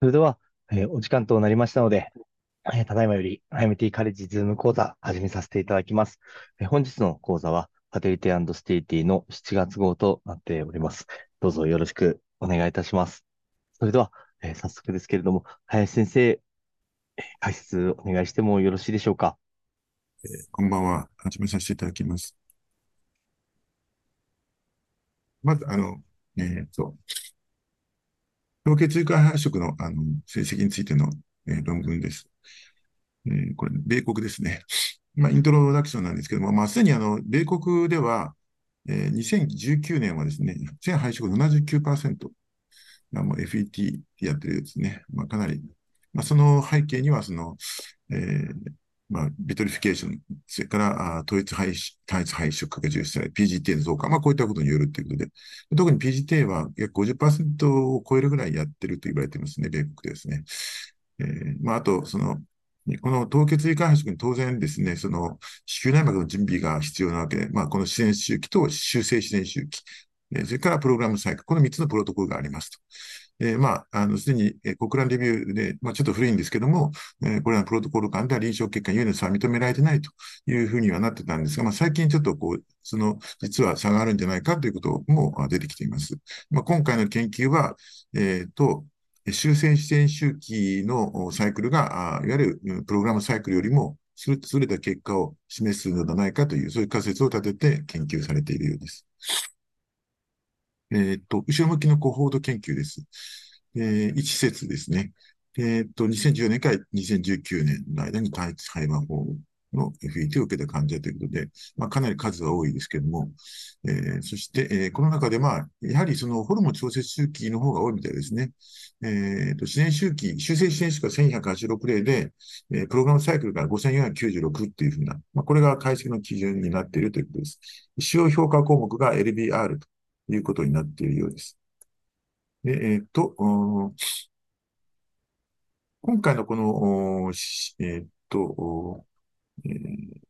それでは、えーお時間となりましたので、えーただいまより IMT カレッジズーム講座始めさせていただきます。えー本日の講座は、ファテリティスティティの7月号となっております。どうぞよろしくお願いいたします。それでは、えー早速ですけれども、林先生、えー解説お願いしてもよろしいでしょうか？えーこんばんは。始めさせていただきます。まず、あの、えーっと、凍結融解胚移植のあの成績についての、えー論文です。えーこれ、米国ですね。まあ、イントロダクションなんですけども、まあ、すでにあの、米国では、えー2019年はですね、全胚移植79%がもう FET やってるですね。まあ、かなり、まあ、その背景には、その、えーまあ、 vitrification、それからあ統一配単一配色が重視され、PGT の増加、まあ、こういったことによるということで、特に PGT は約50%を超えるぐらいやってると言われていますね、米国ですね。えー、まあ、あと、その、この凍結胃開発に当然ですね、その子宮内膜の準備が必要なわけで、まあ、この自然周期と修正自然周期、それからプログラムサイクル、この3つのプロトコルがありますと。えー、まあ、の、すでに、えー、国蘭レビューで、まあ、ちょっと古いんですけども、えー、これはプロトコル間では臨床結果に有の差は認められてないというふうにはなってたんですが、まあ、最近ちょっとこう、その、実は差があるんじゃないかということも出てきています。まあ、今回の研究は、えっ、と、修正自然周期のサイクルが、いわゆるプログラムサイクルよりも優れた結果を示すのではないかという、そういう仮説を立てて研究されているようです。えっ、と、後ろ向きのコホード研究です。えー、一説ですね。えっ、と、2014年から2019年の間に単一肺話法の FET を受けた患者ということで、まあ、かなり数は多いですけども、えー、そして、えー、この中で、まあ、やはりそのホルモン調節周期の方が多いみたいですね。えー、と、自然周期、修正自然周期が1186例で、えー、プログラムサイクルが5496っていうふうな、まあ、これが解析の基準になっているということです。使用評価項目が LBR ということになっているようです。で、えっ、と、今回のこの、えっ、と、えー、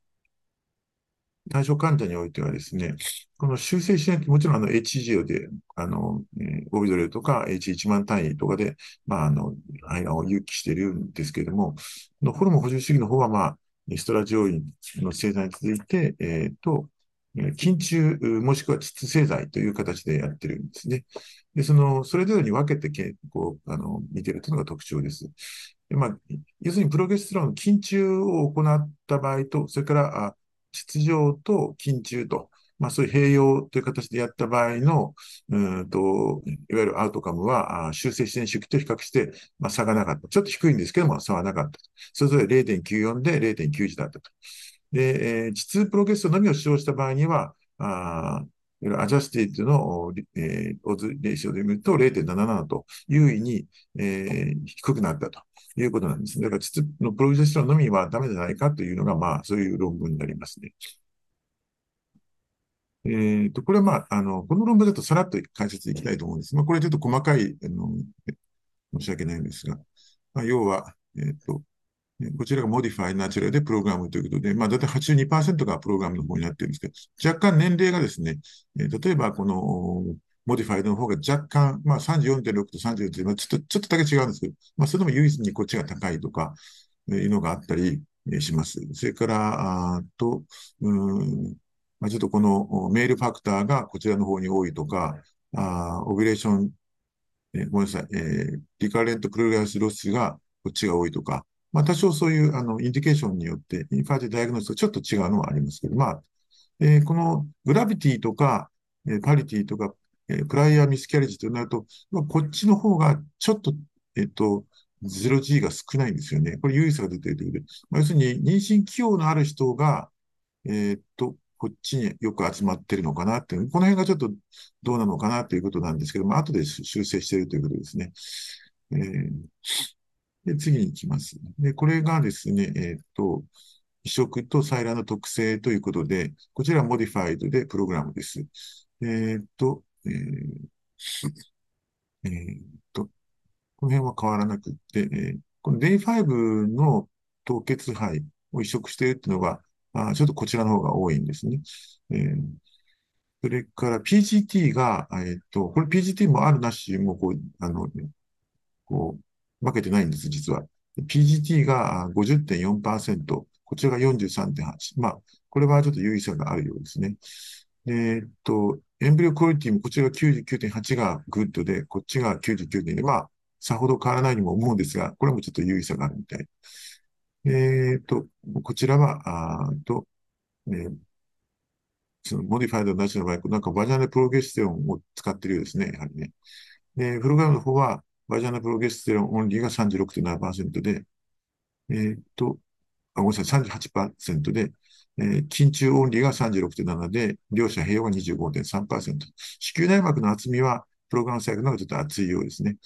対象患者においてはですね、この修正しないと、もちろんあの HGO で、あの、えー、オビドレルとか H1 万単位とかで、まあ、あの、肺がんを誘致しているんですけれども、のホルモン補充主義の方は、まあ、ストラ上位の製剤に続いて、えっ、と、筋中もしくは窒製剤という形でやってるんですね。で、その、それぞれに分けてこう、あの、見てるというのが特徴です。でまあ、要するにプロゲステロン、筋中を行った場合と、それから、あ秩序と筋中と、まあそういう併用という形でやった場合の、うんと、いわゆるアウトカムは、修正自然周期と比較して、まあ差がなかった。ちょっと低いんですけども、差はなかった。それぞれ0.94で0.91だったと。で、えー、膣プロゲステのみを使用した場合には、あ adjusted の、えー、オズレーションで見ると0.77と有意に、えー、低くなったということなんですね。だから膣のプロゲステのみはダメじゃないかというのが、まあ、そういう論文になりますね。えっ、ー、と、これはまあ、あの、この論文だとさらっと解説いきたいと思うんです。まあ、これちょっと細かい、あの、申し訳ないんですが、まあ、要は、えっ、ー、と、こちらが Modify Natural でプログラムということで、まあ、だいたい82%がプログラムの方になってるんですけど、若干年齢がですね、えー、例えばこの Modify の方が若干、まあ、34.6と34.6、まあ、ちょっと、ちょっとだけ違うんですけど、まあ、それでも唯一にこっちが高いとか、いうのがあったりします。それから、あと、うん、まあ、ちょっとこのメールファクターがこちらの方に多いとか、あオビレーション、えー、ごめんなさい、えー、リカレントクロリアスロスがこっちが多いとか、まあ、多少そういうあのインディケーションによって、インファーティダイアグノスとちょっと違うのはありますけど、まあ、えー、このグラビティとか、えー、パリティとか、えー、プライアミスキャレージとなると、まあ、こっちの方がちょっと、えっ、と、0G が少ないんですよね。これ唯一が出ているということで、まあ、要するに妊娠器用のある人が、えっと、こっちによく集まってるのかなっていう、この辺がちょっとどうなのかなということなんですけども、後で修正しているということですね。えーで、次に行きます。で、これがですね、えっ、と、移植と採卵の特性ということで、こちらはモディファイドでプログラムです。えっ、と、えーえー、と、この辺は変わらなくて、えー、この Day5 の凍結胚を移植しているっていうのが、あちょっとこちらの方が多いんですね。えー、それから PGT が、えっ、と、これ PGT もあるなしもこう、あの、こう、負けてないんです、実は。PGT が50.4%、こちらが43.8。まあ、これはちょっと有意差があるようですね。えー、っと、 embryo quality もこちらが99.8が good で、こっちが99.2。まあ、さほど変わらないにも思うんですが、これもちょっと有意差があるみたい。えー、っと、こちらは、あと、えー、その modified natural バイク、なんか vaginal progesterone を使ってるようですね、やはりね。で、プログラムの方は、 vaginal progesterone only が36.7%で、えー、っと、あ、ごめんなさい、38%で、えー、筋注 only が36.7で、両者併用が25.3%。子宮内膜の厚みは、 program cycle の方がちょっと厚いようですね。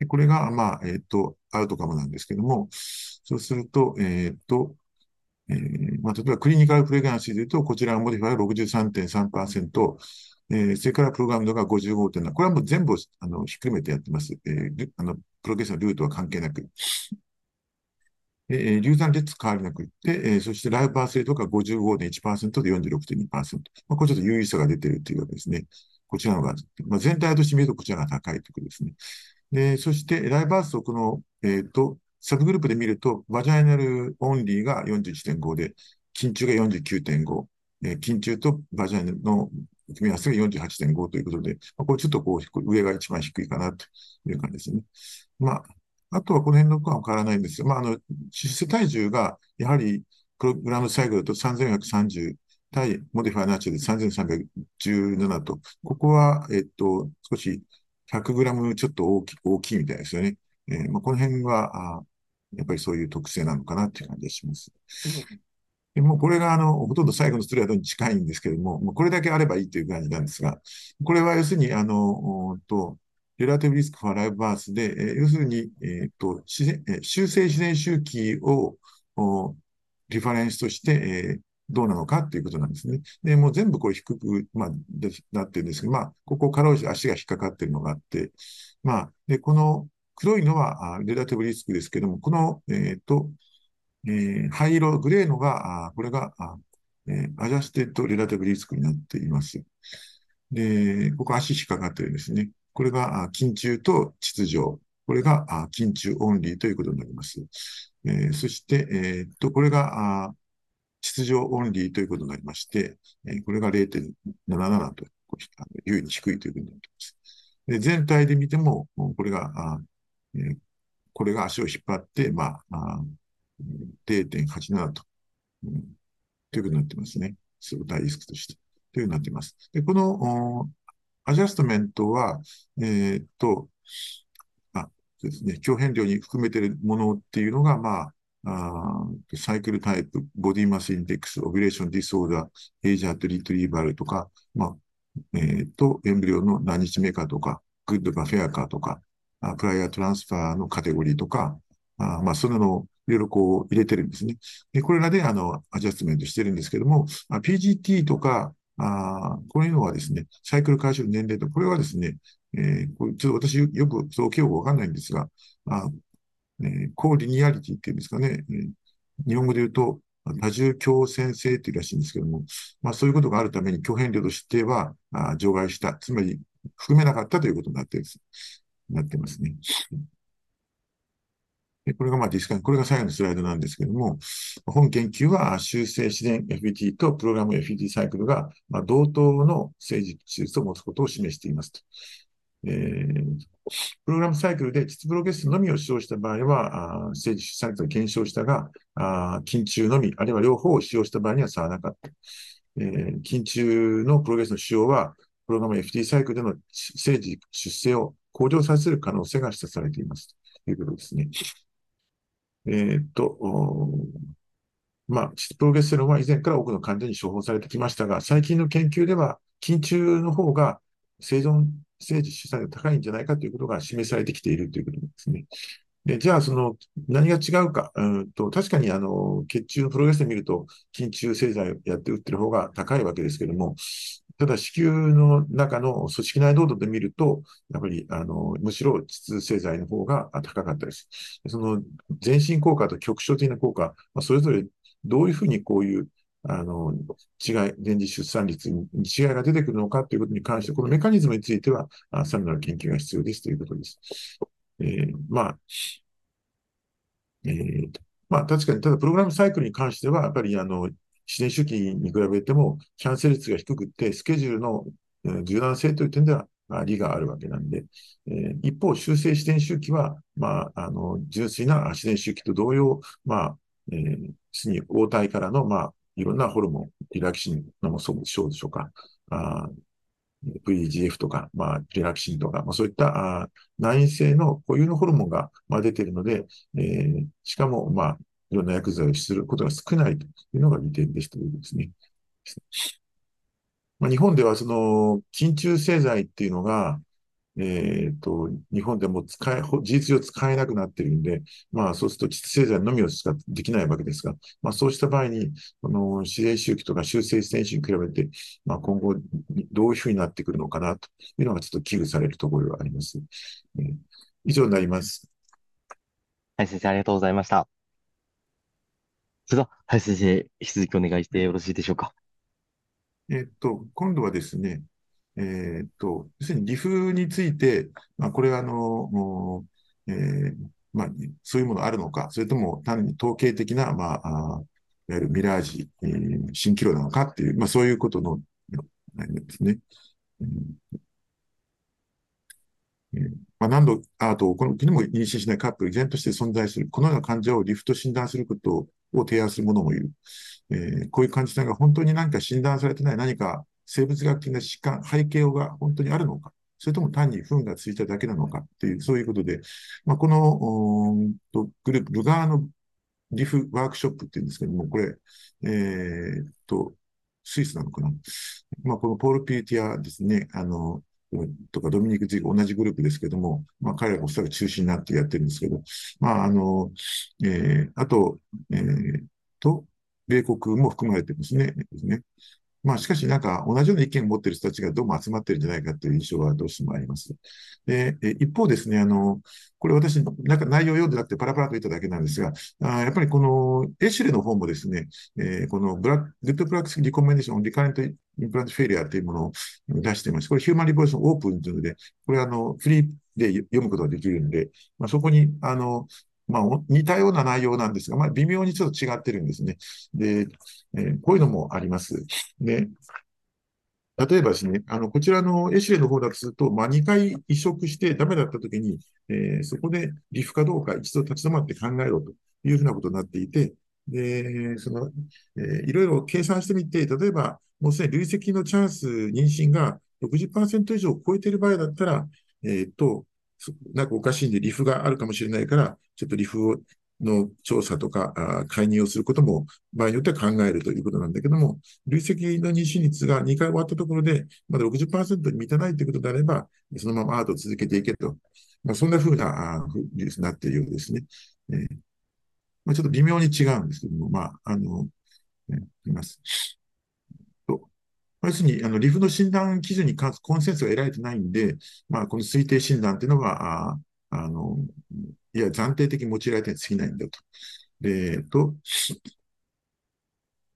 うん、これが、まあ、えっ、と、 outcome なんですけども、そうすると、えっ、と、えー、まあ、例えば clinical pregnancy で言うと、こちらの modified は63.3%、えー、それから programmed が55.7。これはもう全部、あの、ひっくるめてやってます。えー、あの、プログレスのルートは関係なく。えー、流産率変わりなくって、えー、そして live birth rate が55.1%で46.2%。まあ、これちょっと優位差が出てるというわけですね。こちらのが、まあ、全体として見るとこちらが高いということですね。で、そして、ライブバースト、この、えっ、ー、と、サブグループで見ると、バジャイナルオンリーが41.5で、筋中が49.5、えー、筋中とバジャイナルの組み合わせが48.5ということで、これちょっとこう、上が一番低いかなという感じですね。まあ、あとはこの辺の区は変わらないんですが、まあ、あの、出世体重が、やはり、program cycle だと3430対 modified natural で3317と、ここは、えっと、少し100グラムちょっと大き大きいみたいですよね。えー、まあ、この辺は、あやっぱりそういう特性なのかなっていう感じがします。でもこれがあの、ほとんど最後のスライドに近いんですけども、もうこれだけあればいいという感じなんですが、これは要するに、あの、と、 relative risk for live birth で、え、要するに、えっ、と、自然、修正自然周期を、reference として、えー、どうなのかっていうことなんですね。で、もう全部これ低く、まあ、でなってるんですけど、まあ、ここから足が引っかかってるのがあって、まあ、で、この黒いのは relative risk ですけども、この、えっ、と、えー、灰色、グレーのが、これが、え、 adjusted relative risk になっています。で、ここ足引っかかってるんですね。これが筋注と膣錠。これが筋注 only ということになります。えー、そして、えー、っと、これが秩序オンリーということになりまして、え、これが0.77と、優位に低いということになっています。で全体で見ても、これが、え、これが足を引っ張って、まあ、0.87と、うん、ということになってますね。すご大リスクとして。というふうになっています。で、この、アジャストメントは、えー、っと、あ、そうですね、共変量に含めているものっていうのが、まあ、あ cycle type、 body mass index、 ovulation disorder、 age at retrieval とか、まあ、えー、っと、 embryo の何日目かとか、 good か fair かとか、あ prior transfer のカテゴリーとか、あまあ、そんなのいろいろこう入れてるんですね。で、これらであの、 adjustment してるんですけども、PGT とか、あこういうのはですね、サイクル回収の年齢と、これはですね、えー、ちょっと私よくそう記憶わかんないんですが、あえー、コーリニアリティっていうんですかね、えー、日本語で言うと、多重強先性っていうらしいんですけども、まあそういうことがあるために、強変量としてはあ除外した、つまり含めなかったということになってるなってますね。でこれがまあディスカン、これが最後のスライドなんですけども、本研究は修正自然 FET とプログラム FET サイクルが、まあ、同等の政治技術を持つことを示していますと。えー、プログラムサイクルで実プロゲスのみを使用した場合は、あ政治サイクルを検証したが、あ筋中のみ、あるいは両方を使用した場合には差はなかった。えー、筋中のプログレスの使用は、プログラム FT サイクルでの政治出生を向上させる可能性が示唆されています。ということですね。えっと、まあ、プロゲステロンは以前から多くの患者に処方されてきましたが、最近の研究では、筋中の方が生存政治主催が高いんじゃないかということが示されてきているということですね。でじゃあ、その何が違うか、うんと確かにあの血中のプログレスで見ると、筋中製剤をやって打ってる方が高いわけですけども、ただ子宮の中の組織内濃度で見ると、やっぱりあのむしろ膣製剤の方が高かったです。その全身効果と局所的な効果、まあ、それぞれどういうふうにこういうあの、違い、前時出産率に違いが出てくるのかということに関して、このメカニズムについては、さらなる研究が必要ですということです。えー、まあ、えー、まあ確かに、ただプログラムサイクルに関しては、やっぱりあの、自然周期に比べてもキャンセル率が低くって、スケジュールの柔軟性という点では、利があるわけなんで、えー、一方、修正自然周期は、まあ、あの、純粋な自然周期と同様、まあ、えー、すに応体からの、まあ、いろんなホルモン、リラキシンのもそうでしょうか、あ VEGF とか、まあ、リラキシンとか、まあ、そういったあ内因性の固有のホルモンが、まあ、出ているので、えー、しかも、まあ、いろんな薬剤をすることが少ないというのが利点ですということですね。まあ、日本ではその、筋中製剤っていうのが、えっ、ー、と、日本でも使え、事実上使えなくなっているんで、まあそうすると窒製剤のみを使っできないわけですが、まあそうした場合に、この指令周期とか修正選手に比べて、まあ今後どういうふうになってくるのかなというのがちょっと危惧されるところがあります。えー、以上になります。はい、先生ありがとうございました。それでは、い、先生、引き続きお願いしてよろしいでしょうか？えっと、今度はですね、えっと、要するにリフについて、まあ、これはあの、えー、まあ、そういうものあるのか、それとも単に統計的な、まあ、あいわゆるミラージ、えー、蜃気楼なのかっていう、まあ、そういうことの、ですね。うんまあ、何度、あと、この国も妊娠しないカップル、依然として存在する、このような患者をリフト診断することを提案する者もいる。えー、こういう患者さんが本当に何か診断されてない何か生物学的な疾患、背景が本当にあるのか、それとも単に糞がついただけなのかっていう、そういうことで、まあ、このグループ、ルガーのリフワークショップっていうんですけども、これ、えー、っと、スイスなのかな。まあ、このポール・ピーティアですね、あの、とかドミニク・ジー同じグループですけども、まあ、彼らがおそらく中心になってやってるんですけど、まあ、あの、えー、あと、えー、と、米国も含まれてますね。ですね。まあ、しかし、なんか、同じような意見を持っている人たちがどうも集まっているんじゃないかという印象はどうしてもあります。で、一方ですね、あの、これ私、なんか内容読んでなくてパラパラと言っただけなんですが、あやっぱりこの ESHRE の方もですね、えー、このブラ good practice recommendation、recurrent implantation failure というものを出しています。これ Human Reproduction Open というので、これあの、フリーで読むことができるんで、まあ、そこに、あの、まあ、似たような内容なんですが、まあ、微妙にちょっと違ってるんですね。で、えー、こういうのもあります。で、例えばですね、あの、こちらのエシレの方だとすると、まあ、2回移植してダメだったときに、えー、そこでリフかどうか一度立ち止まって考えろというふうなことになっていて、で、その、えー、いろいろ計算してみて、例えば、もうすでに累積のチャンス、妊娠が60%以上超えている場合だったら、えっ、と、なんかおかしいんでリフがあるかもしれないから、ちょっとリフをの調査とか、介入をすることも場合によっては考えるということなんだけども、累積の妊娠率が2回終わったところで、まだ60%に満たないということであれば、そのままアートを続けていけと。まあ、そんなふうなニュースになっているようですね。えーまあ、ちょっと微妙に違うんですけども、まあ、あの、ね、います。要するに、あの、リフの診断基準に関するコンセンスが得られてないんで、まあ、この推定診断っていうのは、ああの、いや、暫定的に用いられてに過ぎないんだと。で、と、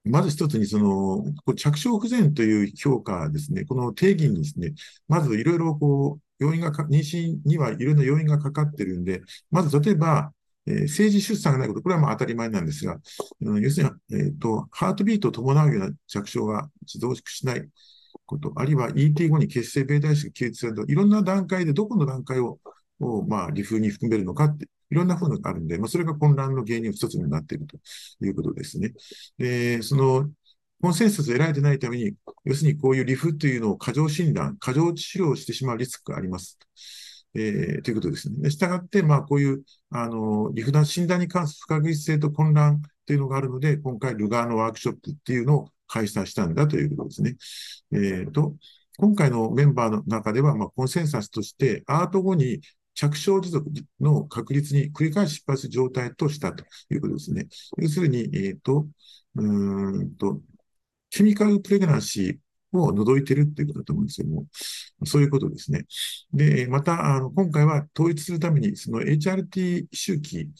まず一つに、その、着床不全という評価ですね、この定義にですね、まずいろいろこう、要因が妊娠にはいろいろな要因がかかってるんで、まず例えば、えー、政治出産がないこと、これはまあ当たり前なんですが、うん、要するに、え、ー、と、ハートビートを伴うような着床が増殖しないこと、あるいは ET 後に血清ベータイシが形成されると、いろんな段階でどこの段階をを、まあ、理風に含めるのかって、いろんな風のがあるんで、まあ、それが混乱の原因の一つになっているということですね。で、その、コンセンサスを得られてないために、要するにこういうリフというのを過剰診断、過剰治療をしてしまうリスクがあります。えー、ということですね。したがって、まあ、こういう、あの、リフ断診断に関する不確実性と混乱というのがあるので、今回、ルガーのワークショップっていうのを開催したんだということですね。えー、と、今回のメンバーの中では、まあ、コンセンサスとして、アート後に着床持続の確率に繰り返し失敗する状態としたということですね。要するに、えっ、ー、と、うんと、ケミカルプレグナンシーを除いてるっていうことだと思うんですけども、そういうことですね。で、また、あの、今回は統一するために、その HRT 周期、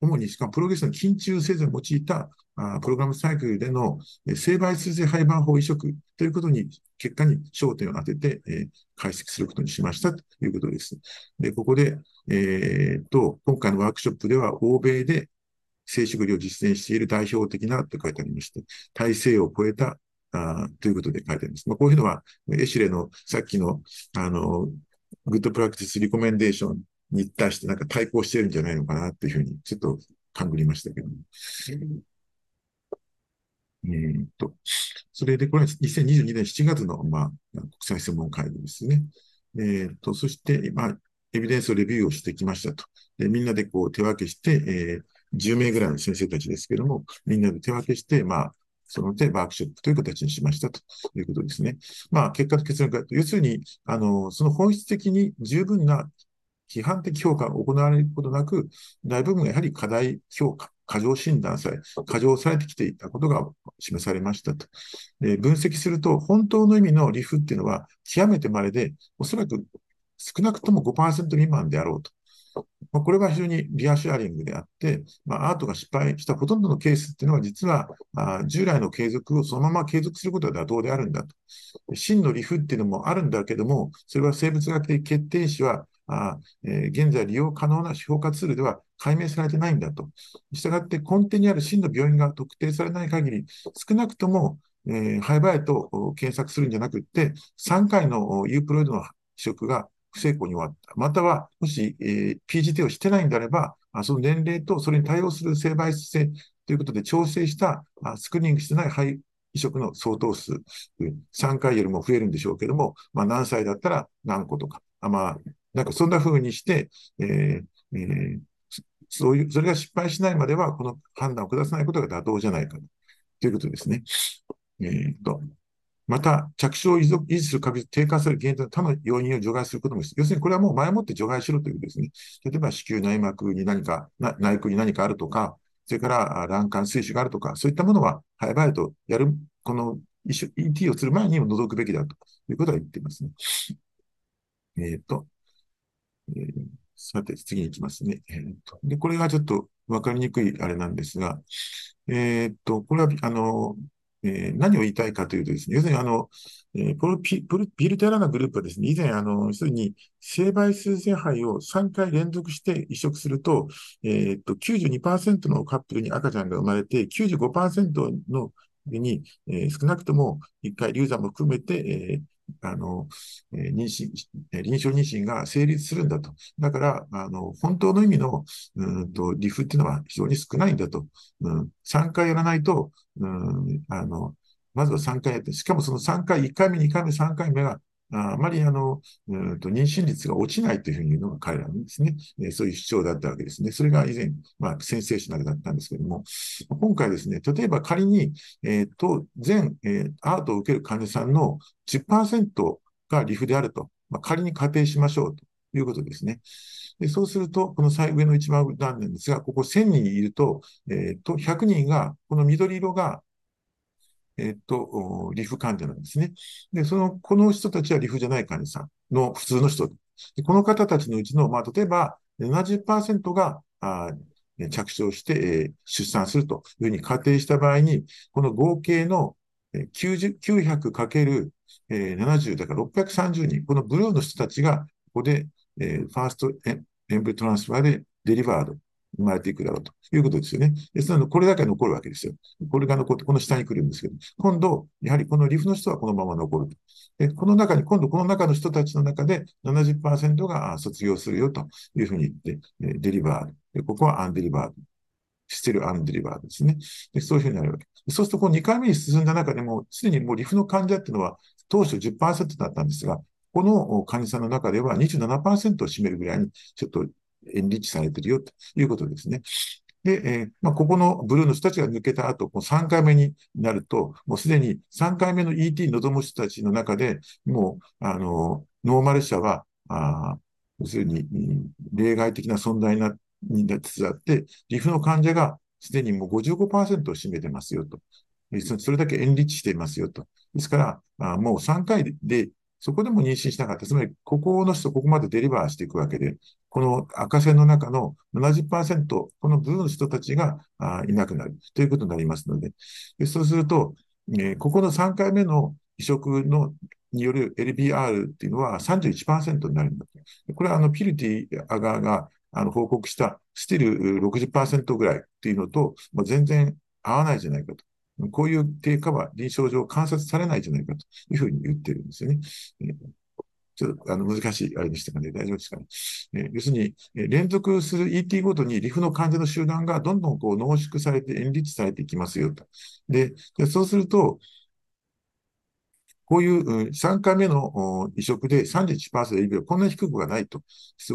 主にしかもプログレスの緊急製剤を用いたあ program cycle での正倍数性胚盤胞移植ということに、結果に焦点を当てて、えー、解析することにしましたということです。で、ここで、えー、と、今回のワークショップでは、欧米で静止りを実践している代表的なと書いてありまして、大西洋を超えたあということで書いてあります。まあ、こういうのは、 ESHRE のさっきの、あの、 good practice recommendation に対してなんか対抗してるんじゃないのかなっていうふうに、ちょっと勘ぐりましたけども。え、っと、それで、これは2022年7月の、まあ、国際専門会議ですね。えー、と、そして、まあ、エビデンスをレビューをしてきましたと。でみんなでこう手分けして、えー、10名ぐらいの先生たちですけども、みんなで手分けして、まあ、その手ワークショップという形にしましたということですね。まあ、結果と結論から、要するに、あの、その本質的に十分な批判的評価が行われることなく、大部分がやはり課題評価、過剰診断され、過剰されてきていたことが示されましたと。で分析すると、本当の意味のリフっていうのは極めて稀で、おそらく少なくとも5%未満であろうと。まあ、これは非常にリアシュアリングであって、まあ、アートが失敗したほとんどのケースっていうのは、実はあ従来の継続をそのまま継続することは妥当であるんだと。真の理不っていうのもあるんだけども、それは生物学的決定詞は、あえー、現在利用可能な評価ツールでは解明されてないんだと。したがって根底にある真の病院が特定されない限り、少なくとも、えー、ハイバイと検索するんじゃなくって、3回のユープロイドの移植が不成功に終わった。または、もし、えー、PGT をしてないんであれば、あその年齢とそれに対応する性倍数性ということで調整したあスクリーニングしてない肺移植の相当数、3回よりも増えるんでしょうけども、まあ、何歳だったら何個とか、あまあ、なんかそんな風にして、えーえー、そういう、それが失敗しないまでは、この判断を下さないことが妥当じゃないかということですね。えー、と、また、着床を維持する確率低下する原因と他の要因を除外することも要するにこれはもう前もって除外しろということですね。例えば子宮内膜に何か、内腔に何かあるとか、それから卵管水腫があるとか、そういったものは早々とやる、この ET をする前にも除くべきだということは言っていますね。えっ、ー、と、えー、さて、次に行きますね。えーと、で、これがちょっとわかりにくいあれなんですが、えっ、ー、と、これは、あの、えー、何を言いたいかというとですね、要するにあの、えー、このピビルテラナグループはですね、以前、あの、要するに、生倍数性肺を3回連続して移植すると、えー、っと、92%のカップルに赤ちゃんが生まれて、95%のに、えー、少なくとも1回流産も含めて、えー、あの、え妊娠、臨床妊娠が成立するんだと。だから、あの、本当の意味の、うんと、リフっていうのは非常に少ないんだと。うん、3回やらないと、うん、あの、まずは3回やって、しかもその3回、1回目、2回目、3回目があまりあの、うんと妊娠率が落ちないというふうに言うのが彼らのですね、えそういう主張だったわけですね。それが以前、まあ、センセーショナルだったんですけども、今回ですね、例えば仮に、え、ー、と、全、えー、アートを受ける患者さんの10%がリフであると、まあ、仮に仮定しましょうということですね。でそうすると、この最上の一番段なんですが、ここ1000人いると、えっ、ー、と、100人が、この緑色がえっと、リフ患者なんですね。で、その、この人たちはリフじゃない患者さんの普通の人。でこの方たちのうちの、まあ、例えば70%が、あ着床して、えー、出産するというふうに仮定した場合に、この合計の 900×70 だから630人、このブルーの人たちが、ここで、えー、ファーストエンブリトランスファーでデリバード生まれていくだろうということですよね。で、そのでこれだけ残るわけですよ。これが残って、この下に来るんですけど、今度、やはりこのリフの人はこのまま残ると。で、この中に、今度この中の人たちの中で70%が卒業するよというふうに言って、デリバーで、ここはアンデリバード。ステルアンデリバーですね。でそういうふうになるわけ。そうすると、この2回目に進んだ中でも、すでにもうリフの患者っていうのは、当初10%だったんですが、この患者さんの中では27%を占めるぐらいに、ちょっとエンリッチされてるよということですね。で、えー、まあ、ここのブルーの人たちが抜けた後、この3回目になると、もうすでに3回目の ET に臨む人たちの中で、もう、あの、ノーマル者は、あ要するに、例外的な存在になになってあって、リフの患者がすでにもう55%を占めてますよと。それだけエンリッチしていますよと。ですから、あもう3回でそこでも妊娠しなかった。つまり、ここの人、ここまでデリバーしていくわけで、この赤線の中の70%、このブルーの人たちがあいなくなるということになりますので、でそうすると、えー、ここの3回目の移植のによる LBR っていうのは31%になるんだ。これはあのピルティア側があの報告したスティル60%ぐらいっていうのと、まあ、全然合わないじゃないかと。こういう低下は臨床上観察されないじゃないかというふうに言ってるんですよね。ちょっとあの難しいあれでしたかね。大丈夫ですかね。え要するに、え連続する ET ごとにリフの患者の集団がどんどんこう濃縮されて、エンリッチされていきますよと。でそうすると、こういう3回目の移植で31%で EB はこんなに低くはないと。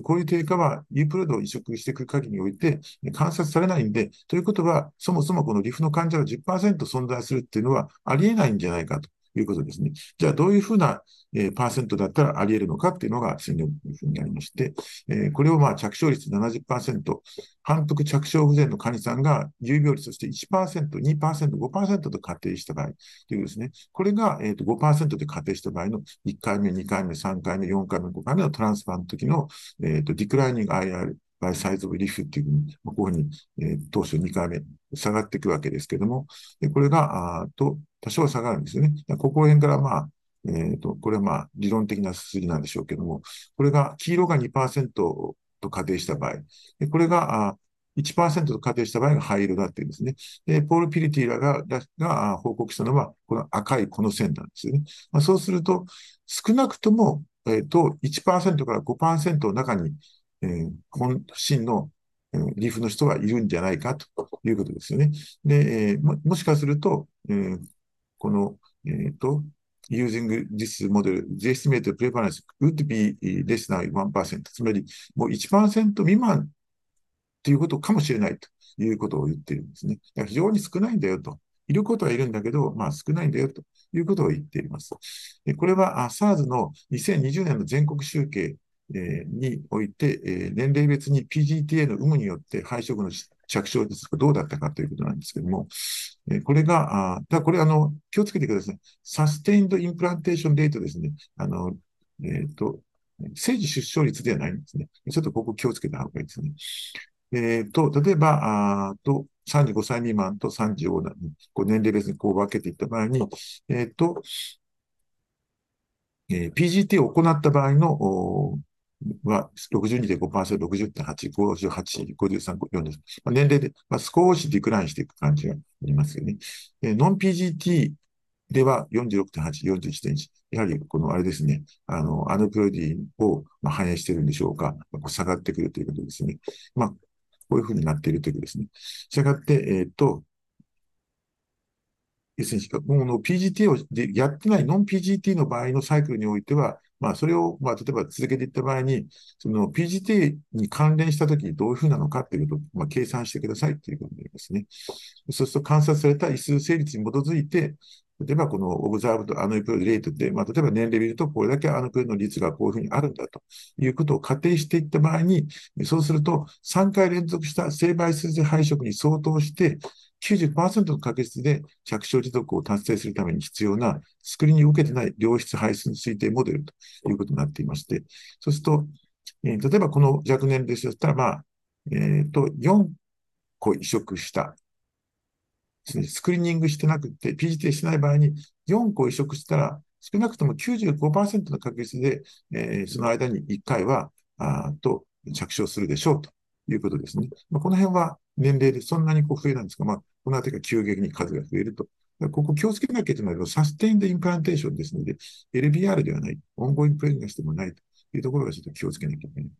こういう低下は U プロドを移植していく限りにおいて観察されないんで、ということは、そもそもこのリフの患者が10%存在するっていうのはありえないんじゃないかと。ということですね。じゃあ、どういうふうな、えー、パーセントだったらあり得るのかっていうのが戦略というふうになりまして、えー、これをまあ着床率70%、反復着床不全の患者さんが有病率として1%、2%、5%と仮定した場合というですね、これが、えー、と5%で仮定した場合の1回目、2回目、3回目、4回目、5回目のトランスファーの時の、えー、とディクライニング IR バイサイズブリフっていうふうに、こういうふうに、えー、当初2回目下がっていくわけですけども、でこれが、あと、多少下がるんですよね。ここら辺からまあ、えっ、ー、と、これはまあ、理論的な数字なんでしょうけども、これが、黄色が2%と仮定した場合、でこれが、あ1%と仮定した場合が灰色だっていうんですね。で、ポール・ピリティラがが報告したのは、この赤いこの線なんですよね。まあ、そうすると、少なくとも、えっ、ー、と、1%から5%の中に、えー、本心の、え、リーフの人はいるんじゃないかということですよね。で、え、ももしかすると、えー、この、えっ、ー、と、using this model, the estimated prevalence would be less than 1%。つまり、もう1%未満ということかもしれないということを言っているんですね。非常に少ないんだよと。いることはいるんだけど、まあ少ないんだよということを言っています。これは SARS の2020年の全国集計えにおいて、え年齢別に PGTA の有無によって胚移植の着床率がどうだったかということなんですけども、えこれが、あだこれあの、気をつけてください。 sustained implantation rate ですね。あの、えっ、ー、と、生児出生率ではないんですね。ちょっとここ気をつけた方がいいですね。えっ、ー、と、例えば、あと、35歳未満と35年、こう年齢別にこう分けていった場合に、えっ、ー、と、えー、PGT を行った場合のは62.5%、60.8、58、53、40、まあ、年齢で、まあ、少しディクラインしていく感じがありますよね。えノン PGT では46.8、41.1。やはり、このあれですね、あの、アヌプロディを、反映しているんでしょうか。まあ、下がってくるということですね。まあ、こういうふうになっているということですね。したがって、えっ、ー、と、要するに、もう PGT をやってないノン PGT の場合のサイクルにおいては、まあ、それを、まあ、例えば続けていった場合に、その PGT に関連したときにどういうふうなのかということを、まあ、計算してくださいということになりますね。そうすると観察された異数成立に基づいて、例えばこのオブザーブとアノイプレートで、まあ、例えば年齢見ると、これだけアノイプの率がこういうふうにあるんだということを仮定していった場合に、そうすると3回連続した生倍数で配色に相当して、90%の確率で着床持続を達成するために必要なスクリーニングを受けてない良質排出推定モデルということになっていまして、そうすると、えー、例えばこの若年齢者だったら、まあ、えっ、ー、と、4個移植したスクリーニングしてなくて、PGT してない場合に4個移植したら、少なくとも95%の確率で、えー、その間に1回は、あと着床するでしょうということですね。まあ、この辺は年齢でそんなにこう増えないんですが、まあ、このあたりが急激に数が増えると。ここ気をつけなきゃいけないのは、 sustained implantation ですので、LBR ではない、 ongoing pregnancy でもないというところがちょっと気をつけなきゃいけない。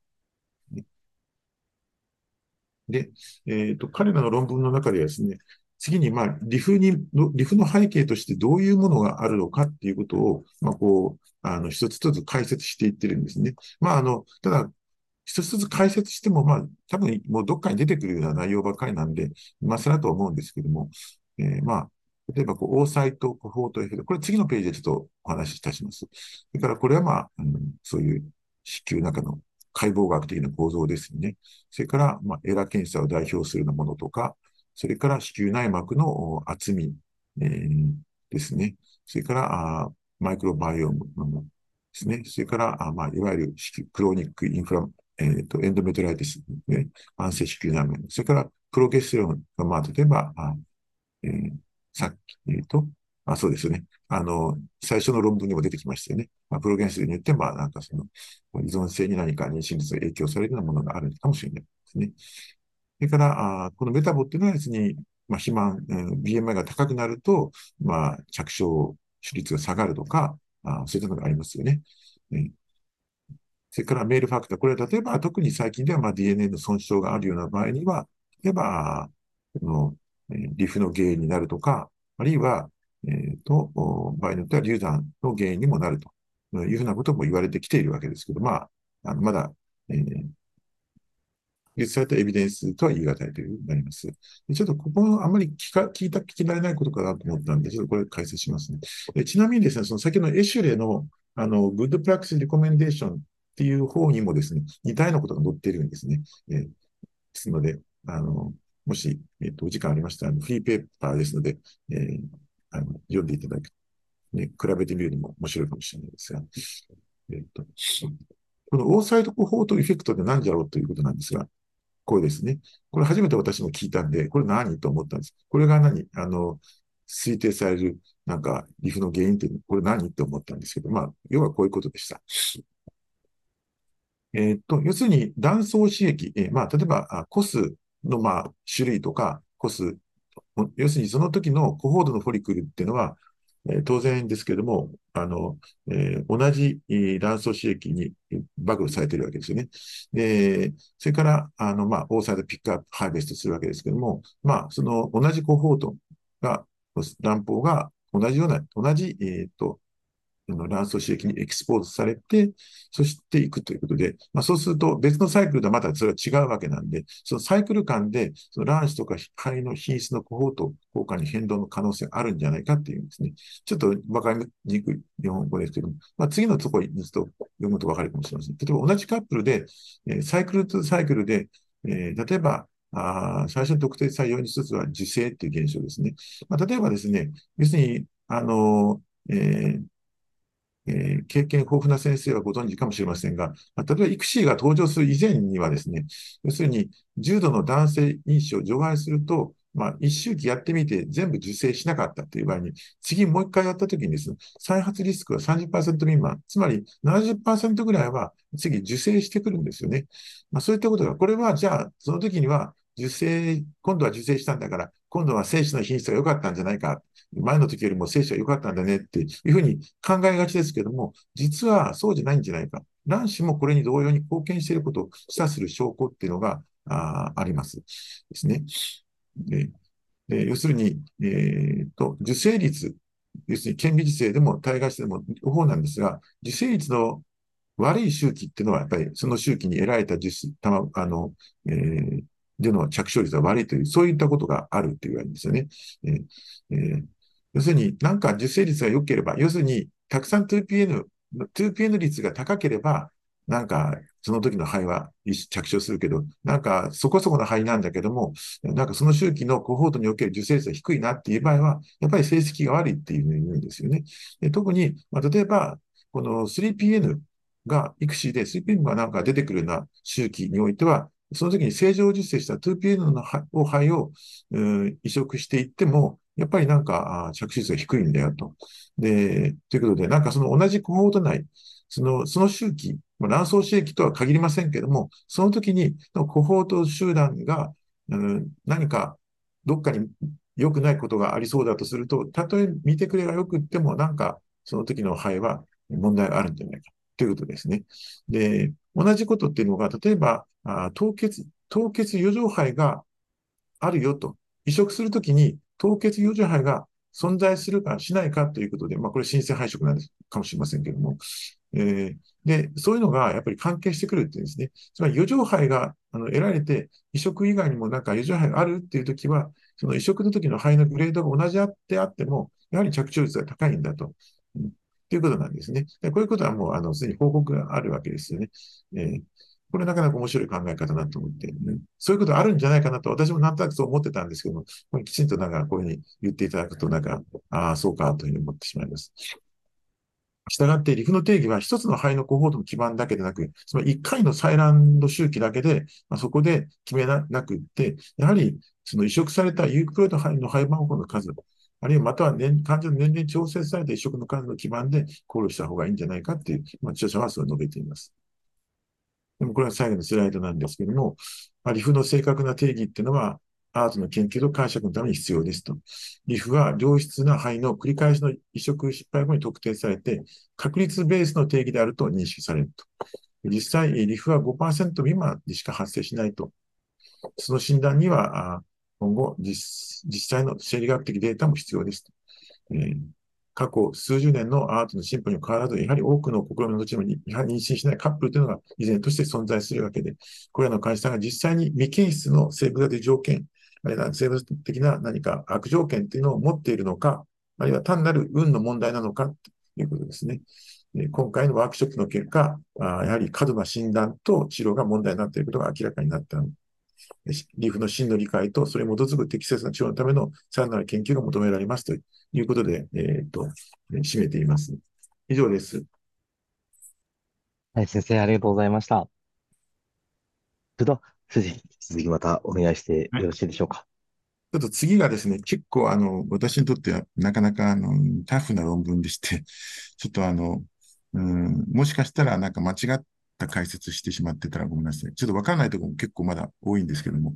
で、えっ、ー、と、彼らの論文の中ではですね、次に、まあ、 RIF に、 RIF の背景としてどういうものがあるのかっていうことを、まあ、こう、あの、一つ一つ解説していってるんですね。まあ、あの、ただ、一つずつ解説しても、まあ、多分もうどっかに出てくるような内容ばっかりなんで、今更とは思うんですけども、えー、まあ、例えば、こう、オーサイト、コフォートエフェクト、これ次のページでちょっとお話しいたします。それから、これはまあ、あのそういう子宮の中の解剖学的な構造ですね。それから、まあ、エラ検査を代表するようなものとか、それから子宮内膜の厚み、えー、ですね。それから、あマイクロバイオームですね。それから、あまあ、いわゆる子宮クロニックインフラ、えっ、ー、と、エンドメトライティス、ね、慢性子宮内面。それから、プロゲステロンが、まあ、例えば、あえー、さっき言うと、あ、そうですよね。あの、最初の論文にも出てきましたよね。まあ、プロゲンスによって、まあ、なんかその、依存性に何か妊娠率が影響されるようなものがあるかもしれないですね。それから、あこのメタボっていうのは別に、まあ、肥満、うん、BMI が高くなると、まあ、着床手率が下がるとか、あそういったのがありますよね。それからメールファクター。これは例えば特に最近ではまあ DNA の損傷があるような場合には、例えば、の、えー、リフの原因になるとか、あるいは、えー、と、場合によっては流産の原因にもなるというふうなことも言われてきているわけですけど、まあ、あのまだ、えー、立されたエビデンスとは言い難いというふうになります。ちょっとここあんまり聞か聞いた、聞き慣れないことかなと思ったんで、ちょっとこれ解説しますね。えちなみにですね、その先の ESHRE の、あの、 good practice recommendation っていう方にもですね、似たようなことが載っているんですね。えー、ですので、あの、もし、えっ、ー、と、お時間ありましたら、フリーペーパーですので、えー、あの読んでいただく、ね、比べてみるにも面白いかもしれないですが、えっ、ー、と、この oocyte cohort effect って何じゃろうということなんですが、これですね。これ初めて私も聞いたんで、これ何と思ったんです。これが何？あの、推定される、なんか、リフの原因って、これ何って思ったんですけど、まあ、要はこういうことでした。えっと、要するに、断層刺激、え、まあ、例えば、コスの、まあ、種類とか、コス、要するにその時のコホードのフォリクルっていうのは、え、当然ですけれども、あの、えー、同じ卵巣刺激に暴露されているわけですよね。で、それから、あの、まあ、オーサイドピックアップ、ハーベストするわけですけれども、まあ、その同じコホートが、卵胞が同じような、同じ、えっ、ー、と、卵巣刺激にエキスポーズされて、そしていくということで、まあ、そうすると別のサイクルとはまたそれは違うわけなんで、そのサイクル間で、その卵子とか肺の品質のコホート効果に変動の可能性があるんじゃないかっていうんですね。ちょっとわかりにくい日本語ですけども、まあ、次のところにと読むとわかるかもしれません。例えば同じカップルで、え、サイクルとサイクルで、えー、例えば、あ最初に特定されるように一つは受精っていう現象ですね。まあ、例えばですね、要するに、あの、えーえー、経験豊富な先生はご存知かもしれませんが、まあ、例えばイクシーが登場する以前にはですね、要するに重度の男性因子を除外すると、まあ、一周期やってみて全部受精しなかったという場合に、次もう一回やったときにですね、再発リスクは30%未満、つまり70%ぐらいは次受精してくるんですよね。まあ、そういったことが、これはじゃあ、その時には受精、今度は受精したんだから、今度は精子の品質が良かったんじゃないか。前の時よりも精子が良かったんだねっていうふうに考えがちですけども、実はそうじゃないんじゃないか。卵子もこれに同様に貢献していることを示唆する証拠っていうのがああります。ですね。でで要するに、えー、と、受精率、要するに顕微授精でも体外してでも両方なんですが、受精率の悪い周期っていうのは、やっぱりその周期に得られた受精、たま、あの、えー、での着床率が悪いという、そういったことがあるって言われるんですよね。えーえー、要するに、なんか受精率が良ければ、要するに、たくさん 2PN、2PN 率が高ければ、なんか、その時の肺は着床するけど、なんか、そこそこの肺なんだけども、なんかその周期のコホートにおける受精率が低いなっていう場合は、やっぱり成績が悪いっていうふうに言うんですよね。で特に、まあ、例えば、この 3PN が、育児で 3PN がなんか出てくるような周期においては、その時に正常受精した 2PN の肺を、移植していっても、やっぱりなんか着手率が低いんだよと。で、ということで、なんかその同じコホート内、その、その周期、卵巣刺激とは限りませんけども、その時にコホート集団が、うん、何かどっかに良くないことがありそうだとすると、たとえ見てくれが良くっても、なんかその時の肺は問題があるんじゃないかということですね。で、同じことっていうのが、例えば、あ凍結、凍結余剰肺があるよと。移植するときに凍結余剰肺が存在するかしないかということで、まあ、これ新生配色なんですかもしれませんけれども、えー、で、そういうのがやっぱり関係してくるっていうんですね。つまり余剰肺があの得られて、移植以外にもなんか余剰肺があるっていうときは、その移植の時の肺のグレードが同じであっても、やはり着床率が高いんだと。ということなんですね。こういうことはもう、あの、すでに報告があるわけですよね。えー、これなかなか面白い考え方だと思って、ね、そういうことあるんじゃないかなと、私もなんとなくそう思ってたんですけども、きちんとなんかこういうふうに言っていただくと、なんか、ああ、そうかというふうに思ってしまいます。したがって、リフの定義は一つの肺のコホートの基盤だけでなく、つまり一回の採卵の周期だけで、まあ、そこで決めなくって、やはりその移植されたユークロイド肺の肺番号の数、あるいはまたは年患者の年齢に調整された移植の数の基盤で考慮した方がいいんじゃないかっていう、まあ、著者はそう述べています。でもこれは最後のスライドなんですけども、まあ、リフの正確な定義っていうのは、アートの研究と解釈のために必要ですと。リフは良質な肺の繰り返しの移植失敗後に特定されて、確率ベースの定義であると認識されると。実際、リフは5%未満でしか発生しないと。その診断には、今後実、実際の生理学的データも必要です。えー過去数十年のアートの進歩に変わらず、やはり多くの試みの後に、やはり妊娠しないカップルというのが依然として存在するわけで、これらの患者さんが実際に未検出の生物的条件、あるいは生物的な何か悪条件というのを持っているのか、あるいは単なる運の問題なのかということですね。今回のワークショップの結果、やはり過度な診断と治療が問題になっていることが明らかになったリーフの真の理解と、それに基づく適切な治療のためのさらなる研究が求められますということで、えっ、と、締めています。以上です。はい、先生、ありがとうございました。ちょっと、続きまたお願いしてよろしいでしょうか。ちょっと次がですね、結構あの、私にとってはなかなかあの、タフな論文でして、ちょっとあの、うん、もしかしたらなんか間違った解説してしまってたらごめんなさい。ちょっとわからないところも結構まだ多いんですけども、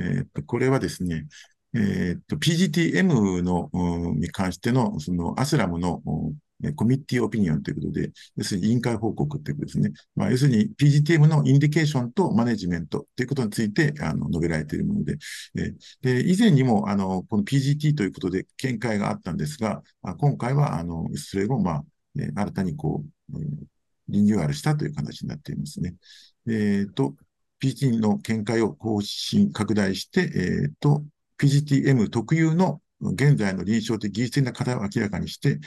えっと、これはですね、えっと、PGTM の、に関しての、その、アスラムの、コミッティオピニオンということで、要するに委員会報告ということですね。まあ、要するに PGTM のインディケーションとマネジメントということについてあの述べられているもので、で以前にもあのこの PGT ということで見解があったんですが、今回はあのそれを、まあ、新たにこう、リニューアルしたという形になっていますね。えっ、ー、と、PGT の見解を更新、拡大して、えっ、ー、と、PGTM 特有の現在の臨床的技術的な課題を明らかにして、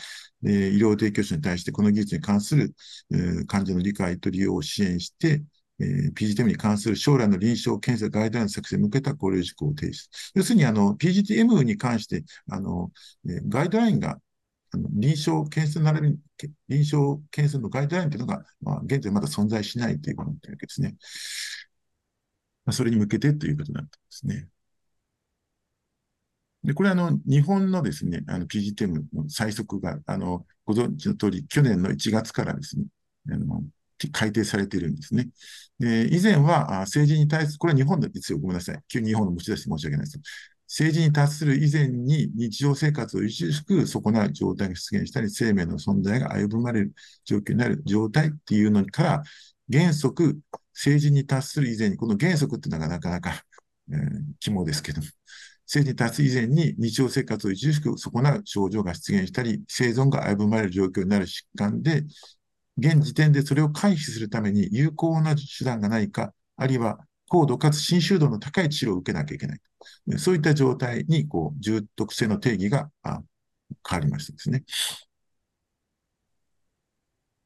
えー、医療提供者に対してこの技術に関する、えー、患者の理解と利用を支援して、えー、PGTM に関する将来の臨床検査ガイドライン作成に向けた考慮事項を提出。要するに、あの、PGTM に関して、あの、えー、ガイドラインがあの臨床検査ならび臨床検査のガイドラインというのが、まあ、現在まだ存在しないということなわけですね。まあ、それに向けてということなってますね。で、これあの、日本のですね、あの、PGTM の最速が、あの、ご存知の通り、去年の1月からですね、あの、改定されているんですね。で、以前は政治に対する、これは日本ですよ、ごめんなさい。急に日本の持ち出して申し訳ないです。政治に達する以前に日常生活を著しく損なう状態が出現したり、生命の存在が危ぶまれる状況になる状態っていうのから、原則、政治に達する以前に、この原則っていうのがなかなか、えー、肝ですけども、政治に達す以前に日常生活を著しく損なう症状が出現したり、生存が危ぶまれる状況になる疾患で、現時点でそれを回避するために有効な手段がないか、あるいは高度かつ侵襲度の高い治療を受けなきゃいけない。そういった状態に、こう、重篤性の定義が変わりましたですね。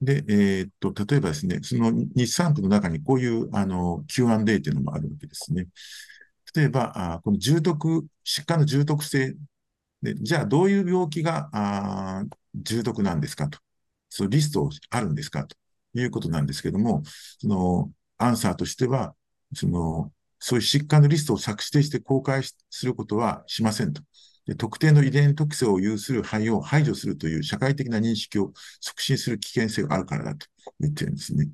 で、えー、っと、例えばですね、その日産区の中にこういう、あの、Q&A っていうのもあるわけですね。例えば、あこの重篤、疾患の重篤性で、じゃあどういう病気があ重篤なんですかと。そのリストあるんですかということなんですけども、そのアンサーとしては、そのそういう疾患のリストを作成して公開することはしませんと。で特定の遺伝特性を有する肺を排除するという社会的な認識を促進する危険性があるからだと言ってるんですね。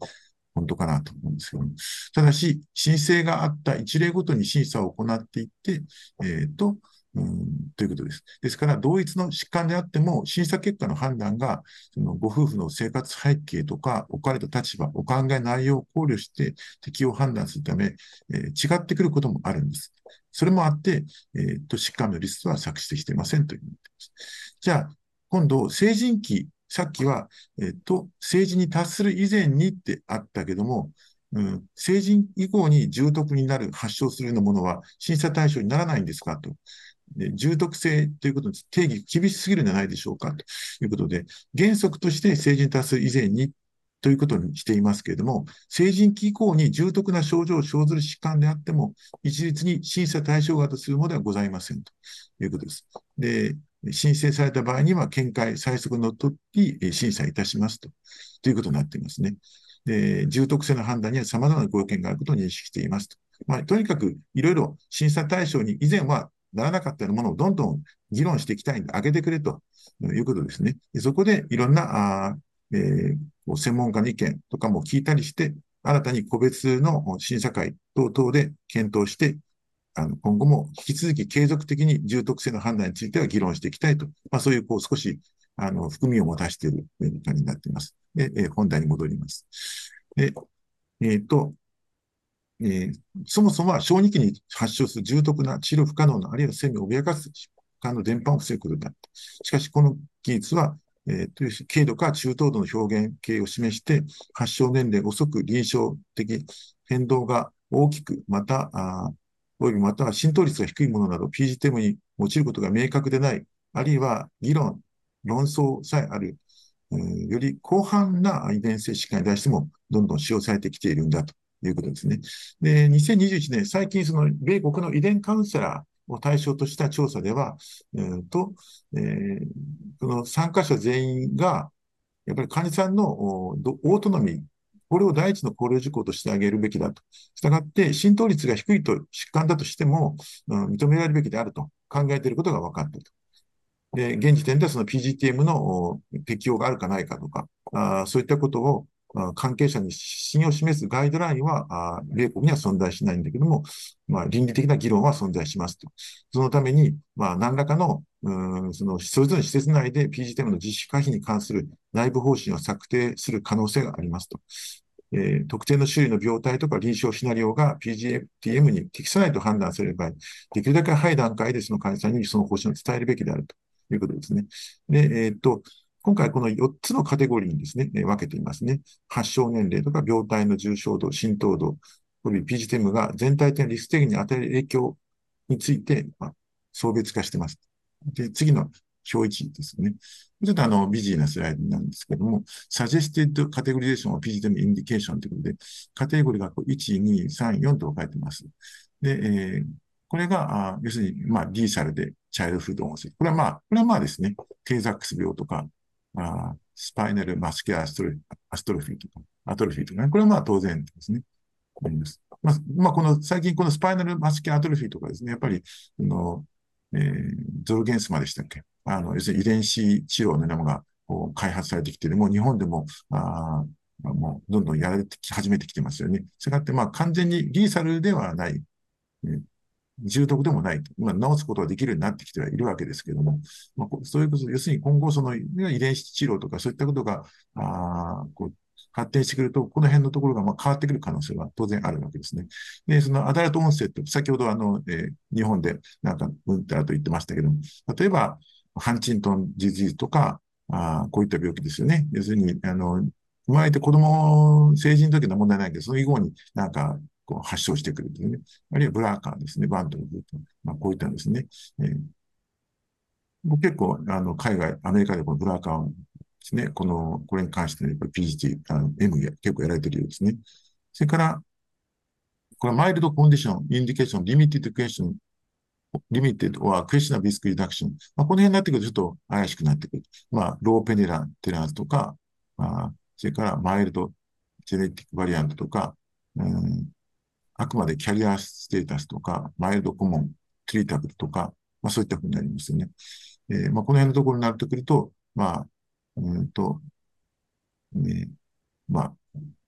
本当かなと思うんですけども。ただし、申請があった一例ごとに審査を行っていって、えっ、ー、と、うん、ということです。ですから、同一の疾患であっても、審査結果の判断が、そのご夫婦の生活背景とか、置かれた立場、お考え内容を考慮して適用判断するため、えー、違ってくることもあるんです。それもあって、えー、と、疾患のリストは作成していませんというふうに言っています。じゃあ、今度、成人期、さっきは、えっ、ー、と、成人に達する以前にってあったけども、うん、成人以降に重篤になる、発症するようなものは審査対象にならないんですかと。で重篤性ということに定義厳しすぎるんじゃないでしょうかということで、原則として成人達する以前にということにしていますけれども、成人期以降に重篤な症状を生ずる疾患であっても、一律に審査対象外とするものではございませんということです。で、申請された場合には、見解、最速のっとり審査いたしますと、ということになっていますね。で、重篤性の判断には様々なご意見があることを認識していますと。まあ、とにかく、いろいろ審査対象に以前はならなかったようなものをどんどん議論していきたいんで、上げてくれということですね。でそこでいろんな、あえー、専門家の意見とかも聞いたりして、新たに個別の審査会等々で検討して、あの今後も引き続き継続的に重篤性の判断については議論していきたいと、まあ、そういうこう少しあの含みを持たせている感じになっています。で、えー、本題に戻ります。で、えっ、ー、と、えー、そもそもは小児期に発症する重篤な治療不可能な、あるいは生命を脅かす疾患の伝播を防ぐことだった。しかし、この技術は、えー、という軽度か中等度の表現形を示して、発症年齢遅く臨床的変動が大きく、また、あおよびまたは浸透率が低いものなど PGTM に用いることが明確でない、あるいは議論、論争さえある、えー、より広範な遺伝性疾患に対してもどんどん使用されてきているんだということですね。で、2021年、最近その米国の遺伝カウンセラーを対象とした調査では、えー、と、えー、この参加者全員が、やっぱり患者さんのオートノミー、これを第一の考慮事項としてあげるべきだと。したがって、浸透率が低いと疾患だとしても、うん、認められるべきであると考えていることが分かったと。で、現時点ではその PGTM の適用があるかないかとか、あそういったことを関係者に信用を示すガイドラインは、米国には存在しないんだけども、まあ、倫理的な議論は存在しますと。そのために、まあ、何らかの、うん、その、それぞれの施設内で PGTM の実施可否に関する内部方針を策定する可能性がありますと。えー、特定の種類の病態とか臨床シナリオが PGTM に適さないと判断される場合、できるだけ早い段階でその患者さんにその方針を伝えるべきであるということですね。で、えー、っと、今回この4つのカテゴリーにですね、分けていますね。発症年齢とか病態の重症度、浸透度、および PGTM が全体的なリスク定義に与える影響について、まあ、層別化してます。で、次の表1ですね。ちょっとあの、ビジーなスライドなんですけども、suggested categorization of PGTM indication ということで、カテゴリーが1、2、3、4と分かれてます。で、えー、これが、あ要するに、まあ、リーサルでチャイルフード音声。これはまあ、これはまあですね、テーザックス病とか、あスパイナルマスキュアストロアストロフィーとか、アトロフィーとかね。これはまあ当然ですね。あります。まあ、まあ、この、最近このスパイナルマスキュアトロフィーとかですね、やっぱり、あの、えー、ゾルゲンスマでしたっけ？あの、要するに遺伝子治療のようなものがこう開発されてきてる。もう日本でも、あもうどんどんやられてき始めてきてますよね。したがって、まあ完全にリーサルではない、重篤でもないと。今、治すことができるようになってきてはいるわけですけども、まあ、そういうこと、要するに今後、その遺伝子治療とかそういったことが、あこう発展してくると、この辺のところがまあ変わってくる可能性は当然あるわけですね。で、そのアダルト音声って、先ほどあの、えー、日本でなんか、うんってあると言ってましたけども、例えば、ハンチントンジジーとか、あこういった病気ですよね。要するに、あの、生まれて子供、成人の時の問題ないけど、その以後になんかこう発症してくるというね。あるいはブラーカーですね。バントのルート。まあ、こういったですね。えー、僕結構、あの、海外、アメリカでこのブラーカーをですね、この、これに関して、ね、やっぱり PGT、あの、M が結構やられてるようですね。それから、これマイルドコンディション、インディケーション、リミティッドクエスチョン、リミテッドはクエスチョンビスクリダクション。まあ、この辺になってくるとちょっと怪しくなってくる。まあ、ローペネランテランスとか、まあ、それからマイルドジェネティックバリアントとか、うん、あくまでキャリアステータスとか、マイルドコモン、トリータブルとか、まあそういったふうになりますよね。えー、まあこの辺のところになってくると、まあ、うんと、ね、まあ、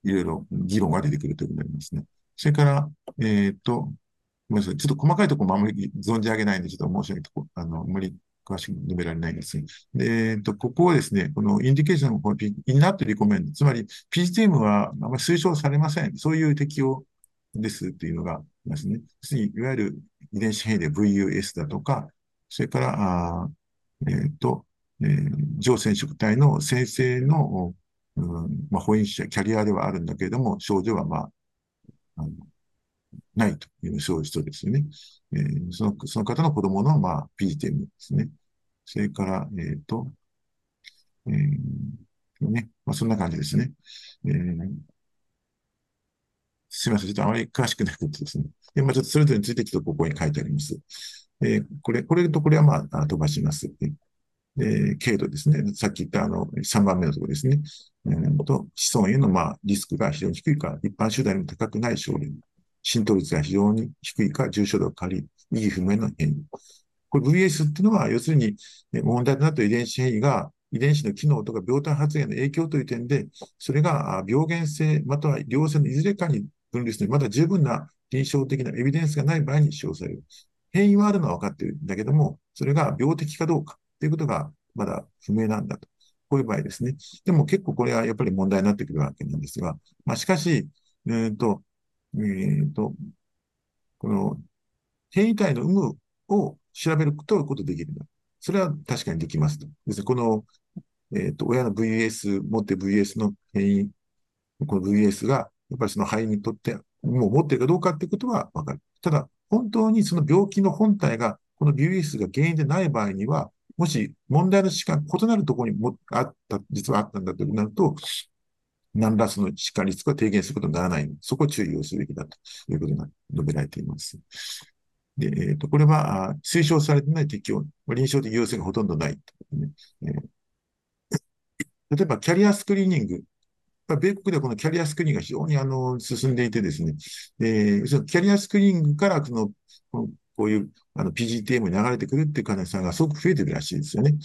いろいろ議論が出てくるということになりますね。それから、えっ、ー、と、ごめんなさい。ちょっと細かいところもあまり存じ上げないんで、ちょっと申し上げて、あの、あまり詳しく述べられないんですで、えっ、ー、と、ここはですね、このインディケーションのこの P、インナットリコメンド、つまり PGTM はあまり推奨されません。そういう適用ですっていうのがありますね。いわゆる遺伝子変異で VUS だとか、それから、あえっ、ー、と、えー、上染色体の先生の、うんまあ、保因者、キャリアではあるんだけれども、症状は、まあ、あのないという症状ですよね。えー、そのその方の子供の、まあ、PTM ですね。それから、えっ、ー、と、えー、ね、まあ、そんな感じですね。えーすみません。ちょっとあまり詳しくなくてですね。で、まあ、ちょっとそれぞれについてちょっとここに書いてあります。えー、これ、これとこれはまあ、飛ばします。で、軽度ですね。さっき言ったあの、3番目のところですね。えー、と子孫への、まあ、リスクが非常に低いか、一般集団よりも高くない症例。浸透率が非常に低いか、重症度が軽い、意義不明の変異。これ VS っていうのは、要するに、問題となった遺伝子変異が、遺伝子の機能とか病態発現の影響という点で、それが病原性、または良性のいずれかに分類するまだ十分な臨床的なエビデンスがない場合に使用される。変異はあるのは分かっているんだけども、それが病的かどうかということがまだ不明なんだと。こういう場合ですね。でも結構これはやっぱり問題になってくるわけなんですが、まあ、しかし、え、ー、と、え、ー、と、この変異体の有無を調べるということできるんだ。それは確かにできますと。ですこの、えっ、ー、と、親の VS、持って VS の変異、この VS が、やっぱりその肺にとって、もう持ってるかどうかっていうことはわかる。ただ、本当にその病気の本体が、この VS が原因でない場合には、もし問題の疾患、異なるところにもあった、実はあったんだとなると、何らその疾患リスクは低減することにならない。そこを注意をすべきだということが述べられています。で、えっ、ー、と、これは推奨されてない適用、臨床的要請がほとんどない、ねえー、例えば、キャリアスクリーニング。米国ではこのキャリアスクリーンが非常にあの進んでいてですね、えー、そのキャリアスクリーンからそのこういう PGTM に流れてくるっていう患者さんがすごく増えてるらしいですよね。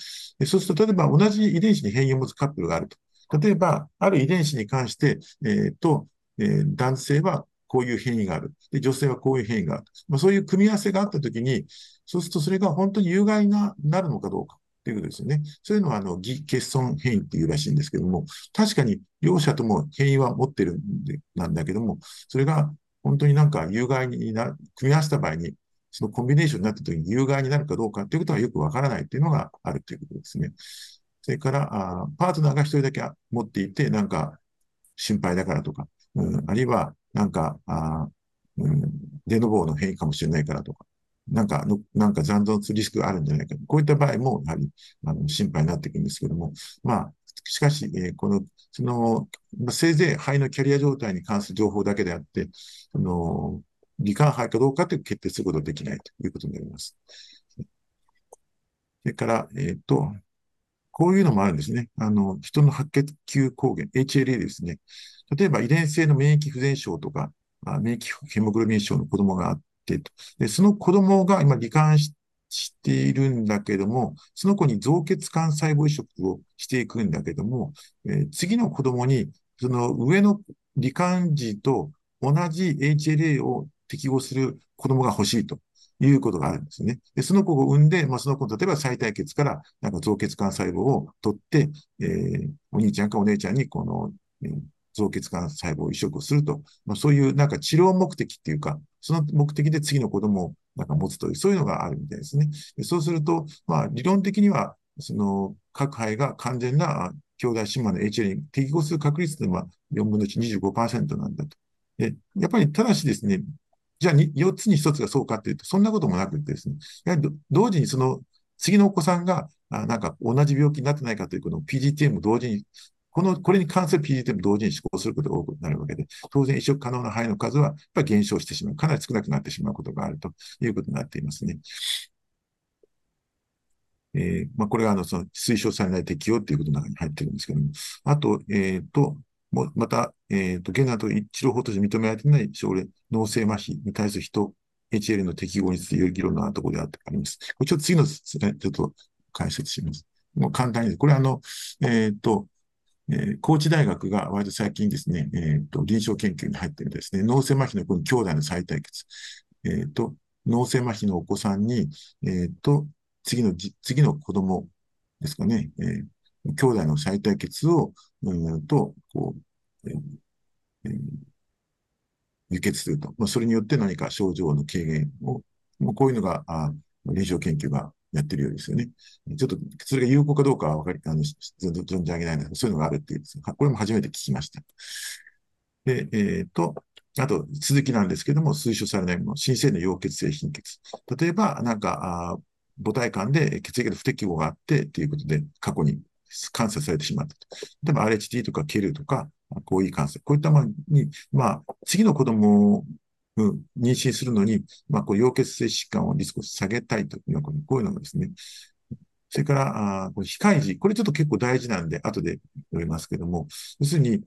そうすると、例えば同じ遺伝子に変異を持つカップルがあると。例えば、ある遺伝子に関して、え、ー、と、えー、男性はこういう変異がある。で、女性はこういう変異がある。まあ、そういう組み合わせがあったときに、そうするとそれが本当に有害な、なるのかどうか。ということですよね。そういうのは、あの、偽欠損変異っていうらしいんですけども、確かに両者とも変異は持ってるんで、なんだけども、それが本当になんか有害にな、組み合わせた場合に、そのコンビネーションになった時に有害になるかどうかということはよくわからないというのがあるということですね。それから、あパートナーが一人だけ持っていて、なんか心配だからとか、うん、あるいはなんか、あうん、デノボーの変異かもしれないからとか、なんか、なんか残存するリスクがあるんじゃないか。こういった場合も、やはり、あの、心配になっていくんですけども、まあ、しかし、えー、この、その、まあ、せいぜい肺のキャリア状態に関する情報だけであって、その、罹患肺かどうかという決定することができないということになります。それから、えっ、ー、と、こういうのもあるんですね。あの、人の白血球抗原、HLA ですね。例えば遺伝性の免疫不全症とか、あ免疫ヘモグロビン症の子供があってと。で、その子供が今罹患しているんだけども、その子に造血管細胞移植をしていくんだけども、えー、次の子供に、その上の罹患時と同じ HLA を適合する子供が欲しいということがあるんですね。で、その子を産んで、まあ、その子の、例えば再体血からなんか造血管細胞を取って、えー、お兄ちゃんかお姉ちゃんにこの、えー、造血管細胞移植をすると、まあ、そういうなんか治療目的っていうか、その目的で次の子供をなんか持つという、そういうのがあるみたいですね。そうすると、まあ、理論的には、その、各肺が完全な兄弟姉妹の HL に適合する確率というのは4分の1、25%なんだと。で、やっぱりただしですね、じゃあ4つに1つがそうかっていうと、そんなこともなくてですね、やはり同時にその次のお子さんが、なんか同じ病気になってないかということを PGTM 同時に、この、これに関する PGTM 同時に施行することが多くなるわけで、当然移植可能な肺の数はやっぱ減少してしまう。かなり少なくなってしまうことがあるということになっていますね。えー、まあ、これがあの、その推奨されない適用ということの中に入ってるんですけども、あと、えっ、ー、と、もまた、えっ、ー、と、現在と治療法として認められていない症例、脳性麻痺に対する人、HL の適合についていう議論のあるところであります。これちょっと次の、ちょっと解説します。もう簡単に、これあの、えっ、ー、と、えー、高知大学が割と最近ですね、えっ、ー、と、臨床研究に入ってるんですね、脳性麻痺のこの兄弟の再対決。えっ、と、脳性麻痺のお子さんに、えっ、と、次の次の子供ですかね、えー、兄弟の再対決を、うんと、こう、えー、輸血すると。まあ、それによって何か症状の軽減を、もうこういうのが、あ臨床研究がやってるようですよね。ちょっと、それが有効かどうかはわかり、あの、存じ上げないので、そういうのがあるっていう、これも初めて聞きました。で、えっ、ー、と、あと、続きなんですけども、推奨されないもの、新生の溶血性貧血。例えば、なんか、あ母体間で血液の不適合があって、ということで、過去に感染されてしまったと。例えば RHT とかケルとか、こういう感染。こういったものに、まあ、次の子供を妊娠するのに、まあ、こう、溶血性疾患をリスクを下げたいというの、こういうのがですね、それから、あこれ非開示。これちょっと結構大事なんで、後で述べますけども、要するに、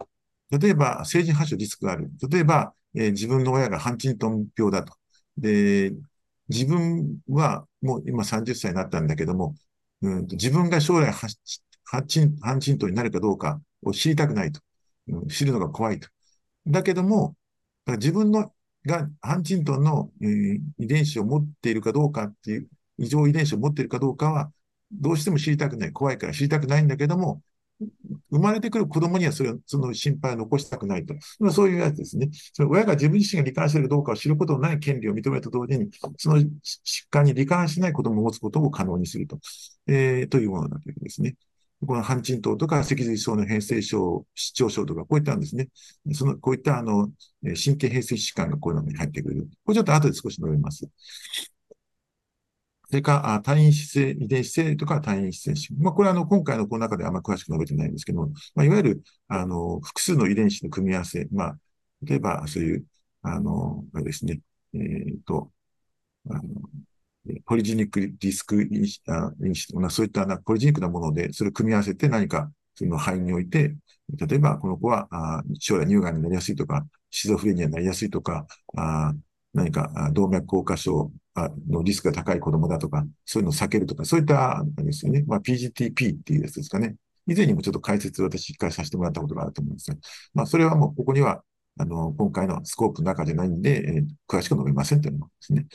例えば、成人発症リスクがある。例えば、えー、自分の親がハンチントン病だと。で、自分はもう今30歳になったんだけども、うん、自分が将来ハンチンハンチントンになるかどうかを知りたくないと。うん、知るのが怖いと。だけども、自分のがハンチントンの、えー、遺伝子を持っているかどうかっていう、異常遺伝子を持っているかどうかは、どうしても知りたくない。怖いから知りたくないんだけども、生まれてくる子供にはそれその心配を残したくないと。そういうやつですね。その親が自分自身が罹患しているかどうかを知ることのない権利を認めると同時に、その疾患に罹患しない子供を持つことを可能にすると、えー、というものだということですね。このハンチントとか脊髄症の変性症、失調症とか、こういったんですね。その、こういったあの、神経変性疾患がこういうのに入ってくる。これちょっと後で少し述べます。それから、単因子性、遺伝子性とか単因子性子。まあ、これはあの、今回のこの中であんま詳しく述べてないんですけど、まあ、いわゆる、あの、複数の遺伝子の組み合わせ。まあ、例えば、そういう、あの、あれですね、えっ、ー、と、あの、ポリジニックディスク因子、因子とか、そういったポリジニックなもので、それを組み合わせて何か、その肺において、例えば、この子は、将来乳がんになりやすいとか、シゾフレニアになりやすいとか、あ何か動脈硬化症のリスクが高い子供だとか、そういうのを避けるとか、そういったですよね。まあ、PGTP っていうやつですかね。以前にもちょっと解説を私一回させてもらったことがあると思うんですが、まあ、それはもうここには、あの、今回のスコープの中じゃないんで、えー、詳しく述べませんというのもですね。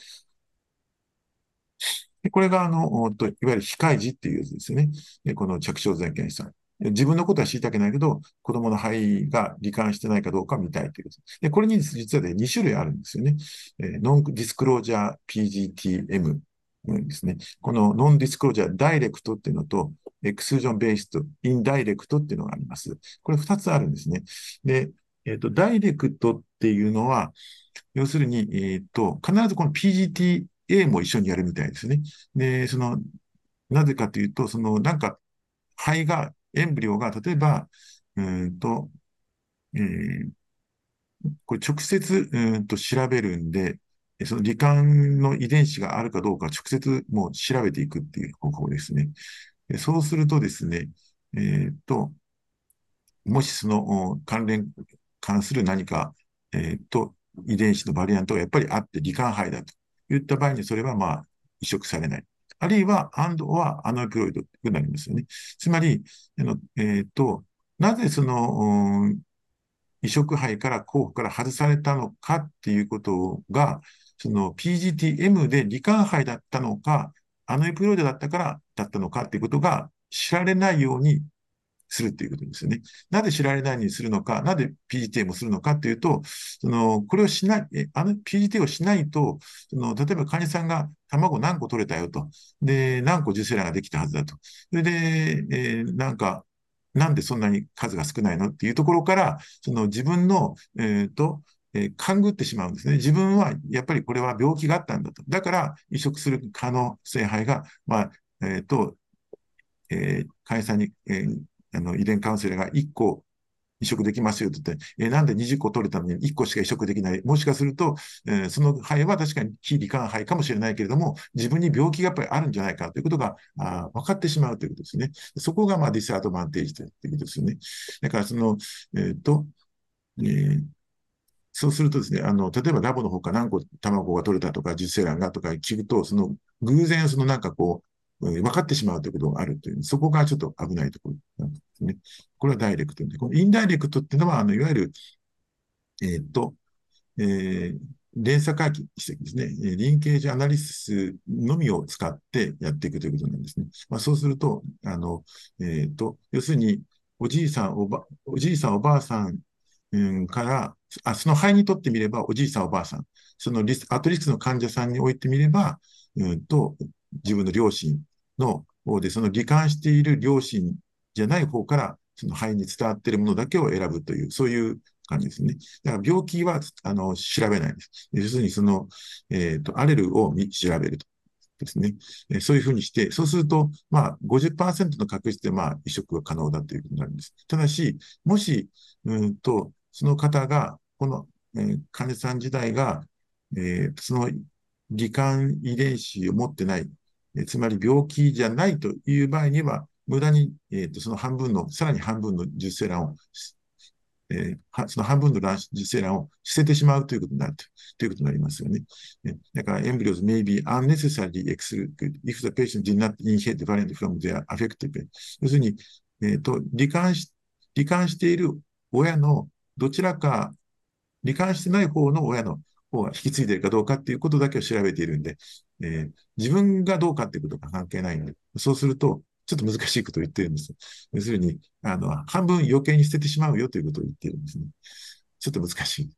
これが、あの、いわゆる非開示っていうやつですよね。この着床前検査。自分のことは知りたくないけど、子供の肺が罹患してないかどうか見たいということで。これに実はね、2種類あるんですよね。えー、ノンディスクロージャー PGTM ですね。このノンディスクロージャーダイレクトっていうのと、エクスージョンベースト、インダイレクトっていうのがあります。これ2つあるんですね。で、えっ、ー、と、ダイレクトっていうのは、要するに、えっ、ー、と、必ずこの PGT A も一緒にやるみたいですね。で、その、なぜかというと、その、なんか、肺がエンブリオが、例えば、うんと、えー、これ直接うんと調べるんで、その罹患の遺伝子があるかどうか直接もう調べていくっていう方法ですね。そうするとですね、えー、と、もしその関連、関する何か、えー、と、遺伝子のバリアントがやっぱりあって罹患肺だといった場合にそれはまあ移植されない。あるいは、アンドはアノイプロイドとなりますよね。つまり、あのえっ、ー、と、なぜその、移植肺から候補から外されたのかっていうことが、その PGTM で罹患肺だったのか、アノイプロイドだったからだったのかっていうことが知られないようにするっていうことですよね。なぜ知られないにするのか、なぜ PGT をするのかっていうと、その、これをしない、あの PGT をしないと、その、例えば患者さんが卵何個取れたよと。で、何個受精卵ができたはずだと。それで、えー、なんか、なんでそんなに数が少ないの？っていうところから、その自分の、えっ、ー、と、え、勘ぐってしまうんですね。自分はやっぱりこれは病気があったんだと。だから移植する可能性肺が、まあ、えっ、ー、と、えー、患者さんに、えー、あの遺伝カウンセラーが1個移植できますよと言って、えなんで20個取れたのに1個しか移植できない？もしかすると、えー、その肺は確かに非罹患肺かもしれないけれども、自分に病気がやっぱりあるんじゃないかということがあ分かってしまうということですね。そこがまあディスアドバンテージということですよね。だからその、えっ、ー、と、えーそうするとですね、あの、例えばラボの方から何個卵が取れたとか、受精卵がとか聞くと、その偶然そのなんかこう、分かってしまうということがあるという、そこがちょっと危ないところなんですね。これはダイレクトで。このインダイレクトっていうのは、あの、いわゆる、えー、っと、えー、連鎖回帰してですね、リンケージアナリシスのみを使ってやっていくということなんですね。まあ、そうすると、あの、えー、っと、要するに、おじいさん、おば、おじいさん、おばあさん、うん、から、あ、その肺にとってみれば、おじいさん、おばあさん、そのリス、アトリスクの患者さんにおいてみれば、うんと、自分の両親の方で、その罹患している両親じゃない方から、その肺に伝わっているものだけを選ぶという、そういう感じですね。だから病気は、あの、調べないです。要するに、その、えっ、ー、と、アレルを調べると。ですね。そういうふうにして、そうすると、まあ50%の確率で、まあ、移植が可能だということになるんです。ただし、もし、うんと、その方が、この、えー、患者さん自体が、えー、その罹患遺伝子を持ってない、えつまり病気じゃないという場合には、無駄に、えーと、その半分の、さらに半分の受精卵を、えー、その半分の受精卵を捨ててしまうということになるとということになりますよね。だから、embryos may be unnecessarily excluded if the patient did not inherit variant from their affected parent. 要するに、えーと、罹患し、罹患している親のどちらか、罹患してない方の親の方が引き継いでるかどうかっていうことだけを調べているんで、えー、自分がどうかっていうことが関係ないんで、そうすると、ちょっと難しいことを言ってるんです。要するに、あの、半分余計に捨ててしまうよということを言ってるんですね。ちょっと難しい、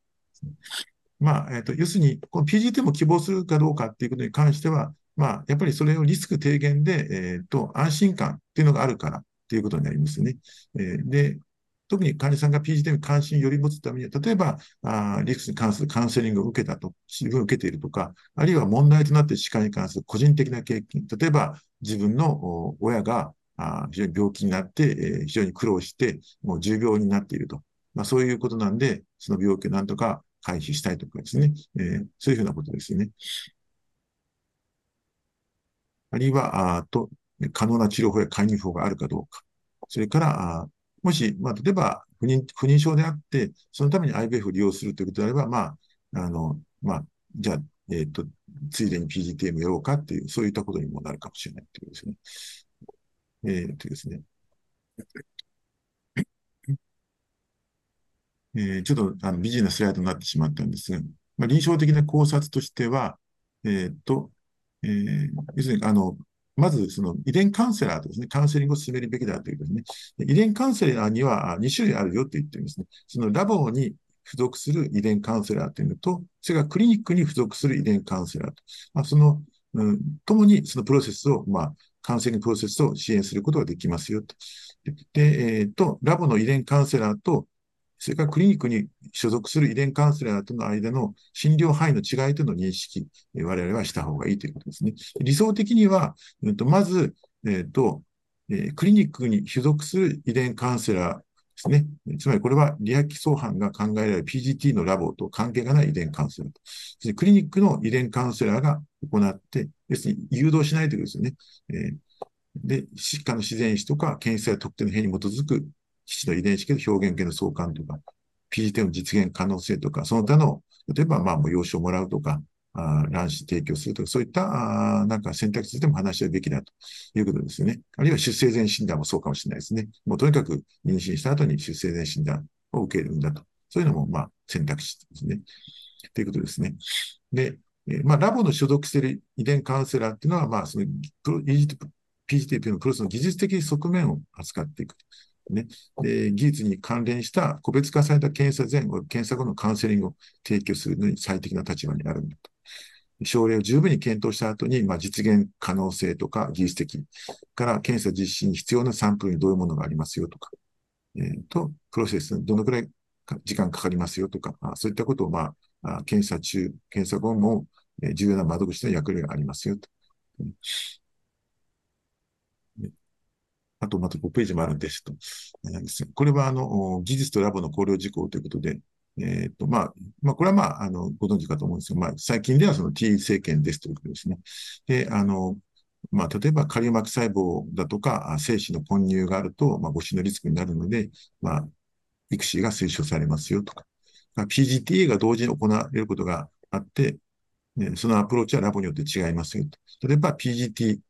まあ、えっ、ー、と、要するに、この PGT も希望するかどうかっていうことに関しては、まあ、やっぱりそれをリスク低減で、えっ、ー、と、安心感っていうのがあるからっていうことになりますね。えー、で、特に患者さんが PGT に関心をより持つためには、例えば、あリスクに関するカウンセリングを受けたと、自分を受けているとか、あるいは問題となって歯科に関する個人的な経験、例えば自分の親があ非常に病気になって、えー、非常に苦労して、もう重病になっていると。まあ、そういうことなんで、その病気をなんとか回避したいとかですね、えー、そういうふうなことですよね。あるいは、あと、可能な治療法や介入法があるかどうか。それから、もし、まあ、例えば不妊、不妊症であって、そのために IVF を利用するということであれば、まあ、あの、まあ、じゃあ、えっ、ー、と、ついでに PGTM やろうかっていう、そういったことにもなるかもしれないというですね。えっ、ー、とですね。えー、ちょっとあの美人なスライドになってしまったんですが、まあ、臨床的な考察としては、えっ、と、えー、要するに、あの、まず、その遺伝カウンセラーとですね、カウンセリングを進めるべきだというですね、遺伝カウンセラーには2種類あるよって言ってるんですね。そのラボに付属する遺伝カウンセラーというのと、それからクリニックに付属する遺伝カウンセラーと。まあ、その、うん、ともにそのプロセスを、まあ、カウンセリングプロセスを支援することができますよと。で、えっ、ー、と、ラボの遺伝カウンセラーとそれからクリニックに所属する遺伝カウンセラーとの間の診療範囲の違いとの認識、我々はした方がいいということですね。理想的には、えっと、まず、えっと、えクリニックに所属する遺伝カウンセラーですね。つまりこれはリア基礎班が考えられる PGT のラボと関係がない遺伝カウンセラーと。クリニックの遺伝カウンセラーが行って、要するに誘導しないということですよね。えーで、疾患の自然史とか検出や特定の変に基づく基地の遺伝子系の表現系の相関とか、PGT の実現可能性とか、その他の、例えば、まあ、養子をもらうとか、あ卵子提供するとか、そういったあなんか選択肢でも話し合うべきだということですよね。あるいは出生前診断もそうかもしれないですね。もうとにかく妊娠した後に出生前診断を受けるんだと。そういうのも、まあ、選択肢ですね。ということですね。で、えまあ、ラボの所属している遺伝カウンセラーっていうのは、まあ、その、PGTP のプロセスの技術的側面を扱っていく。ね、で技術に関連した個別化された検査前後、検査後のカウンセリングを提供するのに最適な立場にあるんだと。症例を十分に検討した後に、まあ、実現可能性とか技術的から検査実施に必要なサンプルにどういうものがありますよとか、えー、と、プロセスどのくらい時間かかりますよとか、そういったことを、まあ、検査中、検査後も重要な窓口の役割がありますよと。とまた5ページもあるんですと。これはあの、技術とラボの考慮事項ということで、えっ、と、まあ、まあ、これはまあ、あの、ご存知かと思うんですが、まあ、最近ではその T 政権ですということですね。で、あの、まあ、例えば、カリウマク細胞だとか、精子の混入があると、まあ、母子のリスクになるので、まあ、育児が推奨されますよとか、PGTA が同時に行われることがあって、ね、そのアプローチはラボによって違いますよと。例えば、PGT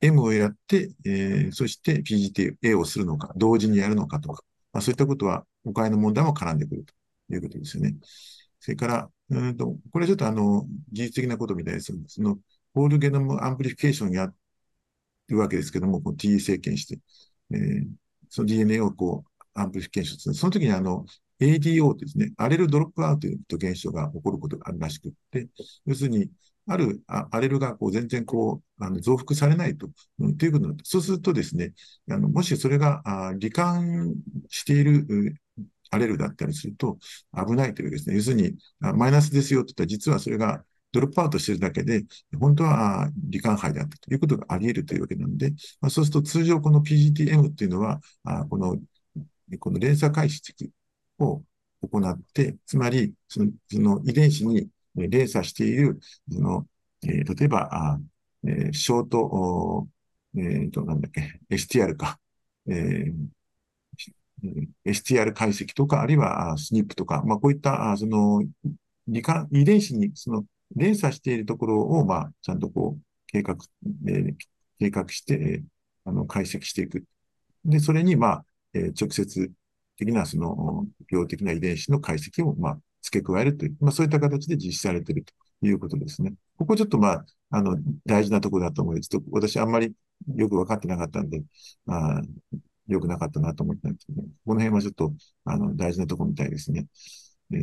M をやって、えー、そして PGTA をするのか、同時にやるのかとか、まあ、そういったことは、誤解の問題も絡んでくるということですよね。それから、うんと、これはちょっとあの、技術的なことみたいです。その、 whole genome amplification やるわけですけども、こう T 生検して、えー、その DNA をこう、 amplification する。その時にあの、ADO ですね、 allele dropout という現象が起こることがあるらしくって、要するに、あるアレルがこう全然こうあの増幅されないと,、うん、ということになって、そうするとですね、あのもしそれがあ罹患しているアレルだったりすると危ないというですね、要するにマイナスですよと言ったら、実はそれがドロップアウトしてるだけで、本当は罹患胚であったということがあり得るというわけなので、まあ、そうすると通常この PGTM っていうのは、あこのこの連鎖解析を行って、つまりそのその遺伝子に連鎖している、その、えー、例えば、あえー、ショート、えー、と、なんだっけ、STR か、えー、STR 解析とか、あるいは SNP とか、まあ、こういった、その、遺伝子に、その、連鎖しているところを、まあ、ちゃんとこう、計画、えー、計画して、えー、あの、解析していく。で、それに、まあ、えー、直接的な、その、病的な遺伝子の解析を、まあ、付け加えるという、まあ、そういった形で実施されているということですね。ここちょっと、まあ、あの、大事なところだと思います。ちょっと私あんまりよくわかってなかったんで、まあ、良くなかったなと思ったんですけど、ね、この辺はちょっと、あの、大事なところみたいですね。え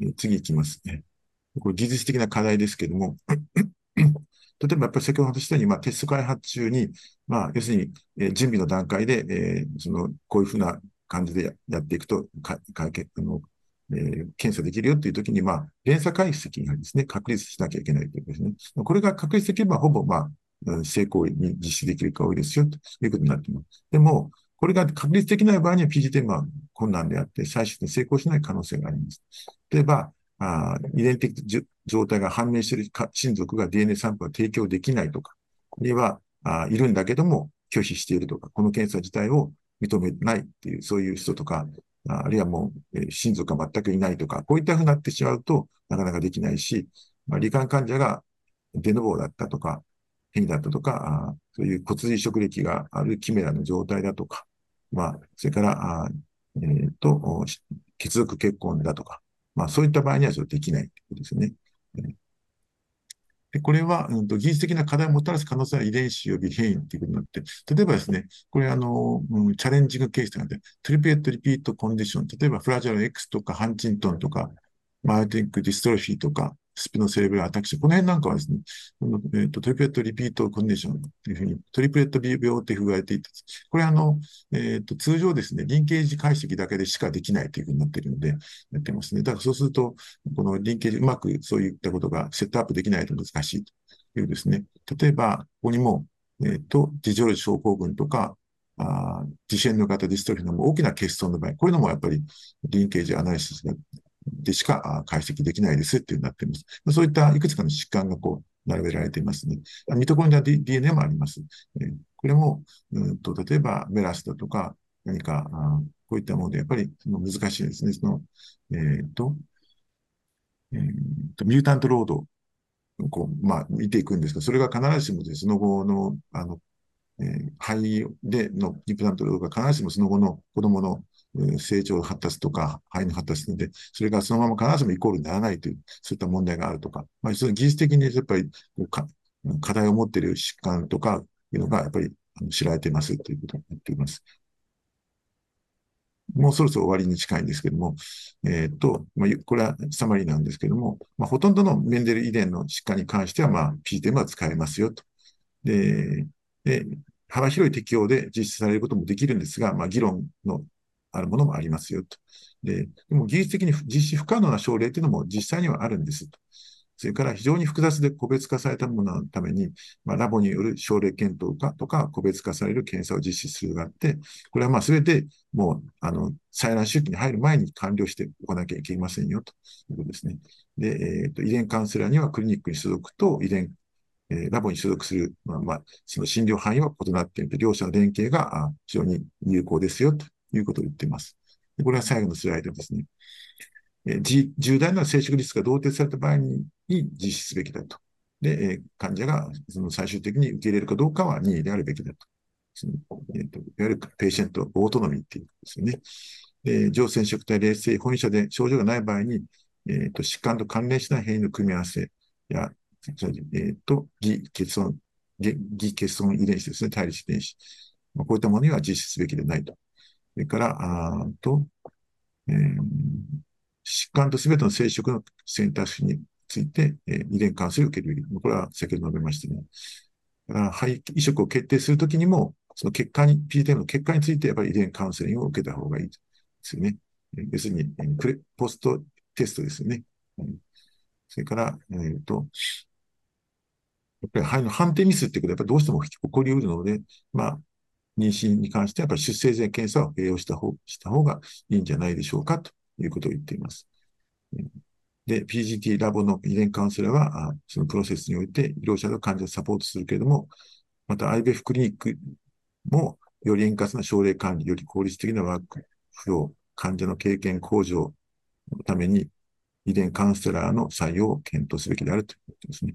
ー、次いきますね。これ技術的な課題ですけども、例えばやっぱり先ほど話したように、まあ、テスト開発中に、まあ、要するに、えー、準備の段階で、えー、その、こういうふうな感じでやっていくと、か、かけ、あの、えー、検査できるよっていうときに、まあ、連鎖解析がですね、確立しなきゃいけないということですね。これが確立できれば、ほぼ、まあ、成功に実施できるか多いですよ、ということになっています。でも、これが確率できない場合には PGT は困難であって、最終的に成功しない可能性があります。例えば、あ遺伝的状態が判明している親族が DNA サンプルを提供できないとか、あるいはあいるんだけども拒否しているとか、この検査自体を認めないっていう、そういう人とか、あるいはもう、親族が全くいないとか、こういったふうになってしまうとなかなかできないし、まあ、罹患患者がデノボーだったとか、変異だったとか、あそういう骨髄食歴があるキメラの状態だとか、まあ、それから、あえっ、と、血族結婚だとか、まあ、そういった場合にはそれできないということですよね。でこれは、うんと、技術的な課題をもたらす可能性は遺伝子及び変異ということになって、例えばですね、これあの、うん、チャレンジングケースなので、トリプレットリピートコンディション、例えばフラジャル X とかハンチントンとか、マーティックディストロフィーとか、スピノセレブルアタクション。この辺なんかはですね、えーと、トリプレットリピートコンディションというふうに、トリプレット病って言われていて、これあの、えーと、通常ですね、リンケージ解析だけでしかできないというふうになっているので、やってますね。だからそうすると、このリンケージ、うまくそういったことがセットアップできないと難しいというですね。例えば、ここにも、えっ、ー、と、ディジョル症候群とか、あ自身の型ディストロフィーの大きな欠損の場合、こういうのもやっぱりリンケージアナリシスがでしか解析できないですっていうなっています。そういったいくつかの疾患がこう並べられていますね。ミトコンドリア DNA もあります。これも、うんと、例えばメラスだとか、何か、こういったもので、やっぱりその難しいですね。その、えっ、と、えーと、ミュータントロードこう、まあ、見ていくんですが、それが必ずしもその後の、あの、えー、肺でのインプラントロードが必ずしもその後の子供の成長発達とか、肺の発達で、それがそのまま必ずしもイコールにならないという、そういった問題があるとか、まあ、その技術的にやっぱり課題を持っている疾患とかいうのが、やっぱり知られていますということになっています。もうそろそろ終わりに近いんですけども、えっ、ー、と、まあ、これはサマリーなんですけども、まあ、ほとんどのメンデル遺伝の疾患に関しては、まあ、PTM は使えますよと。で、で幅広い適用で実施されることもできるんですが、まあ、議論のあるものもありますよと。で、でも技術的に実施不可能な症例というのも実際にはあるんですと。それから非常に複雑で個別化されたもののために、まあ、ラボによる症例検討かとか、個別化される検査を実施するがあって、これはまあ全てもう、あの、採卵周期に入る前に完了しておかなきゃいけませんよということですね。で、えっ、ー、と、遺伝カウンセラーにはクリニックに所属と遺伝えー、ラボに所属する、まあ、まあ、その診療範囲は異なっていて、両者の連携が非常に有効ですよということを言っています。これは最後のスライドですね。えー、重大な生殖リスクが同定された場合に実施すべきだと。で、えー、患者がその最終的に受け入れるかどうかは任意であるべきだと。そのえーと、いわゆるペーシェントオートノミーっていうんですよね。で、上染色体冷静本社で症状がない場合に、えーと、疾患と関連しない変異の組み合わせや、えっ、ー、と、偽欠損、偽欠損遺伝子ですね、対立遺伝子。まあ、こういったものには実施すべきでないと。それから、あと、えー、疾患とすべての生殖の選択肢について、えー、遺伝関数を受けるべき。これは先ほど述べましたね。だから、肺移植を決定するときにも、その結果に、PTM の結果について、やっぱり遺伝カウンセリングを受けた方がいいですよね。要するに、プレポストテストですよね。うんそれから、えっ、ー、と、やっぱり肺の判定ミスってことは、やっぱりどうしても起こり得るので、まあ、妊娠に関しては、やっぱり出生前検査を併用した方した方がいいんじゃないでしょうかということを言っています。で、PGT ラボの遺伝カウンセラーは、そのプロセスにおいて医療者の患者をサポートするけれども、また IBF クリニックもより円滑な症例管理、より効率的なワークフロー、患者の経験向上のために遺伝カウンセラーの採用を検討すべきであるということですね。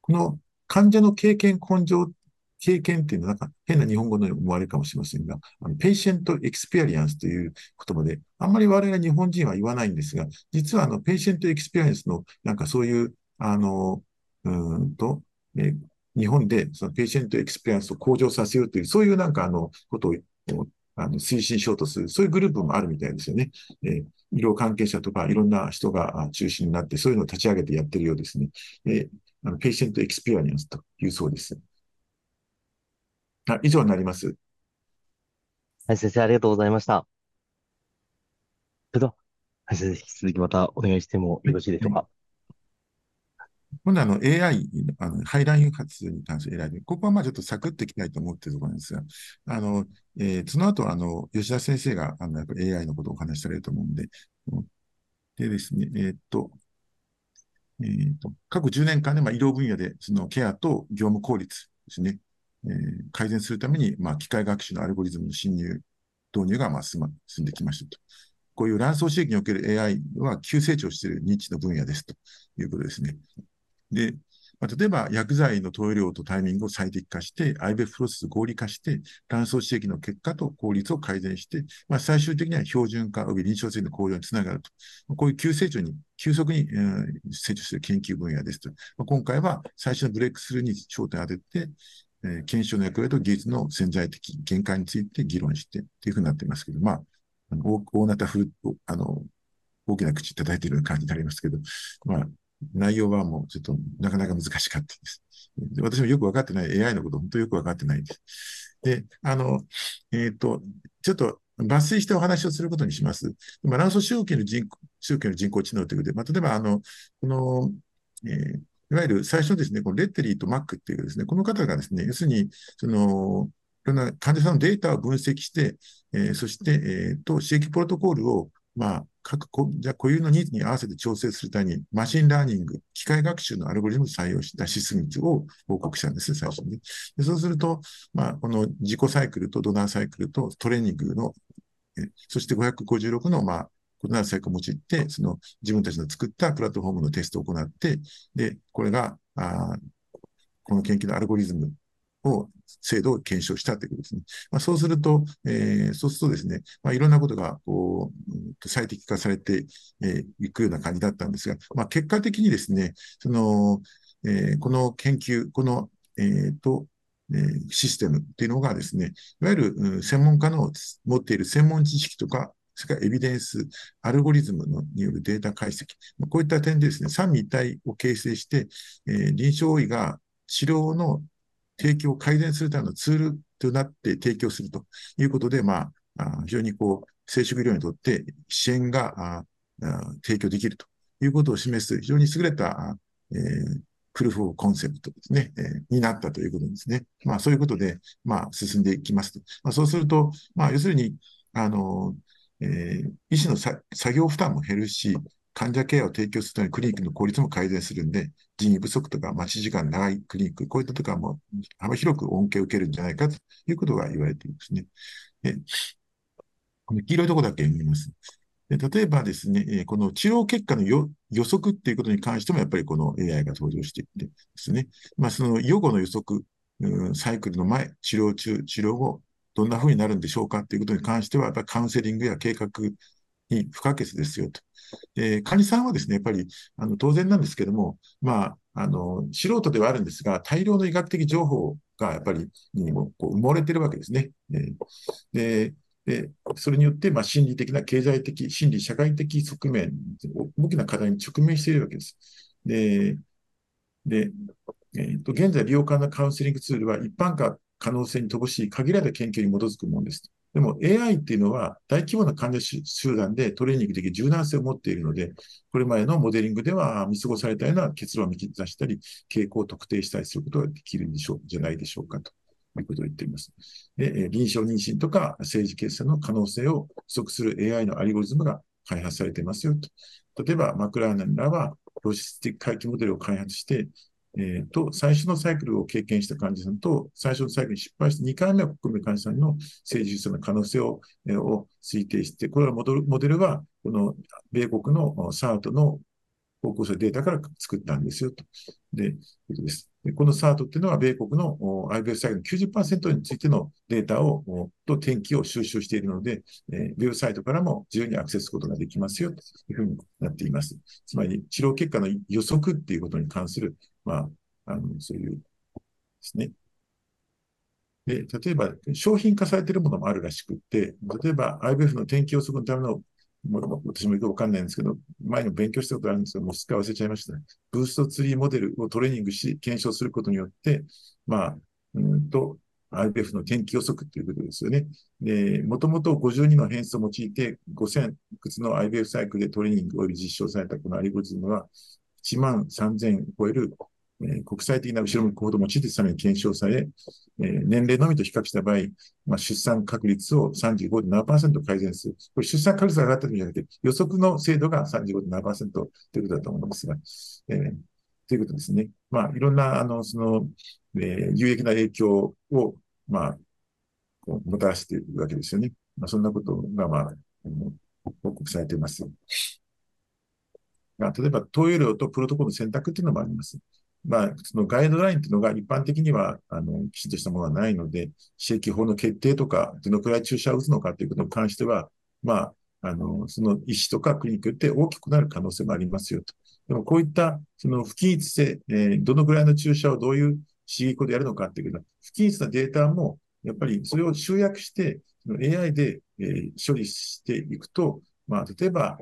この患者の経験根、経験っていうのはなんか変な日本語のように思われるかもしれませんが、あの patient experience という言葉で、あんまり我々日本人は言わないんですが、実はあの patient experience のなんかそういう、あの、うんと、え日本でその patient experience を向上させようという、そういうなんかあのことをあの推進しようとする、そういうグループもあるみたいですよね。えー、医療関係者とかいろんな人が中心になって、そういうのを立ち上げてやってるようですね。えー、あの patient experience というそうです。あ以上になります。はい、先生、ありがとうございました。それでは、はい、先生、引き続きまたお願いしてもよろしいでしょうか？今度あの AI、あのハイライン発に関する AI で、ここはまあちょっとサクッといきたいと思っているところなんですが、あの、えー、その後あの、吉田先生があのやっぱ AI のことをお話しされると思うんで、でですね、えー、っと、えー、っと、過去10年間でまあ医療分野でそのケアと業務効率ですね、えー、改善するために、まあ、機械学習のアルゴリズムの侵入、導入がまあ進んできましたと。こういう卵巣刺激における AI は急成長しているニッチの分野ですということですね。で、まあ、例えば薬剤の投与量とタイミングを最適化して、IBF プロセスを合理化して、卵巣刺激の結果と効率を改善して、まあ、最終的には標準化及び臨床性の向上につながると。こういう急成長に、急速に、えー、成長する研究分野ですと。まあ、今回は最初のブレイクスルーに焦点を当てて、えー、検証の役割と技術の潜在的限界について議論してっていうふうになっていますけど、まあ、あの大大なたふあの、大きな口叩いてるような感じになりますけど、まあ、内容はもうちょっとなかなか難しかったです。で私もよくわかってない、AI のこと本当よくわかってないです。で、あの、えっ、ー、と、ちょっと抜粋してお話をすることにします。今、卵巣周期の人口、周期の人工知能ということで、まあ、例えば、あの、この、えー、いわゆる最初ですね、この Letterie と Mac っていうですね、この方がですね、要するに、その、いろんな患者さんのデータを分析して、えー、そして、えー、と、刺激プロトコールを、まあ、各患者固有のニーズに合わせて調整するために、 machine learning、機械学習のアルゴリズムを採用した指数値を報告したんです、最初に。でそうすると、まあ、この自己サイクルとドナーサイクルとトレーニングの、えそして556の、まあ、異なるサイクルを用いて、その自分たちの作ったプラットフォームのテストを行って、で、これが、あこの研究のアルゴリズムを、精度を検証したということですね。まあ、そうすると、えー、そうするとですね、まあ、いろんなことが、こう、最適化されてい、えー、くような感じだったんですが、まあ、結果的にですね、その、えー、この研究、この、えー、と、え、システムっていうのがですね、いわゆる、専門家の持っている専門知識とか、それからエビデンス、アルゴリズムのによるデータ解析、こういった点でですね、三位一体を形成して、えー、臨床医が治療の提供を改善するためのツールとなって提供するということで、まあ、非常にこう、生殖医療にとって支援が提供できるということを示す非常に優れた、えー、プルフォーコンセプトですね、えー、になったということですね。まあ、そういうことで、まあ、進んでいきますと。まあ、そうすると、まあ、要するに、あの、えー、医師の作業負担も減るし、患者ケアを提供するためにクリニックの効率も改善するんで、人員不足とか待ち時間長いクリニック、こういったところも幅広く恩恵を受けるんじゃないかということが言われていますね。でこの黄色いとこだけ見ます。で例えばですね、この治療結果の予測っていうことに関しても、やっぱりこの AI が登場していてですね、まあ、その予後の予測、サイクルの前、治療中、治療後、どんな風になるんでしょうかっていうことに関しては、やっぱりカウンセリングや計画に不可欠ですよと。で、患者さんはですね、やっぱり、あの、当然なんですけども、まあ、あの、素人ではあるんですが、大量の医学的情報がやっぱり、にもこう埋もれてるわけですね。で、で、それによって、まあ、心理的な経済的、心理社会的側面、大きな課題に直面しているわけです。で、で、えーと、現在利用可能なカウンセリングツールは一般化可能性に乏しい限られた研究に基づくものです。でも AI っていうのは大規模な患者集団でトレーニング的柔軟性を持っているので、これまでのモデリングでは見過ごされたような結論を見出したり、傾向を特定したりすることができるんでしょう、じゃないでしょうかと。いうことを言っています。で、臨床妊娠とか政治決済の可能性を不足する AI のアルゴリズムが開発されていますよと。例えばマクラーナンらはロジスティック回帰モデルを開発して、えー、と、最初のサイクルを経験した患者さんと、最初のサイクルに失敗して2回目を含む患者さんの成熟の可能性を,、えー、を推定して、これはモデルモデルは、この米国の SART の高校生データから作ったんですよと。で、ことです。でこの SART っていうのは、米国の IBS サイトの90%についてのデータを、と天気を収集しているので、えー、ウェブサイトからも自由にアクセスすることができますよというふうになっています。つまり、治療結果の予測っていうことに関する、まあ、あの、そういうですね。で、例えば、商品化されているものもあるらしくって、例えば IBF の天気予測のためのも私もよくわかんないんですけど、前にも勉強したことあるんですけど、もうすっかり忘れちゃいました、ね。ブーストツリーモデルをトレーニングし、検証することによって、まあ、うんと、IPF の天気予測ということですよね。で、もともと52の変数を用いて5000いくつの IBF サイクルでトレーニング及び実証されたこのアリゴリズムは1万3000を超えるえ、国際的な後ろ向き行動を用いてさらに検証され、え、年齢のみと比較した場合、まあ、出産確率を35.7%改善する。これ出産確率が上がったとじゃなくて、予測の精度が35.7%ということだと思うんですが、えー、ということですね。まあ、いろんな、あの、その、えー、有益な影響を、まあ、こうもたらしているわけですよね。まあ、そんなことが、まあ、報告されています。まあ、例えば、投与量とプロトコルの選択っていうのもあります。まあ、そのガイドラインっていうのが一般的には、あの、きちんとしたものはないので、刺激法の決定とか、どのくらい注射を打つのかということに関しては、まあ、あの、その医師とかクリニックって大きくなる可能性もありますよと。でもこういった、その不均一性、えー、どのくらいの注射をどういう刺激法でやるのかっていうような不均一なデータも、やっぱりそれを集約して、AI で、えー、処理していくと、まあ、例えば、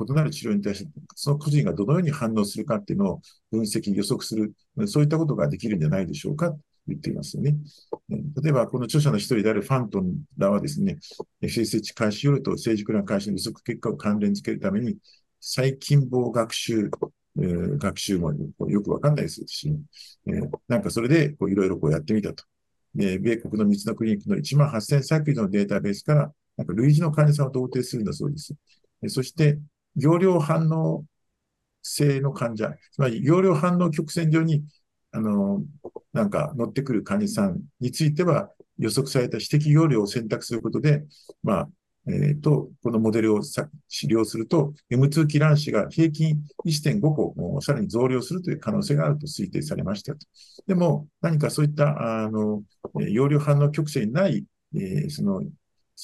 異なる治療に対して、その個人がどのように反応するかっていうのを分析、予測する、そういったことができるんじゃないでしょうかと言っていますよね。例えば、この著者の一人であるファントンらはですね、FSH 開始よりと成熟な開始の予測結果を関連付けるために、最近傍学習、えー、学習もよくわかんないですし、えー、なんかそれでいろいろやってみたと。えー、米国の3つのクリニックの1万8000サークルのデータベースから、なんか類似の患者さんを同定するんだそうです。そして、容量反応性の患者、つまり容量反応曲線上に、あの、なんか乗ってくる患者さんについては予測された指摘容量を選択することで、まあ、えっ、ー、と、このモデルを治療すると、M2 キラン子が平均1.5個さらに増量するという可能性があると推定されましたと。でも、何かそういった、あの、容量反応曲線にない、えー、その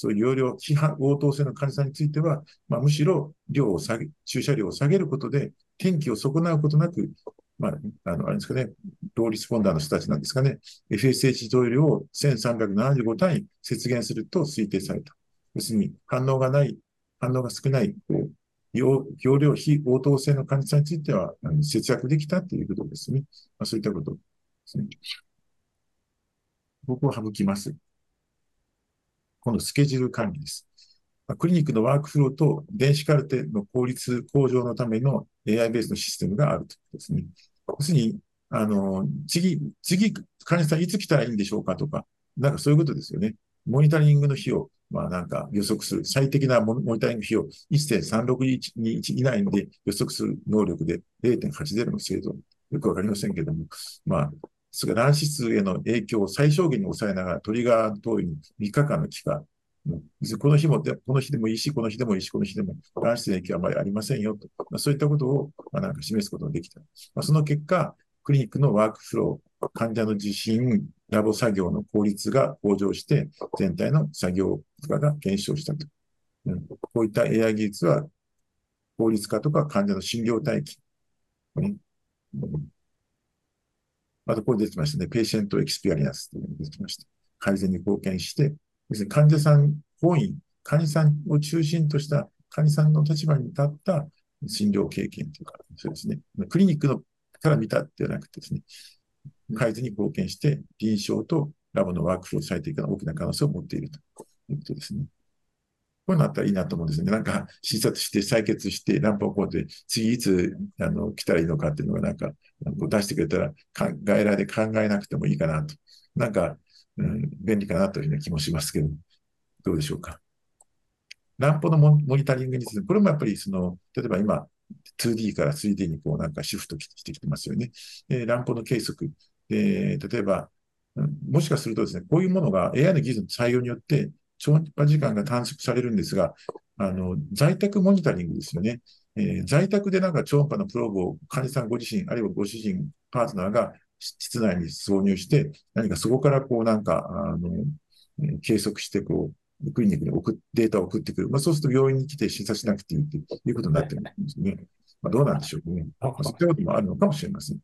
そういう容量、批判、応答性の患者さんについては、まあ、むしろ量を下げ、注射量を下げることで、天気を損なうことなく、まあ、あの、あれですかね、ローリスポンダーの人たちなんですかね、FSH 投与量を1375単位節減すると推定された。要するに、反応がない、反応が少ない、容容量、非応答性の患者さんについては、あの節約できたということですね。まあ、そういったことですね。僕は省きます。今度スケジュール管理です。クリニックのワークフローと電子カルテの効率向上のための AI ベースのシステムがあるということですね。要するに、あの、次、次、患者さんいつ来たらいいんでしょうかとか、なんかそういうことですよね。モニタリングの費用、まあなんか予測する、最適なモニタリング費用、1.361以内で予測する能力で0.80の精度。よくわかりませんけども、まあ、卵子数への影響を最小限に抑えながらトリガー通りに3日間の期間、この日も、この日でもいいし、この日でもいいし、この日でも卵子の影響はあまりありませんよと。まあ、そういったことを、まあ、なんか示すことができた。まあ、その結果、クリニックのワークフロー、患者の受診、ラボ作業の効率が向上して、全体の作業負荷が減少したと。うん、こういった AI 技術は、効率化とか患者の診療待機、うんあとこれ出てましたね。 patient experience というのが出てきました。改善に貢献して、要するに患者さん本位、患者さんを中心とした患者さんの立場に立った診療経験というか、そうですね。クリニックのから見たではなくてですね、改善に貢献して、臨床とラボのワークフロー最適な大きな可能性を持っているということですね。こういうのあったらいいなと思うんですね。なんか診察して採血してランプをこうで次いつあの来たらいいのかっていうのがなんか出してくれたら外来で考えなくてもいいかなと。なんか、うん、便利かなというような気もしますけど、どうでしょうか。ランプのモニタリングについて、これもやっぱりその、例えば今、2D から 3D にこうなんかシフトしてきてますよね。えー、乱歩の計測。えー、例えば、もしかするとですね、こういうものが AI の技術の採用によって超音波時間が短縮されるんですが、あの、在宅モニタリングですよね。えー、在宅でなんか超音波のプローブを患者さんご自身、あるいはご主人、パートナーが室内に挿入して、何かそこからこうなんか、あの、計測してこう、クリニックに送データを送ってくる。まあ、そうすると病院に来て審査しなくていいということになってるんですね。まあ、どうなんでしょうね。まあ、そういったこともあるのかもしれません。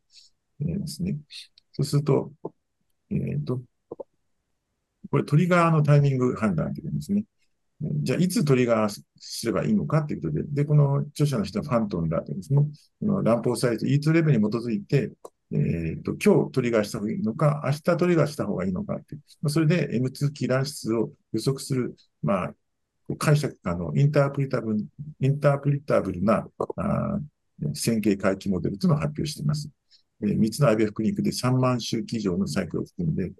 えー、ですね。そうすると、えっ、ー、と、これトリガーのタイミング判断というんですね。じゃあ、いつトリガーすればいいのかということで、で、この著者の人はファントンだというですね。この乱暴サイズ E2 レベルに基づいて、えっ、ー、と、今日トリガーした方がいいのか、明日トリガーした方がいいのかっていう。それで M2 キー乱出を予測する、まあ、解釈、あの、インタープリタブル、インタープリタブルな、あ線形回帰モデルというのを発表しています。えー、3つの IBF クリニックで3万周期以上のサイクルを含んで、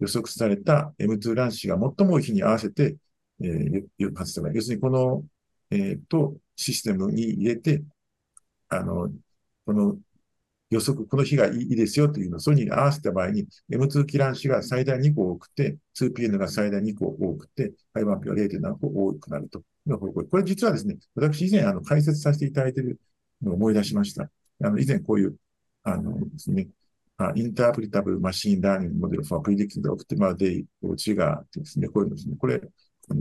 予測された M2 乱視が最も多い日に合わせて、えー、発生要するにこの、えー、と、システムに入れて、あの、この予測、この日がいいですよというのを、それに合わせた場合に、M2 キラン子が最大2個多くて、2PN が最大2個多くて、5-1P は0.7個多くなるという方向。これ実はですね、私以前あの解説させていただいているのを思い出しました。あの、以前こういう、あのですね、 interpretable machine learning model for predicting the optimal day of trigger ってですね、こういうのですね、これ、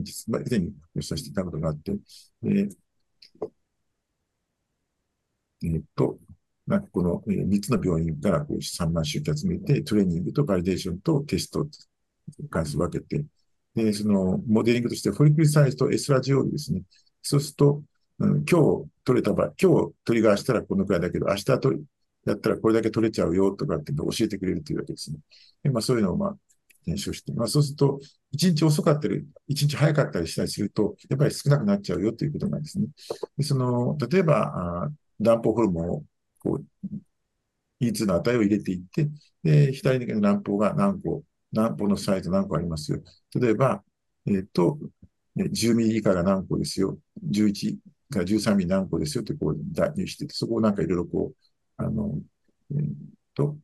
実は以前に発表させていたことがあって、えー、えー、っと、なんかこの、えー、3つの病院からこう3万周期集めて、トレーニングとバリデーションとテスト関数分けて、で、そのモデリングとして、フォリクルサイズとエスラジオールですね。そうすると、うん、今日取れた場合、今日トリガーしたらこのくらいだけど、明日取やったらこれだけ取れちゃうよとかって教えてくれるというわけですね。でまあそういうのをまあ検証して、まあそうすると、一日遅かったり、一日早かったりしたりすると、やっぱり少なくなっちゃうよということなんですね。でその、例えば、あ乱歩ホルモンを、こう、E2 の値を入れていって、で、左に乱歩が何個、乱歩のサイズ何個ありますよ。例えば、えっ、ー、と、10ミリ以下が何個ですよ。11から13ミリ何個ですよってこう代入してて、そこをなんかいろいろこう、あの、えー、と、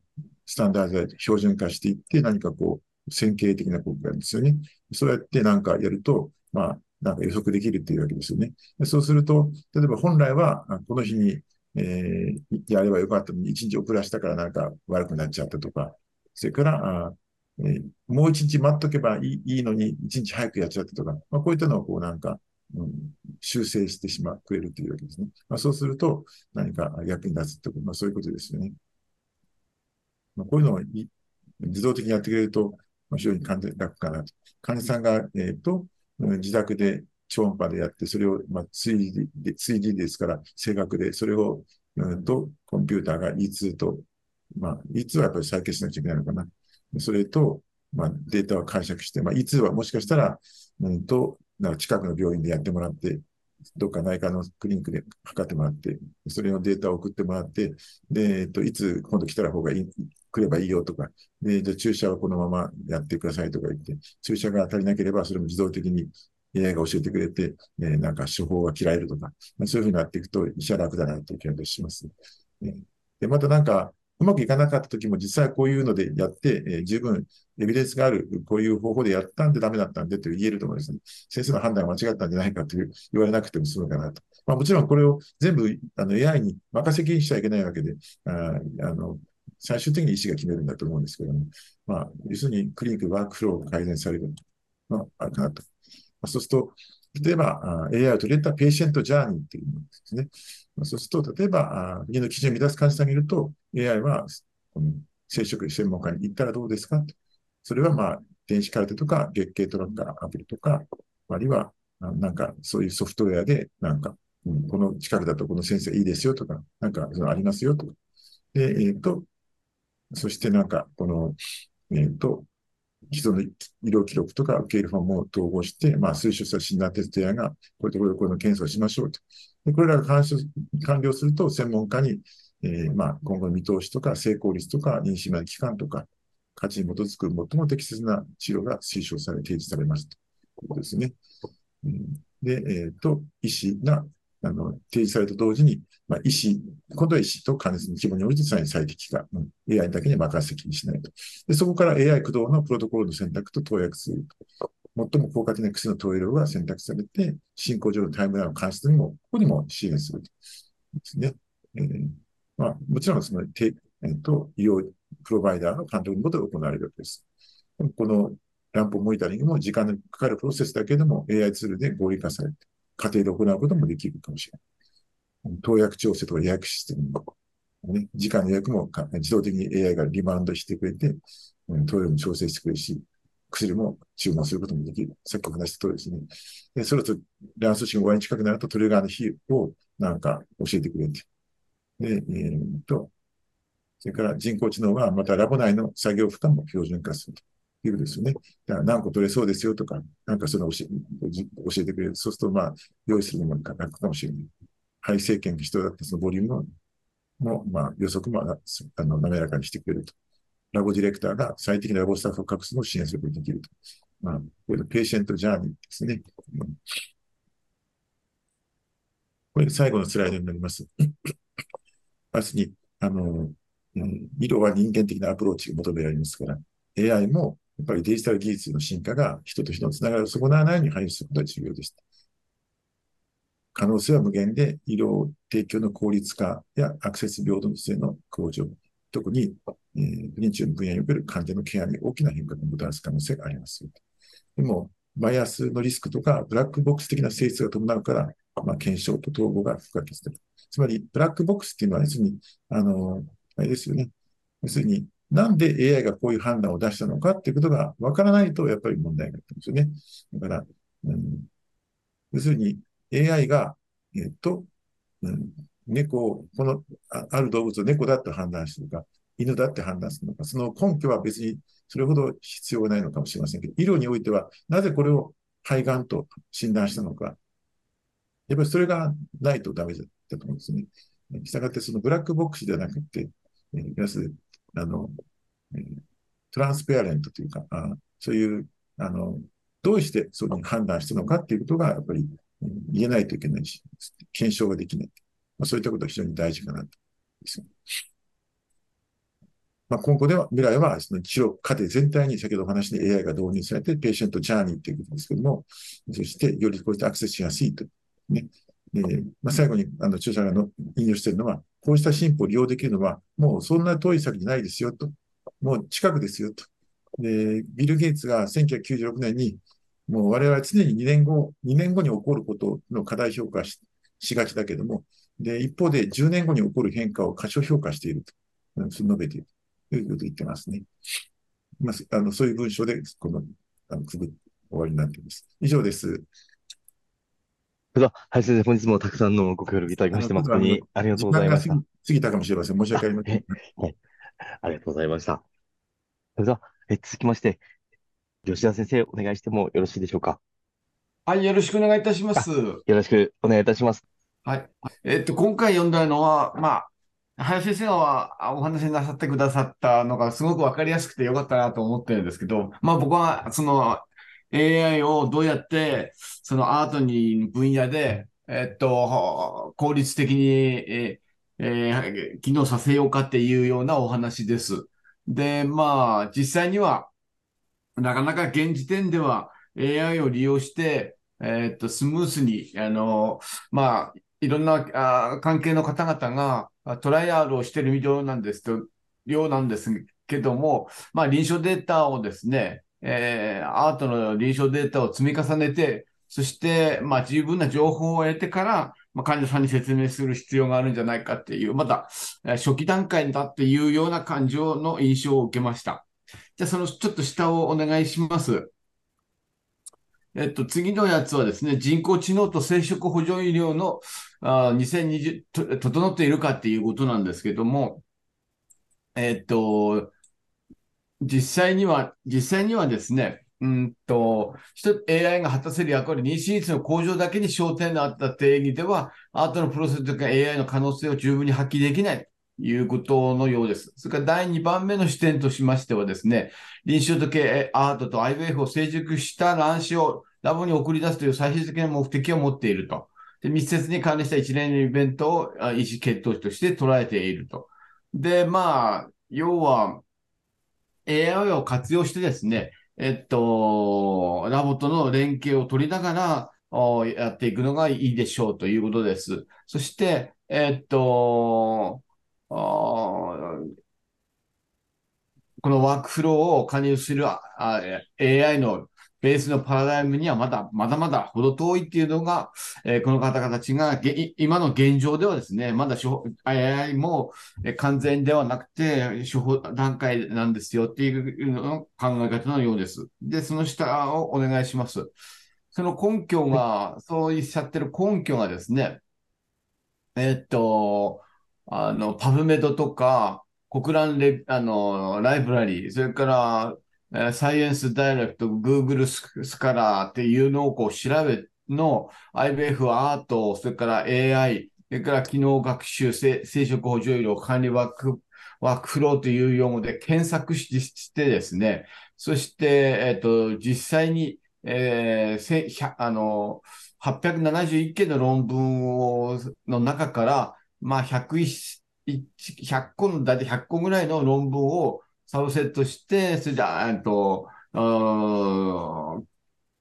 スタンダードで標準化していって、何かこう、線形的なことがあるんですよね。そうやってなんかやると、まあ、なんか予測できるっていうわけですよね。そうすると、例えば本来は、この日に、えー、やればよかったのに、一日遅らしたからなんか悪くなっちゃったとか、それから、あえー、もう一日待っとけばいいいいのに、一日早くやっちゃったとか、まあ、こういったのをこうなんか、うん、修正してしまくれるというわけですね。まあ、そうすると何か役に立つと、まあ、そういうことですよね。まあ、こういうのを自動的にやってくれると、まあ、非常に簡単楽かなと。患者さんが、えっ、ー、と、自宅で超音波でやって、それを、まあ、3D で、3D ですから、正確で、それを、うんと、コンピューターが E2 と、まあ、E2 はやっぱり再建しなきゃいけないのかな。それと、まあ、データを解釈して、まあ、E2 はもしかしたら、うんと、なんか近くの病院でやってもらって、どっか内科のクリニックで測ってもらって、それのデータを送ってもらって、で、えっと、いつ今度来たら方がいい、来ればいいよとか、で、じゃ注射はこのままやってくださいとか言って、注射が足りなければそれも自動的に AI が教えてくれて、えー、なんか処方が切られるとか、そういうふうになっていくと医者楽だなという気がします。で、またなんか、うまくいかなかった時も実際こういうのでやって、えー、十分エビデンスがある、こういう方法でやったんでダメだったんでと言えると思いますね。先生の判断が間違ったんじゃないかという言われなくても済むかなと。まあ、もちろんこれを全部あの AI に任せきりにしちゃいけないわけで、ああの最終的に医師が決めるんだと思うんですけども、まあ、要するにクリニックワークフローが改善されるのかなと。まあ、そうすると、例えば AI を取り入れた patient journey っていうものですね。そうすると、例えば、国の基準を満たす患者さんがいると、AI は、この生殖専門家に行ったらどうですかとそれは、まあ、電子カルテとか、月経トラッカーアプリとか、あるいは、なんか、そういうソフトウェアで、なんか、うん、この近くだとこの先生いいですよとか、なんか、ありますよとか。で、えっ、ー、と、そしてなんか、この、えっ、ー、と、既存の医療記録とか受け入れフォームを統合して、まあ、推奨した診断テストやが、こういうところでこの検査をしましょうと。でこれらが完了すると、専門家に、えー、まあ、今後の見通しとか、成功率とか、妊娠まで期間とか、価値に基づく最も適切な治療が推奨され、提示されますということですね。うん、で、えっ、ー、と、医師があの、提示された同時に、まあ、医師、今度は医師と患者の規模に応じてさらに最適化、うん、AI だけに任せきにしないと。で、そこから AI 駆動のプロトコルの選択と投薬すると。最も効果的な薬の投与量が選択されて、進行上のタイムラインの監視にも、ここにも支援すると。ですね。えー、まあ、もちろん、その、えっと、医療プロバイダーの監督のことで行われるわけです。このランプモニタリングも時間のかかるプロセスだけでも AI ツールで合理化されて、家庭で行うこともできるかもしれない。投薬調整とか予約システムも、ね、時間の予約も自動的に AI がリバウンドしてくれて、投与も調整してくれるし、薬も注文することもできる。さっきお話した通りですね。で、それと、卵巣子が終わりに近くなるとトリガーの日をなんか教えてくれて。で、えー、と、それから人工知能はまたラボ内の作業負担も標準化するということですよね。だから何個取れそうですよとか、なんかその教え教えてくれる。そうすると、まあ、用意するのも楽かもしれない。肺生検が必要だったそのボリュームも、まあ、予測もあの滑らかにしてくれると。ラボディレクターが最適なラボスタッフを隠すのを支援することができると。まあ、これペーシェントジャーニーですね。これ最後のスライドになります。まずに、あの、うん、色は人間的なアプローチが求められますから、AI もっぱりデジタル技術の進化が人と人のつながりを損なわないように配慮することが重要です。可能性は無限で、医療提供の効率化やアクセス平等性の向上、特に、えー、不妊治療の分野における患者のケアに大きな変化をもたらす可能性があります。でも、バイアスのリスクとか、ブラックボックス的な性質が伴うから、まあ、検証と統合が不可欠だつまり、ブラックボックスっていうのは、要するに、あの、あれですよね。要するに、なんで AI がこういう判断を出したのかっていうことがわからないと、やっぱり問題があるんですよね。だから、うん、要するに AI が、えっと、うん、猫このあ、ある動物を猫だって判断してるか、犬だって判断するのか、その根拠は別にそれほど必要ないのかもしれませんけど、医療においては、なぜこれを肺がんと診断したのか、やっぱりそれがないとダメだったと思うんですね。したがって、そのブラックボックスではなくて、えー、要する、あの、トランスペアレントというか、あそういう、あの、どうしてそういうふうに判断したのかっていうことが、やっぱり、言えないといけないし、検証ができない。まあ、そういったことが非常に大事かなと。まあ、今後では、未来は、その治療過程全体に先ほどお話に AI が導入されて、ペーシェントジャーニーということですけども、そして、よりこういったアクセスしやすいと。ね。えー、まあ、最後に、あの、著者がの引用しているのは、こうした進歩を利用できるのは、もうそんな遠い先にないですよと。もう近くですよと。で、ビル・ゲイツが1996年に、もう我々は常に2年後、2年後に起こることの過大評価しがちだけども、で、一方で10年後に起こる変化を過小評価していると、述べているということを言ってますね。まあ、あのそういう文章で、この、あの、くぐ、終わりになっています。以上です。はい、先生、本日もたくさんのご協力いただきまして、誠にありがとうございました。過ぎたかもしれません。申し訳ありません。はい。ありがとうございました。それでは、え続きまして、吉田先生、お願いしてもよろしいでしょうか？はい、よろしくお願いいたします。よろしくお願いいたします。はい。えっと、今回読んだのは、まあ、林先生がお話しなさってくださったのがすごくわかりやすくてよかったなと思ってるんですけど、まあ僕はその AI をどうやって、そのアートに分野で、えっと、効率的に、ええー、機能させようかっていうようなお話です。で、まあ、実際には、なかなか現時点では AI を利用して、えっと、スムースに、あの、まあ、いろんなあ関係の方々がトライアルをしているようなんですと、ようなんですけども、まあ、臨床データをですね、えー、アートの臨床データを積み重ねて、そして、まあ、十分な情報を得てから、まあ、患者さんに説明する必要があるんじゃないかっていう、まだ、え、初期段階だっていうような感情の印象を受けました。じゃあ、そのちょっと下をお願いします。えっと、次のやつはですね、人工知能と生殖補助医療のあ2020、整っているかっていうことなんですけども、えっと、実際には、実際にはですね、うんと、AI が果たせる役割、妊娠率の向上だけに焦点のあった定義では、アートのプロセスとか AI の可能性を十分に発揮できないということのようです。それから第2番目の視点としましてはですね、臨床と系アートと IVF を成熟した卵子をラボに送り出すという最終的な目的を持っているとで密接に関連した一連のイベントをあ意思決定として捉えていると。で、まあ、要は AI を活用してですね、えっと、ラボとの連携を取りながら、おやっていくのがいいでしょうということです。そして、えっと、このワークフローを加入するあ AI のベースのパラダイムにはまだまだまだ程遠いっていうのが、えーこの方々たちが今の現状ではですね、まだ処方 AI もえー完全ではなくて、処方段階なんですよっていうの考え方のようです。で、その下をお願いします。その根拠が、そうおっしゃってる根拠がですね、えっと、あの、パブメドとか、国覧レ、あの、ライブラリー、それから、えーサイエンスダイレクト、Google スカラーっていうのをこう調べの IBF アート、それから AI、それから機能学習、せ生殖補助医療管理ワーク、ワークフローという用語で検索してですね、そして、えっと、実際に、えーせ100あの、871件の論文をの中から、まあ、101 100個の、だいたい100個ぐらいの論文をサブセットして、それで、えっと、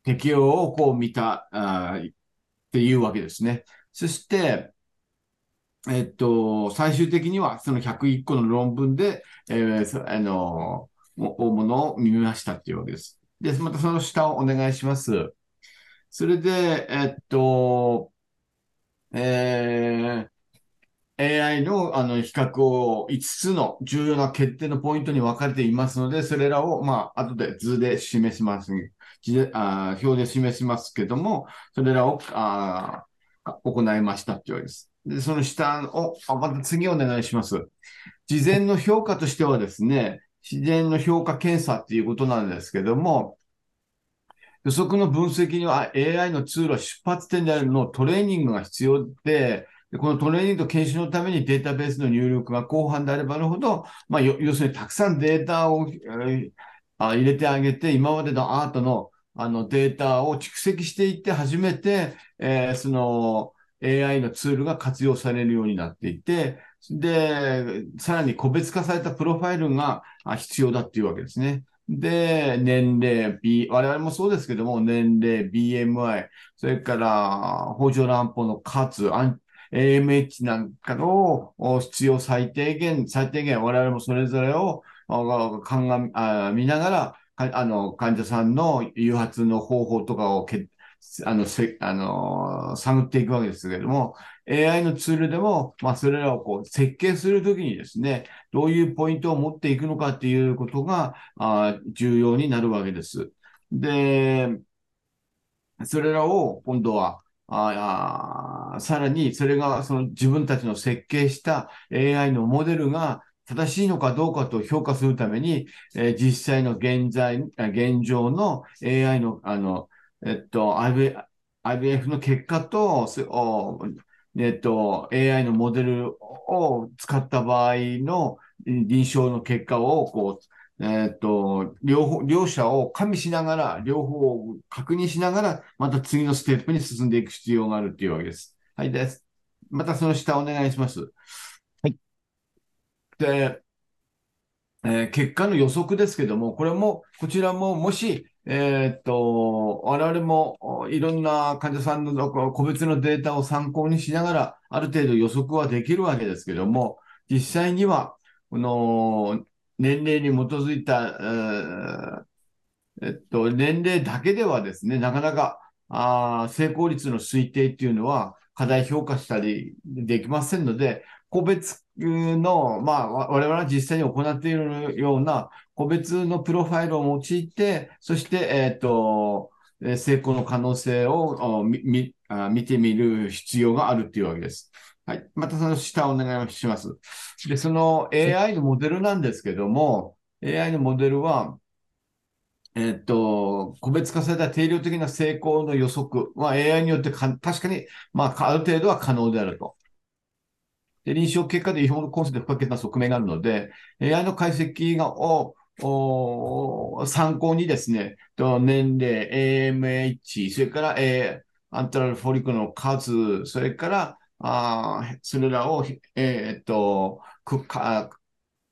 適用をこう見た、あっていうわけですね。そして、えっと、最終的にはその101個の論文で、えーあの、大物を見ましたっていうわけです。で、またその下をお願いします。それで、えっと、えー AI のあの比較を5つの重要な決定のポイントに分かれていますので、それらを、まあ、後で図で示します。字であ表で示しますけども、それらをあ行いましたというわけです。で、その下を、あ、また次お願いします。事前の評価としてはですね、自然の評価検査っていうことなんですけども、予測の分析には AI のツールは出発点であるのトレーニングが必要、でこのトレーニングと研修のためにデータベースの入力が広範であればあるほど、まあ、要するにたくさんデータを、え入れてあげて、今までのアートのあのデータを蓄積していって、初めて、えーその AI のツールが活用されるようになっていて、で、さらに個別化されたプロファイルが必要だっていうわけですね。で、年齢、B、我々もそうですけども、年齢、BMI、それから、補助乱歩の数、AMH なんかの必要最低限、最低限、我々もそれぞれをあ鑑みあ見ながら、あの、患者さんの誘発の方法とかをけあの、せ、あの、探っていくわけですけれども、AI のツールでも、まあ、それらをこう、設計するときにですね、どういうポイントを持っていくのかっていうことが、あ重要になるわけです。で、それらを今度は、ああさらにそれがその自分たちの設計した AI のモデルが正しいのかどうかと評価するために、えー実際の現在、現状の AI の、あの、えっと、IBF の結果と、えっと、AI のモデルを使った場合の臨床の結果を、こう、えっと、両方、両者を加味しながら、両方を確認しながら、また次のステップに進んでいく必要があるっていうわけです。はいです。またその下お願いします。はい。で、えー結果の予測ですけども、これも、こちらももし、えーっと、我々もおいろんな患者さんの個別のデータを参考にしながら、ある程度予測はできるわけですけども、実際には、この、年齢に基づいた、えっと、年齢だけではですね、なかなか、あ成功率の推定っていうのは課題評価したりできませんので、個別の、まあ、我々は実際に行っているような個別のプロファイルを用いて、そして、えっと、成功の可能性を見てみる必要があるっていうわけです。はい。またその下お願いします。で、その AI のモデルなんですけども、AI のモデルは、えっと、個別化された定量的な成功の予測は AI によってか確かに、まあ、ある程度は可能であると。で、臨床結果で違法のコンセプト不可欠な側面があるので、AI の解析がをお参考にですね、と年齢、AMH、それから、えーアントラルフォリクルの数、それから、あそれらを、えー、っと、くか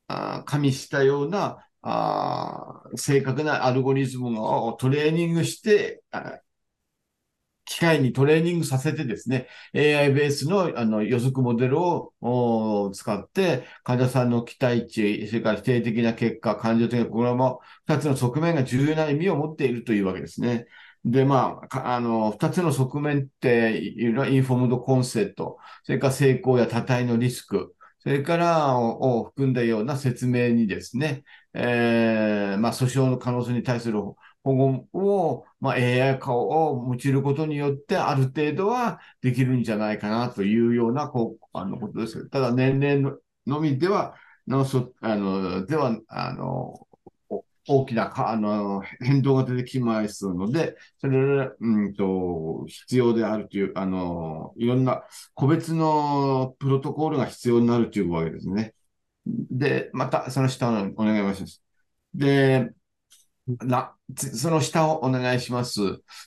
あ加味したようなあ正確なアルゴリズムをトレーニングして、機械にトレーニングさせてですね、AI ベースのあの予測モデルを使って、患者さんの期待値、それから否定的な結果、感情的なこれも二つの側面が重要な意味を持っているというわけですね。で、まあ、あの、二つの側面って、いろいろインフォームドコンセプト、それから成功や多体のリスク、それからを含んだような説明にですね、えー、まあ、訴訟の可能性に対する保護を、まあ、AI 化を用いることによって、ある程度はできるんじゃないかなというような、こう、あの、ことです。ただ、年齢のみでは、の、そ、あの、では、あの、大きなあの変動が出てきますので、それうんと必要であるという、あの、いろんな個別のプロトコールが必要になるというわけですね。で、またその下をお願いします。で、な、その下をお願いします。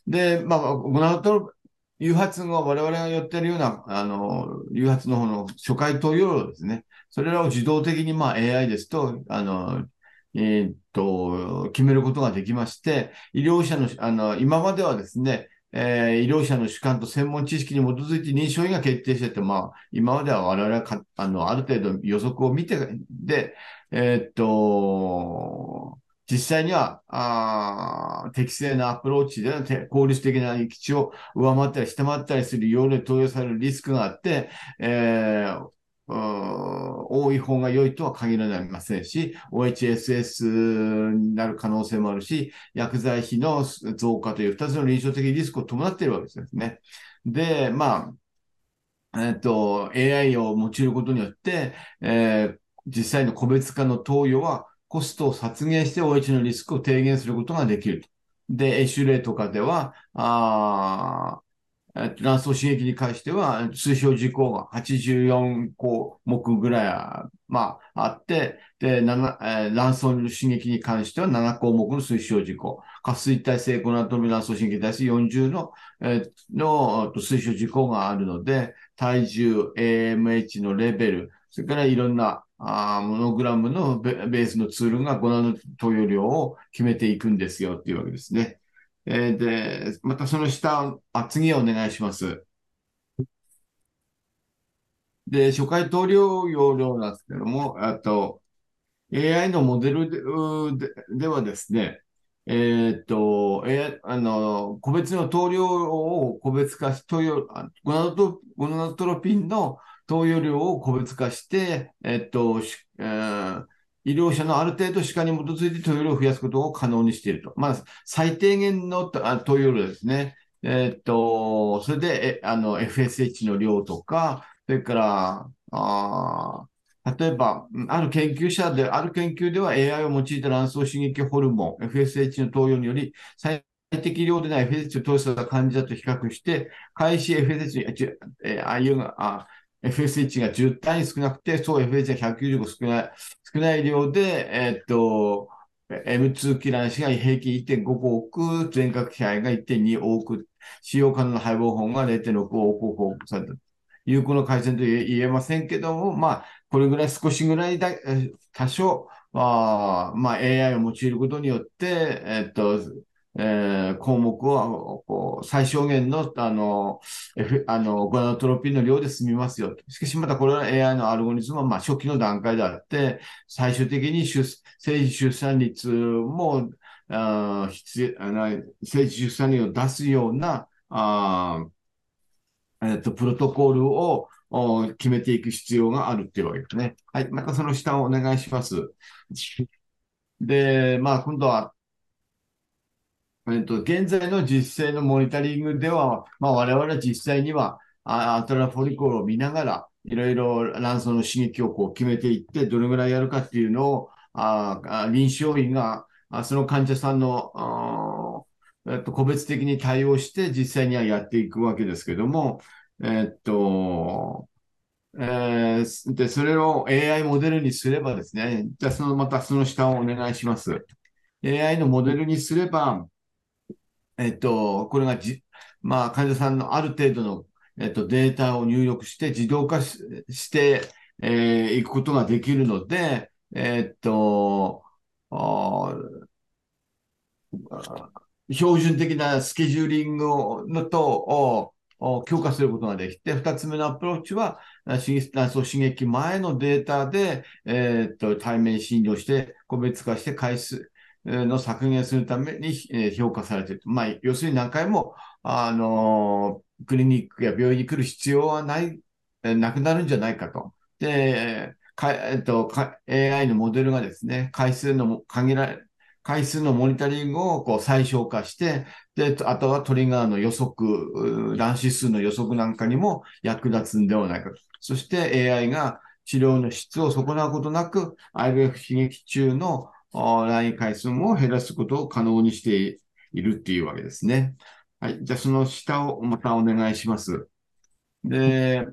で、まあ、この後、誘発後、我々が言ってるような、あの、誘発の方の初回投与ですね。それらを自動的に、まあ、AI ですと、あの、えー、っと、決めることができまして、医療者の、あの、今まではですね、えー、医療者の主観と専門知識に基づいて認証医が決定してて、まあ、今までは我々はか、あの、ある程度予測を見て、で、えー、っと、実際には、あ適正なアプローチで効率的な域値を上回ったり下回ったりするように投与されるリスクがあって、えー、多い方が良いとは限られませんし、OHSS になる可能性もあるし、薬剤費の増加という2つの臨床的リスクを伴っているわけですね。で、まあ、えっと、AI を用いることによって、えー、実際の個別化の投与はコストを削減して OH のリスクを低減することができると。で、種例とかでは、あ卵巣刺激に関しては、推奨事項が84項目ぐらい、まあ、あって、で、卵巣の刺激に関しては7項目の推奨事項。下垂体性コナトミ卵巣刺激に対して40の、え、の推奨事項があるので、体重、AMH のレベル、それからいろんなあモノグラムのベースのツールがゴナの投与量を決めていくんですよっていうわけですね。えー、で、またその下、あ、次お願いします。で、初回投料容量なんですけども、あと、AI のモデルでではですね、えー、っと、えあの、個別の投料を個別化し、投与、ゴナドゴナトロピンの投与量を個別化して、えっと、えー、医療者のある程度歯科に基づいて投与量を増やすことを可能にしていると。まあ、最低限の投与量ですね。えっと、それで、えあの、FSH の量とか、それから、あ例えば、ある研究者で、ある研究では AI を用いた卵巣刺激ホルモン、FSH の投与により、最適量でない FSH を投与された患者と比較して、開始 FSH、あいうあ FSH が10単位少なくて、そう FSH が195少ない、少ない量で、え、っと、M2 キラー氏が平均1.5個多く、全角気配が1.2多く、使用可能な配合本が0.6多く報告された。有効の改善と言えませんけども、まあ、これぐらい少しぐらいだ、多少、あまあ、AI を用いることによって、えっと、えー、項目をこう最小限のあの、F、あのゴナトロピンの量で済みますよ。しかしまたこれは AI のアルゴリズムはまあ初期の段階であって、最終的に出生児出産率もあ必生児出産率を出すようなあ、えっと、プロトコールを決めていく必要があるっていうわけですね。はい。またその下をお願いします。で、まあ今度はえっと、現在の実際のモニタリングでは、まあ、我々は実際には、アトラフォリコールを見ながら、いろいろ卵巣の刺激をこう決めていって、どれぐらいやるかっていうのを、あ臨床医が、その患者さんの、えっと、個別的に対応して、実際にはやっていくわけですけども、えっと、えー、で、それを AI モデルにすればですね、じゃあその、またその下をお願いします。AI のモデルにすれば、えっと、これがじ、まあ、患者さんのある程度の、えっと、データを入力して自動化ししてい、えー、くことができるので、えっと、標準的なスケジューリングのと、強化することができて、二つ目のアプローチは、刺激前のデータで、えー、っと、対面診療して、個別化して回数の削減するために、評価されている。まあ、要するに何回も、あの、クリニックや病院に来る必要はない、なくなるんじゃないかと。で、かえっと、AI のモデルがですね、回数の限られ、回数のモニタリングをこう最小化して、で、あとはトリガーの予測、乱指数の予測なんかにも役立つんではないかと。そして AI が治療の質を損なうことなく、IVF 刺激中のライン回数も減らすことを可能にしているっていうわけですね。はい。じゃあその下をまたお願いします。で、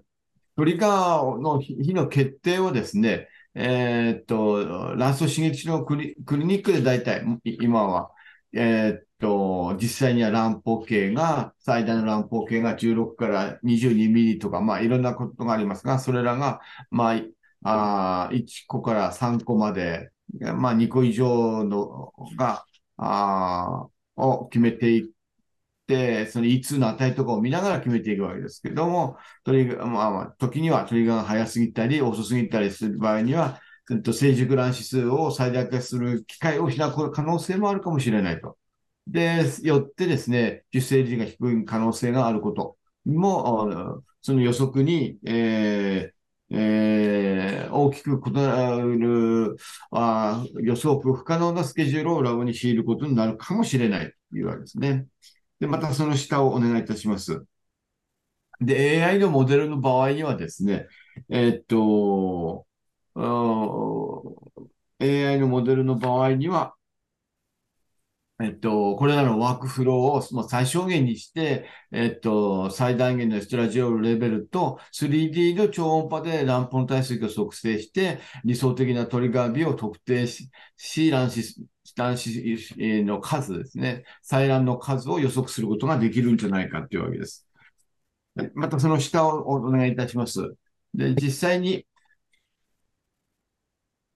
トリガーの日の決定をですね、えー、っと、卵巣刺激のクリニックで大体、今は、えー、っと、実際には卵胞径が、最大の卵胞径が16から22ミリとか、まあ、いろんなことがありますが、それらが、まあ、あ1個から3個まで、まあ、2個以上のが、あを決めていって、その E2 の値とかを見ながら決めていくわけですけども、トリガー、まあ、まあ、時にはトリガーが早すぎたり、遅すぎたりする場合には、成熟卵子数を最大化する機会を失う可能性もあるかもしれないと。で、よってですね、受精率が低い可能性があることも、その予測に、えーえー、大きく異なるあ予測不可能なスケジュールをラボに強いることになるかもしれないというわけですね。で、またその下をお願いいたします。で、AI のモデルの場合にはですね、えー、っと、AI のモデルの場合には、えっと、これらのワークフローを最小限にして、えっと、最大限のストラジオレベルと 3D の超音波で卵胞体積を測定して、理想的なトリガー日を特定し、卵子、卵子の数ですね、採卵の数を予測することができるんじゃないかというわけです。またその下をお願いいたします。で、実際に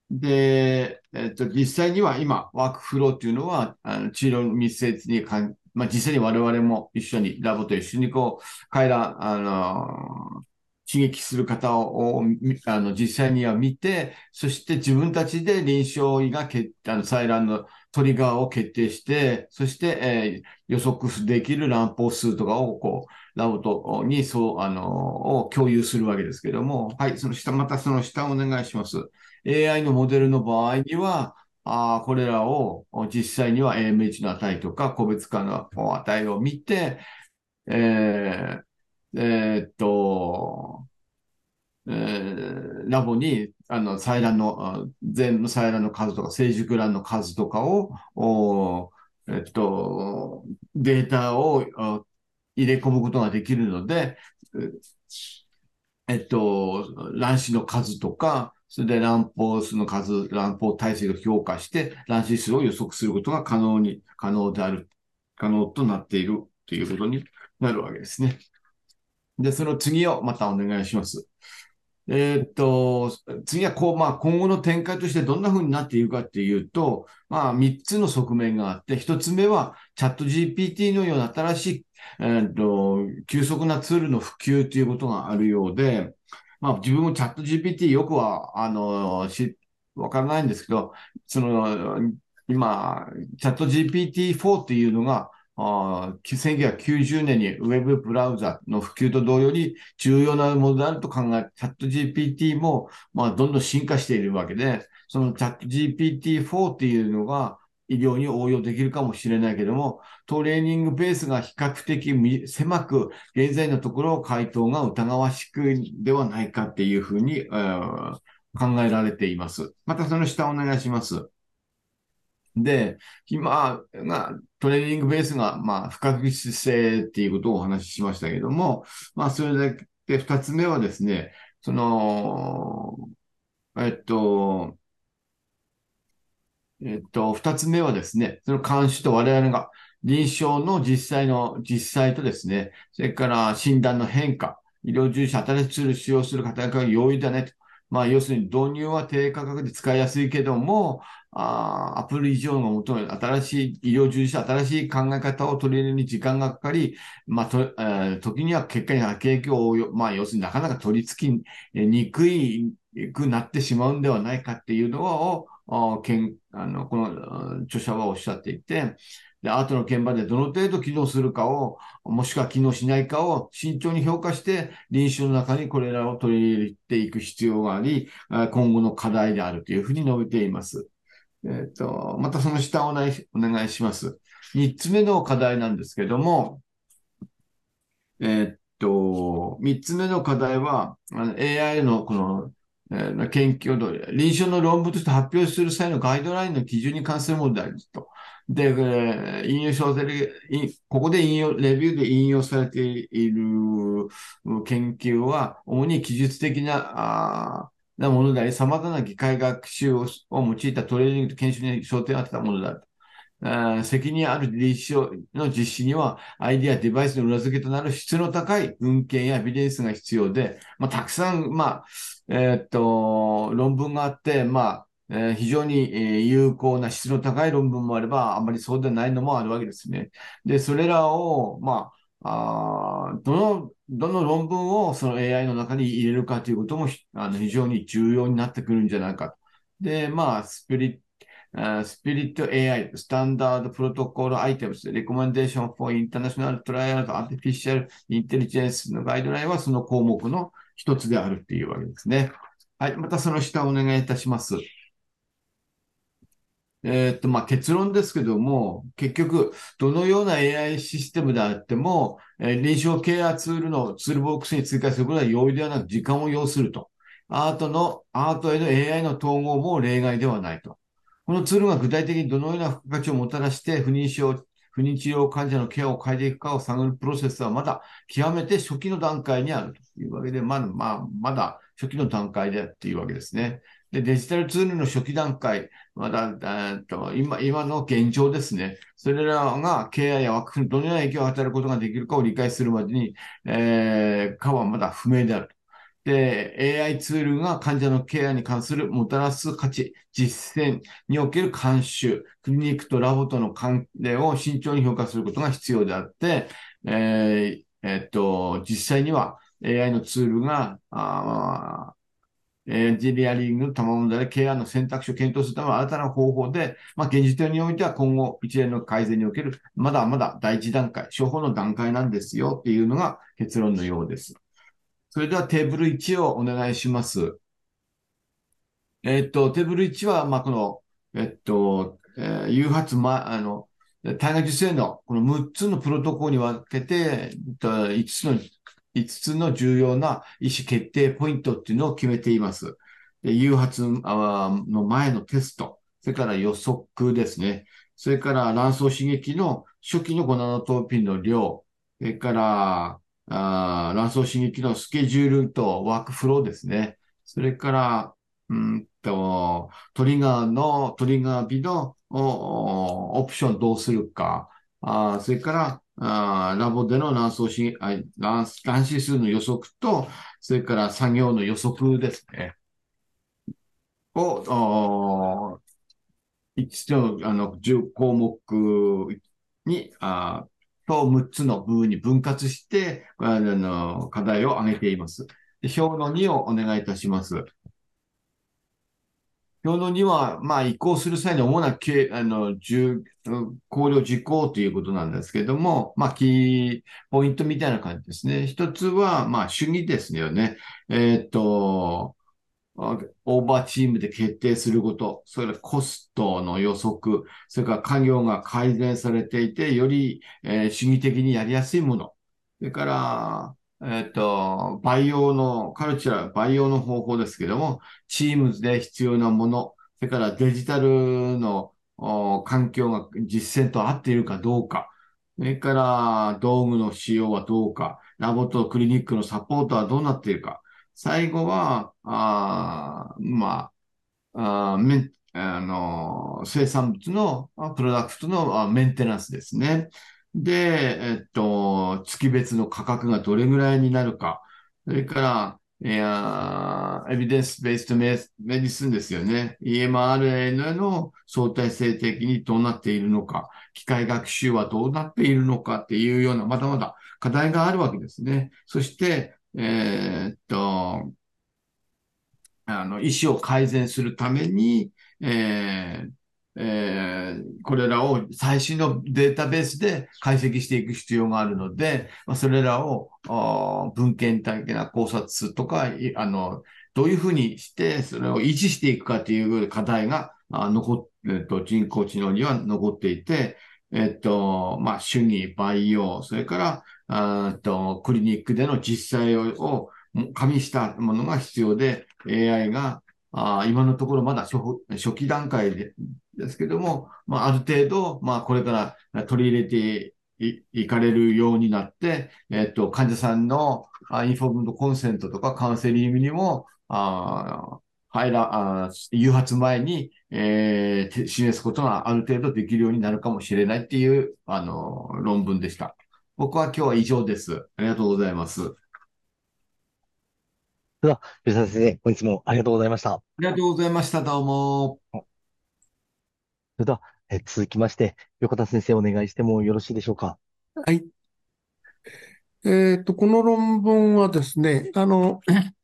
で、えっと、実際には今、ワークフローっていうのは、あの治療密接にかん、まあ、実際に我々も一緒に、ラボと一緒にこう、彼ら、あの、刺激する方を、あの、実際には見て、そして自分たちで臨床医が決、あの、採卵のトリガーを決定して、そして、えー、予測できる卵胞数とかを、こう、ラボとに、そう、あの、を共有するわけですけども、はい、その下、またその下お願いします。AI のモデルの場合には、あこれらを実際には AMH の値とか個別化の値を見て、えー、えー、っと、えー、ラボに、あの、採卵の、全部採卵の数とか、成熟卵の数とかを、おえっと、データを入れ込むことができるので、えっと、卵子の数とか、それで乱暴数の数、乱暴体制を評価して、乱視数を予測することが可能に、可能である、可能となっているということになるわけですね。で、その次をまたお願いします。えー、っと、次はこう、まあ、今後の展開としてどんな風になっているかっていうと、まあ、3つの側面があって、1つ目は、チャット GPT のような新しい、えー、っと、急速なツールの普及ということがあるようで、まあ自分もチャット GPT よくは、あの、し、わからないんですけど、その、今、チャット GPT-4 っていうのが、あ1990年にウェブブラウザの普及と同様に重要なものであると考え、チャット GPT も、まあ、どんどん進化しているわけで、そのチャット GPT-4 っていうのが、医療に応用できるかもしれないけども、トレーニングベースが比較的狭く、現在のところ回答が疑わしくではないかっていうふうに、えー、考えられています。またその下お願いします。で、今が、トレーニングベースが、まあ、不確実性っていうことをお話ししましたけども、まあ、それだけ、二つ目はですね、その、えっと、えっと、二つ目はですね、その監視と我々が、臨床の実際の、実際とですね、それから診断の変化、医療従事者、新しいツール使用する方が容易だねと。まあ、要するに導入は低価格で使いやすいけども、あアプリ以上の求める新しい医療従事者、新しい考え方を取り入れるに時間がかかり、まあ、と、えー、時には結果に悪影響を、まあ、要するになかなか取り付きにくいくなってしまうんではないかっていうのを、けんあのこの著者はおっしゃっていて、で、アートの現場でどの程度機能するかを、もしくは機能しないかを慎重に評価して、臨床の中にこれらを取り入れていく必要があり、今後の課題であるというふうに述べています。えっ、ー、と、またその下をお願いします。三つ目の課題なんですけども、えっ、と、三つ目の課題は、AI のこのえ研究を臨床の論文として発表する際のガイドラインの基準に関するものであると。で、引用され、ここで引用、レビューで引用されている研究は、主に記述的な、なものであり、様々な議会学習を用いたトレーニングと研修に焦点を当てたものである。責任ある臨床の実施には、アイディア、デバイスの裏付けとなる質の高い文献やエビデンスが必要で、まあ、たくさん、まあ、え、っと、論文があって、まあ、えー、非常に、有効な質の高い論文もあれば、あまりそうでないのもあるわけですね。で、それらを、まあ、あどの、どの論文をその AI の中に入れるかということもあの非常に重要になってくるんじゃないかと。で、まあ、スピリット、Uh, Spirit AI, Standard Protocol Items, Recommendation for International Trial Artificial Intelligence のガイドラインはその項目の一つであるっていうわけですね。はい。またその下お願いいたします。えー、っと、まあ、結論ですけども、結局、どのような AI システムであっても、えー、臨床ケアツールのツールボックスに追加することは容易ではなく、時間を要すると。アートの、アートへの AI の統合も例外ではないと。このツールが具体的にどのような付加価値をもたらして不妊症、不妊治療患者のケアを変えていくかを探るプロセスはまだ極めて初期の段階にあるというわけで、まだ、まあ、まだ初期の段階でっていうわけですね。で、デジタルツールの初期段階、まだ、えっと今、今の現状ですね。それらがケアやワクチンどのような影響を与えることができるかを理解するまでに、えー、かはまだ不明であるで、AI ツールが患者のケアに関するもたらす価値、実践における監修、クリニックとラボとの関連を慎重に評価することが必要であって、えーえっと、実際には AI のツールが、あエンジニアリングの賜物でケアの選択肢を検討するための新たな方法で、まあ、現時点においては今後一連の改善における、まだまだ第一段階、処方の段階なんですよっていうのが結論のようです。それではテーブル1をお願いします。えっと、テーブル1は、まあ、この、えっと、えー、誘発ま、あの、体外受精のこの6つのプロトコルに分けて、えっと、5つの、5つの重要な意思決定ポイントっていうのを決めています。で誘発の前のテスト、それから予測ですね。それから卵巣刺激の初期のゴナノトーピンの量、それからあ卵巣刺激のスケジュールとワークフローですね。それから、うんと、トリガーの、トリガー日のオプションどうするか。あそれから、あラボでの卵巣刺激、卵卵子数の予測と、それから作業の予測ですね。を、一の、あの、10項目に、あと6つの部に分割して、あの、課題を挙げています。表の2をお願いいたします。表の2は、まあ、移行する際に主な、あの、重、考慮事項ということなんですけども、まあ、キーポイントみたいな感じですね。一つは、まあ、主義ですよね。えっ、と、オーバーチームで決定すること、それからコストの予測、それから家業が改善されていて、より、えー、主義的にやりやすいもの。それから、えっ、ー、と、培養の、カルチャー、培養の方法ですけども、チームで必要なもの、それからデジタルの環境が実践と合っているかどうか、それから道具の使用はどうか、ラボとクリニックのサポートはどうなっているか、最後は、あまあ、ああの、生産物の、プロダクトのメンテナンスですね。で、えっと、月別の価格がどれぐらいになるか。それから、エビデンスベーストメディスンですよね。EMRNA の相対性的にどうなっているのか、機械学習はどうなっているのかっていうような、まだまだ課題があるわけですね。そして、えー、っと、あの、意思を改善するために、えー、えー、これらを最新のデータベースで解析していく必要があるので、まあ、それらを文献的な考察とか、あの、どういうふうにしてそれを維持していくかという課題が残っ、えっと、人工知能には残っていて、えっと、まあ、主義、培養、それから、あとクリニックでの実際を加味したものが必要で、AI があ今のところまだ初初期段階でですけども、まあ、ある程度、まあ、これから取り入れていかれるようになって、えっと、患者さんのインフォームドコンセントとかカウンセリングにも、あ入ら、あ誘発前に、えー、示すことがある程度できるようになるかもしれないっていう、あの、論文でした。僕は今日は以上です。ありがとうございます。では、吉田先生、本日もありがとうございました。ありがとうございました。どうも。それでは、え続きまして、横田先生お願いしてもよろしいでしょうか？はい。えっと、この論文はですね、あの、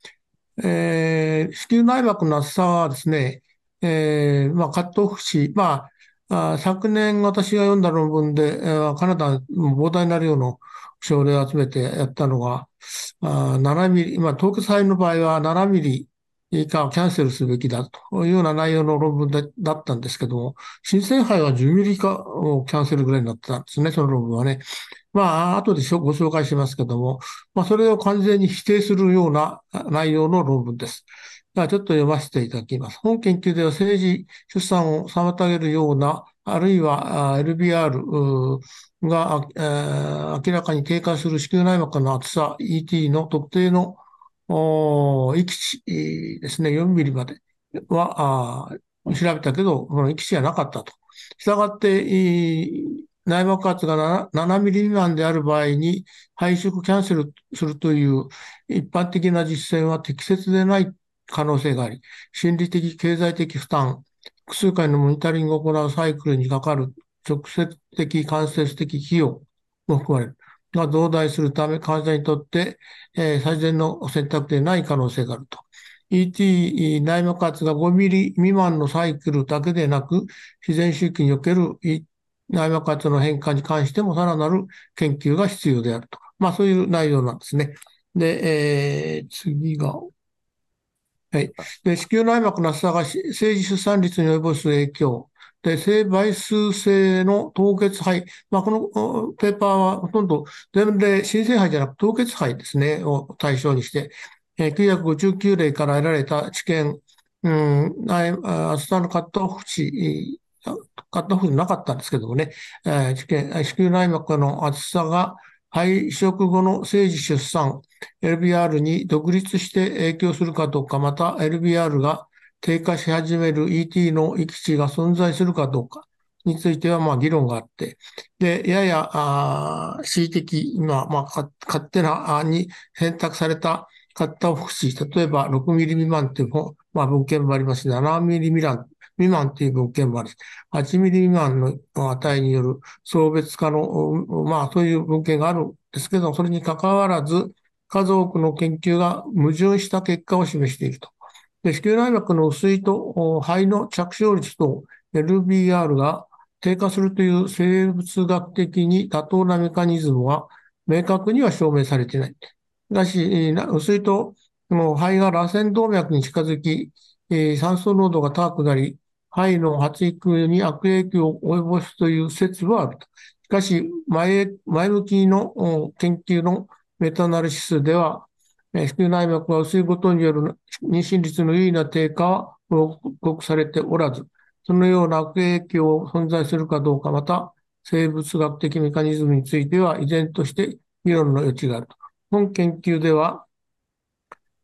えー、子宮内膜の厚さはですね、えー、まあ、カットオフ値、まあ、あ昨年私が読んだ論文で、カナダの膨大な量の症例を集めてやったのが、あ7ミリ、まあ、凍結肺の場合は7ミリ以下をキャンセルすべきだというような内容の論文でだったんですけども、新鮮肺は10ミリ以下をキャンセルぐらいになってたんですね、その論文はね。まあ、後でご紹介しますけども、まあ、それを完全に否定するような内容の論文です。ではちょっと読ませていただきます。本研究では政治出産を妨げるような、あるいは LBR が、えー、明らかに低下する子宮内膜の厚さ ET の特定の域値ですね、4ミリまでは調べたけど、この域値はなかったと。したがって、内膜圧が 7, 7ミリ未満である場合に配色キャンセルするという一般的な実践は適切でない可能性があり、心理的、経済的負担、複数回のモニタリングを行うサイクルにかかる直接的、間接的費用も含まれる。が増大するため、患者にとって、えー、最善の選択でない可能性があると。ET 内膜圧が5ミリ未満のサイクルだけでなく、自然周期における内膜圧の変化に関してもさらなる研究が必要であると。まあそういう内容なんですね。で、えー、次が、はい。で、子宮内膜の厚さが政治出産率に及ぼす影響。で、性倍数性の凍結肺。まあ、このペーパーはほとんど全で新生肺じゃなく凍結肺ですね、を対象にして、えー、959例から得られた知見、うん、厚さのカットオフ値、カットオフなかったんですけどもね、えー、知見、子宮内膜の厚さが肺食後の生児出産、LBR に独立して影響するかどうか、また LBR が低下し始める ET の域値が存在するかどうかについては、まあ、議論があって、で、やや、ああ恣意的、今、まあ、勝手な、に選択されたカッタオフ値、例えば6ミリ未満という、まあ、文献もありますし、7ミリ未満未満という文献もあるし、8ミリ未満の値による送別化の、まあ、そういう文献があるんですけど、それに関わらず、数多くの研究が矛盾した結果を示していると。で子宮内膜の薄いと肺の着床率と LBR が低下するという生物学的に妥当なメカニズムは明確には証明されていない。しかし、薄いと肺が螺旋動脈に近づき、酸素濃度が高くなり、肺の発育に悪影響を及ぼすという説はあると。しかし前、前向きの研究のメタナリシスでは、子宮内膜が薄いことによる妊娠率の優位な低下は報告されておらず、そのような悪影響を存在するかどうか、また生物学的メカニズムについては依然として議論の余地があると。本研究では、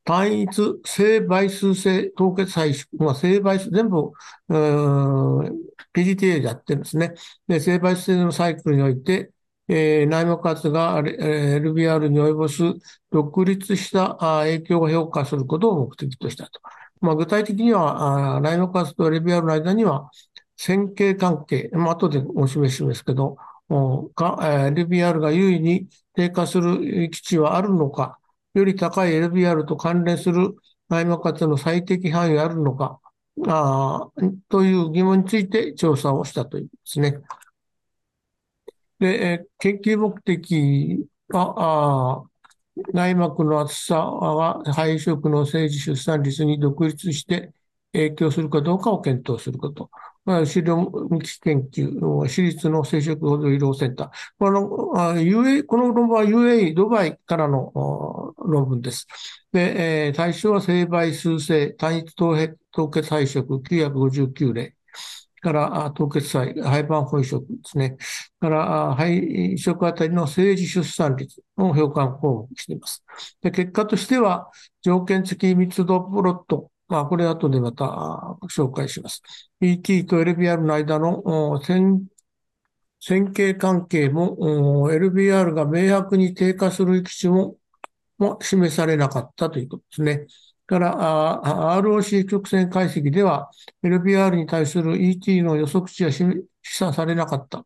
単一正倍数性凍結配縮、まあ、正倍数、全部、うーん PGTA でやってるんですね。で、正倍数性のサイクルにおいて、えー、内膜圧が LBR に及ぼす独立した影響を評価することを目的としたと。まあ、具体的には、内膜圧と LBR の間には、線形関係、まあ後でお示ししますけど、LBR が優位に低下する基地はあるのか、より高い LBR と関連する内膜圧の最適範囲があるのか、あという疑問について調査をしたというですね。で、研究目的は、内膜の厚さは肺移植の政治出産率に独立して影響するかどうかを検討すること。資料向き研究、私立の生殖保護医療センター。この、UA、この論文は UAE、ドバイからの論文です。で、えー、対象は生倍数性単一凍結配色959例。から凍結剤、肺盤保移植ですね。から肺移植あたりの政治出産率を評価項目しています。で結果としては、条件付き密度プロットまあ、これ後でまた紹介します。ET と LBR の間の線線形関係も LBR が明白に低下する域値もも示されなかったということですね。から、ROC 曲線解析では LBR に対する ET の予測値は示唆されなかった。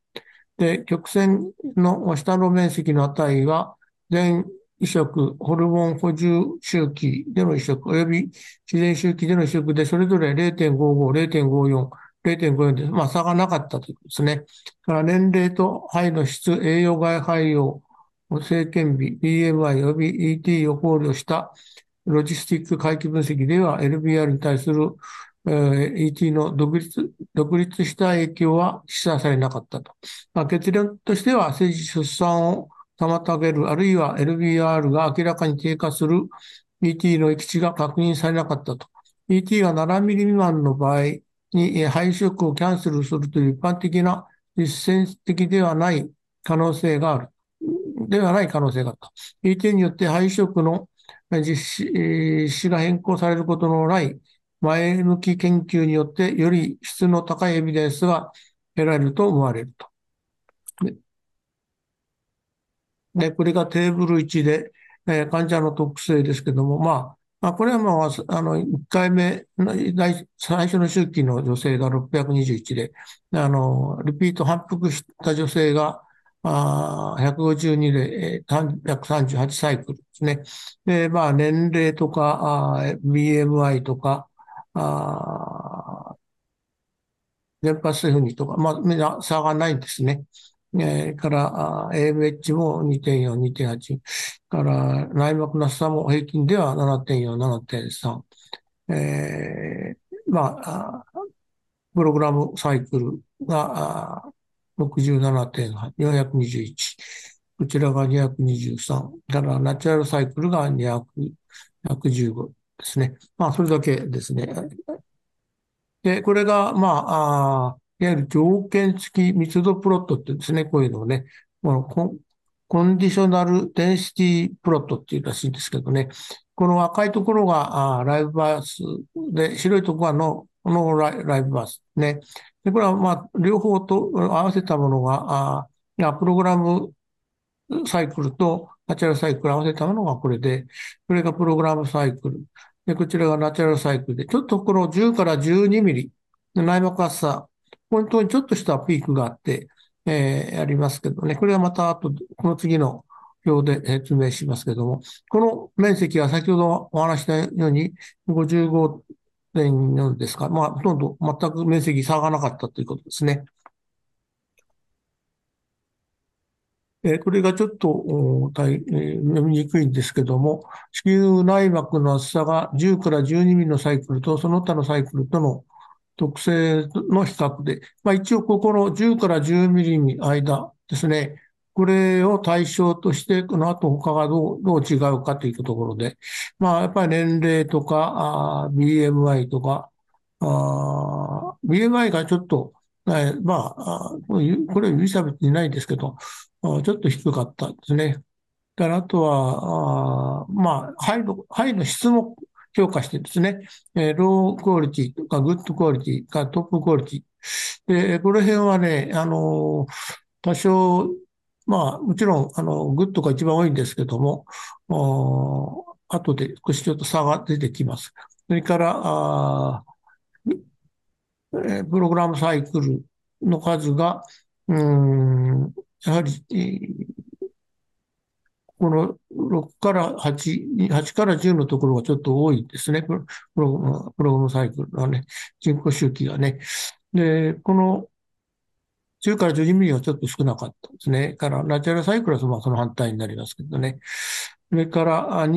で、曲線の下の面積の値は全移植、ホルモン補充周期での移植、及び自然周期での移植で、それぞれ0.55、0.54、0.54で、まあ、差がなかったということですね。から年齢と肺の質、栄養外肺用、政権日、BMI 及び ET を考慮したロジスティック回帰分析では LBR に対する、えー、ET の独立独立した影響は示唆されなかったと。まあ、結論としては、政治出産を妨げる、あるいは LBR が明らかに低下する ET の域値が確認されなかったと。ET が7ミリ未満の場合に配色をキャンセルするという一般的な実践的ではない可能性がある。ではない可能性があった。ET によって配色の実施が変更されることのない前向き研究によってより質の高いエビデンスが得られると思われると。で、これがテーブル1で、えー、患者の特性ですけども、まあ、まあ、これはまあ、あの、1回目、最初の周期の女性が621で、あの、リピート反復した女性が、あ152で338サイクルですね。で、まあ、年齢とか、BMI とか、あ原発製粉とか、まあ、差がないんですね。えー、から、AMH も2.4、2.8、から内膜の差も平均では7.4、7.3、えー、まあ、プログラムサイクルが67.8、421、こちらが223、からナチュラルサイクルが215ですね。まあ、それだけですね。で、これが、まあ、あいわゆる条件付き密度プロットってですね、こういうのをね、ココンディショナルデンシティプロットっていうらしいんですけどね、この赤いところがライブバースで、白いところはののライブバースね。で、これはまあ、両方と合わせたものが、プログラムサイクルとナチュラルサイクル合わせたものがこれで、これがプログラムサイクル。で、こちらがナチュラルサイクルで、ちょっとこの10から12ミリ、内膜厚さ本当にちょっとしたピークがあって、えー、ありますけどね、これはまた後、この次の表で説明しますけども、この面積は先ほどお話したように55.4ですか、まあ、ほとんど全く面積差がなかったということですね。えこれがちょっとえ読みにくいんですけども、子宮内膜の厚さが10から12ミリのサイクルとその他のサイクルとの特性の比較で、まあ、一応ここの10から10ミリの間ですね、これを対象として、この後他がどうどう違うかというところで、まあ、やっぱり年齢とか、BMI とか、BMI がちょっと、えまあ、これ有意差別にないですけど、ちょっと低かったですね。からあとは、あまあ、ハイの、ハイの質も評価してですね、えー、 low quality とか good quality か top quality。で、この辺はね、あの、多少、まあ、もちろん、あの、 good が一番多いんですけども、後で少しちょっと差が出てきます。それから、あプログラムサイクルの数が、うん、やはり、この6から8、8から10のところがちょっと多いですね。プロプログラムサイクルのね、人工周期がね。で、この10から12ミリはちょっと少なかったですね。から、ナチュラルサイクルはその反対になりますけどね。それから、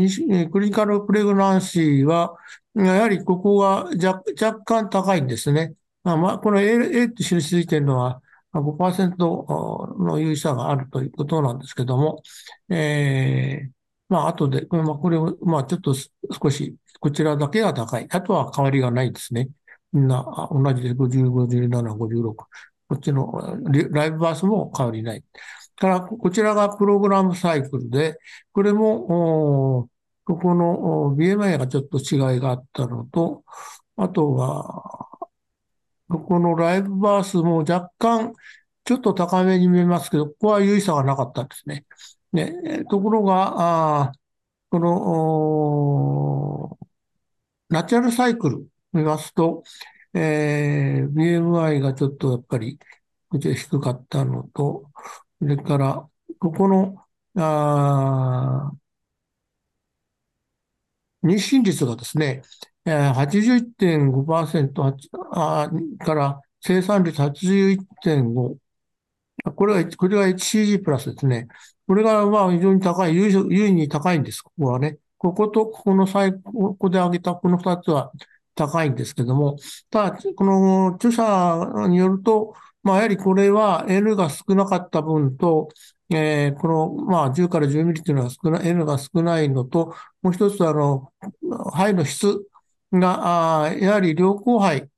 クリニカルプレグナンシーは、やはりここが若若干高いんですね。まあ、まあ、この A, A って印ついてるのは、5%の有意差があるということなんですけども、えー、まあ、後で、まあ、これを、まあ、ちょっと少し、こちらだけが高い。あとは変わりがないですね。みんな同じで50、57、56。こっちのライブバースも変わりない。から、こちらがプログラムサイクルで、これも、ここの BMI がちょっと違いがあったのと、あとは、ここのライブバースも若干ちょっと高めに見えますけど、ここは優位差がなかったんですね。ねところが、あこの、ナチュラルサイクル見ますと、えー、BMI がちょっとやっぱり、こちら低かったのと、それから、ここの、あ妊娠率がですね、81.5%から生産率81.5。これは、これが HCG プラスですね。これがまあ非常に高い、優位に高いんです。ここはね。こことここの最、ここで挙げたこの2つは高いんですけども、ただ、この著者によると、まあ、やはりこれは N が少なかった分と、えー、この、まあ、10から10ミリというのは少な N が少ないのと、もう一つ、あの、肺の質が、やはり両後輩、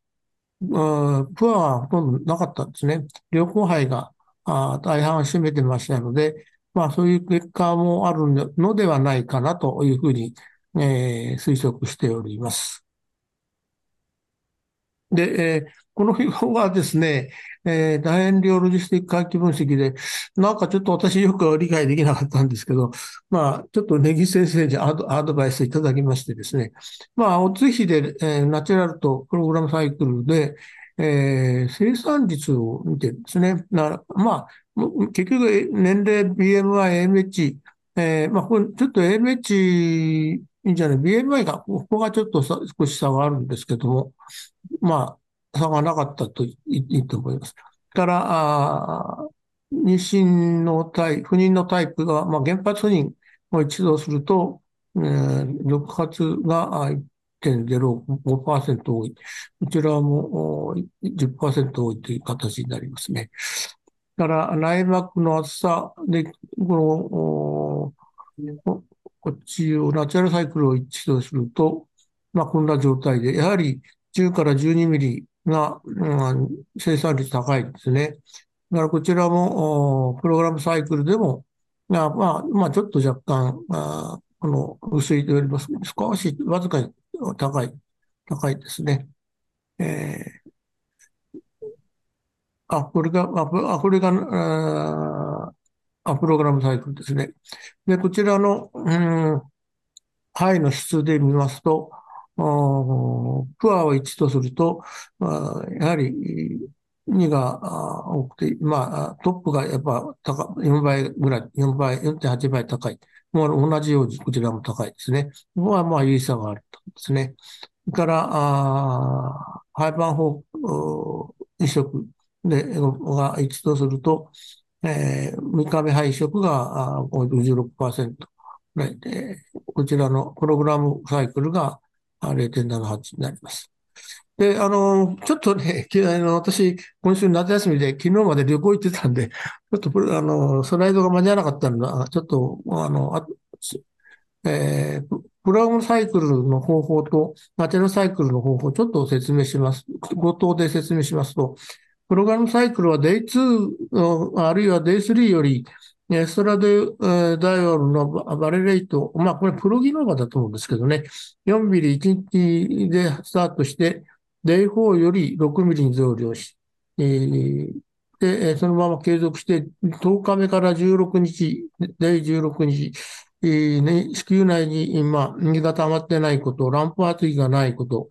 プアはほとんどなかったんですね。両後輩があ大半を占めてましたので、まあそういう結果もあるのではないかなというふうに、えー、推測しております。で、えー、この表はですね、えー、楕円量ロジスティック回帰分析で、なんかちょっと私よく理解できなかったんですけど、まあ、ちょっとネギ先生にアドバイスいただきましてですね、まあ、おつ比で、えー、ナチュラルとプログラムサイクルで、えー、生産率を見てるんですね、まあ、結局、年齢、BMI、AMH、えー、まあ、これちょっと AMH いいんじゃない ?BMI が、ここがちょっと少し差があるんですけども、まあ、差がなかったと言ってと思います。から、あ妊娠のタイプ、不妊のタイプが、まあ、原発不妊を一度すると、えー、6発が1.05%多い。こちらも10%多いという形になりますね。から、内膜の厚さで、この、こっちを、ナチュラルサイクルを一度すると、まあ、こんな状態で、やはり10から12ミリが、うん、生産率高いですね。だからこちらも、プログラムサイクルでも、まあ、まあ、ちょっと若干、あこの薄いとよりも少しわずかに高い、高いですね。えー、あ、これが、あ、これが、あ、プログラムサイクルですね。で、こちらの、うん、肺の質で見ますと、プアを1とすると、やはり2が多くて、まあ、トップがやっぱ高4倍ぐらい、4倍、4.8倍高い。もう同じようにこちらも高いですね。ここはまあ、有意差があるとですね。それから、あハイパン法移植で、が1とすると、えー、3日目配色が56%ぐらいで、こちらのプログラムサイクルが0.78になります。で、あの、ちょっとね、あの私、今週夏休みで昨日まで旅行行ってたんで、ちょっとあの、スライドが間に合わなかったのが、ちょっと、あの、あえー、プログサイクルの方法とナチュラルサイクルの方法をちょっと説明します。冒頭で説明しますと、プログラムサイクルは Day2 あるいは Day3 よりエストラデダイオールのバレレイト、まあこれプロギノーバだと思うんですけどね、4ミリ1日でスタートして、デイ4より6ミリに増量し、で、そのまま継続して、10日目から16日、デイ16日、えーね、子宮内に、まあ、水が溜まってないこと、ランプ圧がないこと、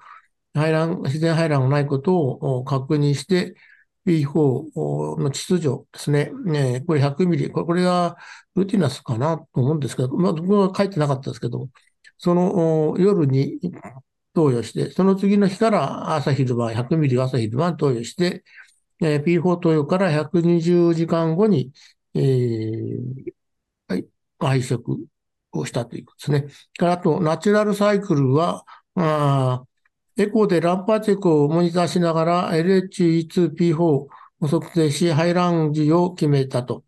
排卵、自然排卵がないことを確認して、P4 の秩序ですね。ねこれ100ミリ。これがルティナスかなと思うんですけど、まあ、僕は書いてなかったですけど、その夜に投与して、その次の日から朝昼晩、100ミリ朝昼晩投与して、えー、P4 投与から120時間後に、えー、はい、配色をしたということですね。あと、ナチュラルサイクルは、あエコーでランパーチェックをモニターしながら LHE2P4 を測定し、排卵時を決めたと。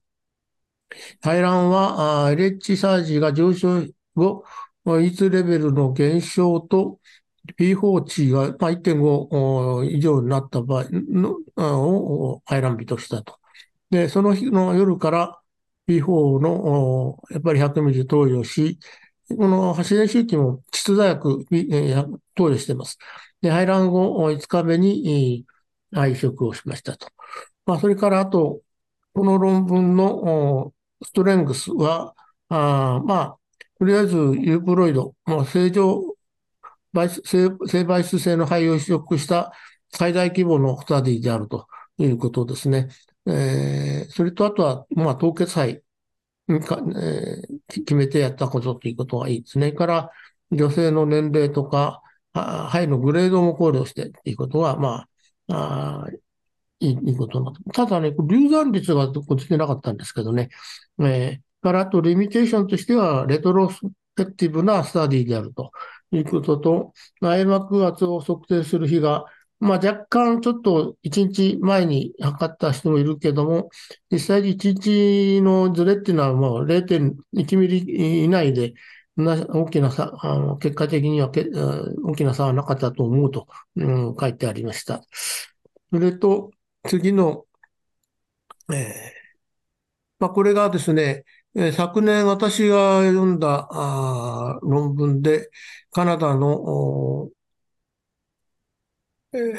排卵は LH サージが上昇後、E2 レベルの減少と P4 値が1.5以上になった場合のを排卵日としたと。で、その日の夜から P4 のやっぱり100ミリ投与し、この発電周期も窒座薬、投与しています。で、排卵後5日目に配色をしましたと。まあ、それからあと、この論文のストレングスは、あまあ、とりあえずユープロイド、まあ、正常性媒質性の肺を移植した最大規模のスタディであるということですね。えー、それとあとは、まあ、凍結肺か、えー、決めてやったことということがいいですね。から、女性の年齢とか、肺のグレードも考慮してっていうことは、まあ、あいいことなただね、流産率がここつけなかったんですけどね、えー、からあとリミテーションとしては、レトロスペクティブなスタディであるということと、内膜圧を測定する日がまあ、若干ちょっと1日前に測った人もいるけども、実際に1日のズレっていうのはもう0.1ミリ以内で、大きな差、あの結果的にはけ大きな差はなかったと思うと、うん、書いてありました。それと、次の、えーまあ、これがですね、昨年私が読んだあ論文で、カナダのえ、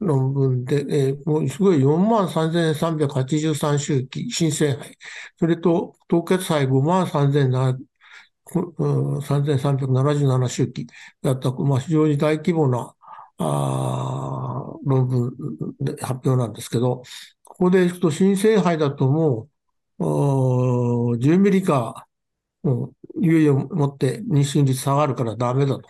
論文で、えー、もうすごい4万3383周期、新生肺、それと凍結肺5万3377周期だった、まあ、非常に大規模なあ論文で発表なんですけど、ここでいくと新生肺だともう10ミリか、もう猶予を持って妊娠率下がるからダメだと。だ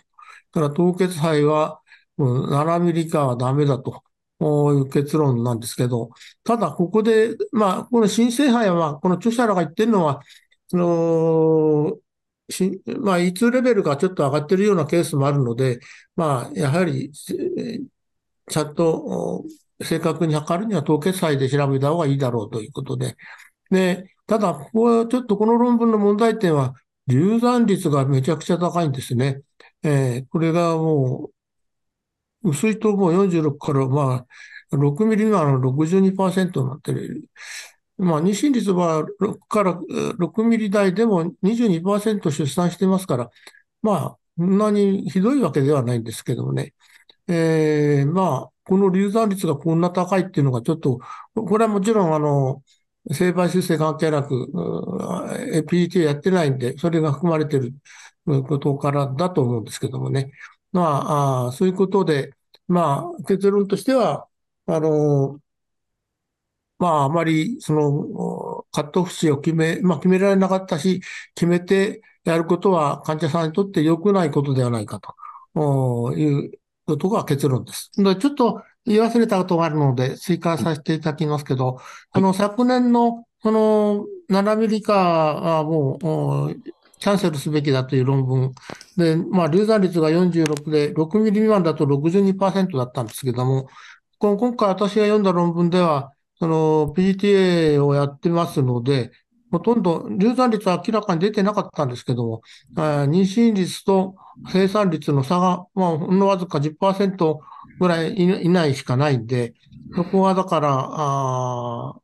から凍結肺は7ミリかはダメだと。いう結論なんですけど、ただここで、まあ、この新生杯は、この著者らが言ってるのは、その、しまあ、E2 レベルがちょっと上がってるようなケースもあるので、まあ、やはり、ちゃんと正確に測るには凍結肺で調べた方がいいだろうということで。で、ただ、ここはちょっとこの論文の問題点は、流産率がめちゃくちゃ高いんですね。えー、これがもう、薄いともう46から、まあ、6ミリ未満の62%になってる。まあ、妊娠率は6から6ミリ台でも22%出産してますから、まあ、そんなにひどいわけではないんですけどもね。えー、まあ、この流産率がこんな高いっていうのがちょっと、これはもちろん、あの、生媒修正関係なく、PT やってないんで、それが含まれてることからだと思うんですけどもね。まあ、そういうことで、まあ、結論としては、あの、まあ、あまり、その、カットオフ値を決め、まあ、決められなかったし、決めてやることは患者さんにとって良くないことではないかということが結論です。で、ちょっと言い忘れたことがあるので、追加させていただきますけど、あの、昨年の、この7ミリ化はもう、キャンセルすべきだという論文。で、まあ、流産率が46で、6ミリ未満だと62%だったんですけども、今回私が読んだ論文では、その PTA をやってますので、ほとんど流産率は明らかに出てなかったんですけども、妊娠率と生産率の差が、まあ、ほんのわずか10%ぐらい以内しかないんで、そこはだから、あ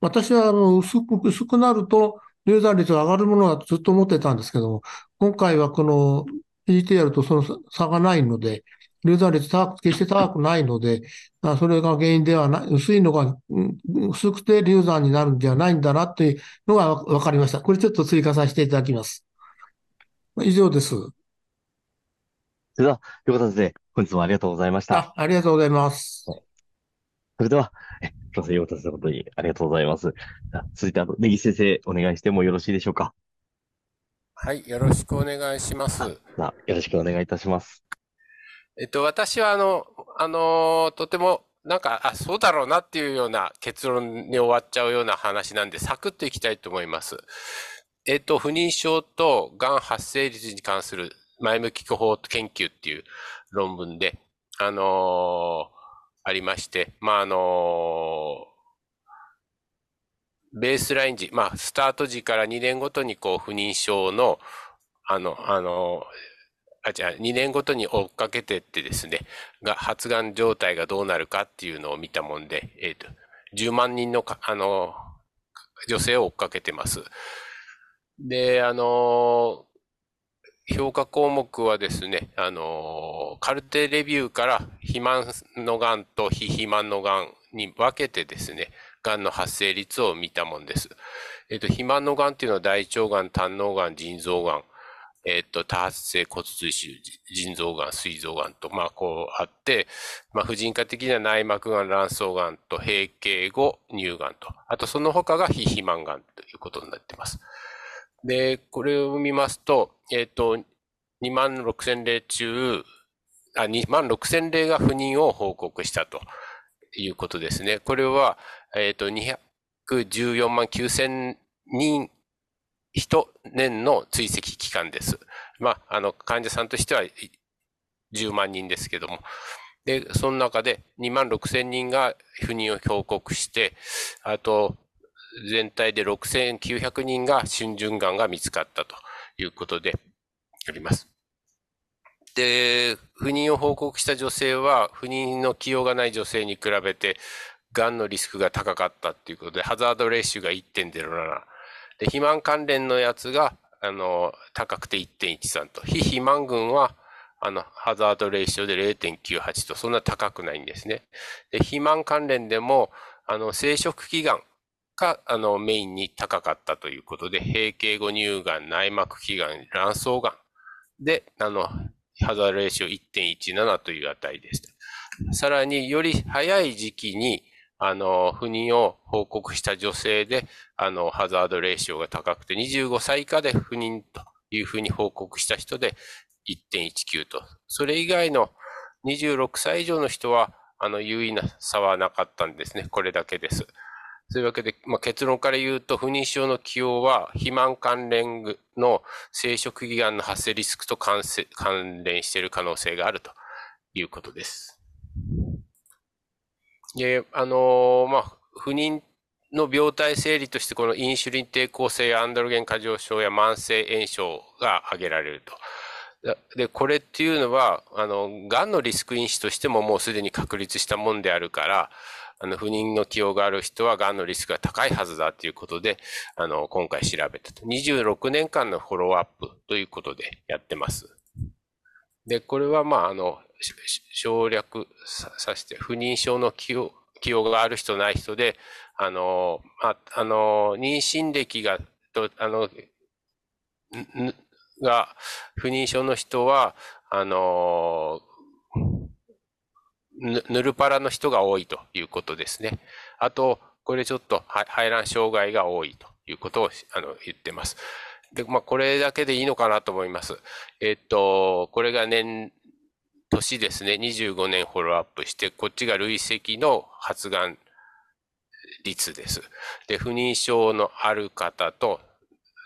私は薄く、薄くなると、流産率が上がるものだとずっと思ってたんですけども、今回はこの PTR とその差がないので、流産率高く、決して高くないので、それが原因ではない、薄いのが、薄くて流産になるんではないんだなっていうのが分かりました。これちょっと追加させていただきます。以上です。それでは、よかったですね。本日もありがとうございました。あありがとうございます。それでは、え、プロフェヨータさん、本当にありがとうございます。続いて、あと、ネギ先生、お願いしてもよろしいでしょうか？はい、よろしくお願いします。よろしくお願いいたします。えっと、私は、あの、あの、とても、なんか、あ、そうだろうなっていうような結論に終わっちゃうような話なんで、サクッといきたいと思います。えっと、不妊症とがん発生率に関する前向き巨法研究っていう論文で、あのー、ありまして、まあ、あの、ベースライン時、まあ、スタート時から2年ごとにこう、不妊症の、あの、あのー、あ、じゃあ、2年ごとに追っかけてってですね、が、発がん状態がどうなるかっていうのを見たもんで、えっ、と、10万人のかあの、女性を追っかけてます。で、あの、評価項目はですね、あの、カルテレビューから肥満のがんと非肥満のがんに分けてですね、がんの発生率を見たもんです。えっ、と、肥満のがんっていうのは大腸がん、胆のがん、腎臓がん、えっ、と、多発性骨髄腫、腎臓がん、膵臓がんと、まあ、こうあって、まあ、婦人科的には内膜がん、卵巣がんと、閉経後、乳がんと、あとその他が非肥満がんということになってます。で、これを見ますと、えっ、ー、と、2万6千例中、あ、2万6千例が不妊を報告したということですね。これは、えっ、ー、と、214万9千人、一年の追跡期間です。まあ、あの、患者さんとしては10万人ですけども。で、その中で2万6千人が不妊を報告して、あと、全体で6900人が春巡がんが見つかったということであります。で、不妊を報告した女性は、不妊の起用がない女性に比べて、がんのリスクが高かったっていうことで、ハザードレーシュが1.07。で、肥満関連のやつが、あの、高くて1.13と。非肥満群は、あの、ハザードレーションで0.98と、そんな高くないんですね。で、肥満関連でも、あの、生殖器がんが、あの、メインに高かったということで、閉経後乳がん、内膜器がん、卵巣がんで、あの、ハザードレーション1.17という値でした。さらに、より早い時期に、あの、不妊を報告した女性で、あの、ハザードレーションが高くて、25歳以下で不妊というふうに報告した人で1.19と。それ以外の26歳以上の人は、あの、優位な差はなかったんですね。これだけです。そういうわけで、まあ、結論から言うと、不妊症の起用は、肥満関連の生殖器がんの発生リスクと関連している可能性があるということです。で、あの、まあ、不妊の病態整理として、このインシュリン抵抗性アンドロゲン過剰症や慢性炎症が挙げられると。で、これっていうのは、あの、がんのリスク因子としてももうすでに確立したもんであるから、あの、不妊の起用がある人は、がんのリスクが高いはずだということで、あの、今回調べたと。26年間のフォローアップということでやってます。で、これは、まあ、あの、省略させて、不妊症の起用起用がある人ない人で、あの、ああの、妊娠歴が、あの、が、不妊症の人は、あの、ぬるパラの人が多いということですね。あと、これちょっと排卵障害が多いということをあの言ってます。で、まあ、これだけでいいのかなと思います。えっと、これが年、年ですね、25年フォローアップして、こっちが累積の発がん率です。で、不妊症のある方と、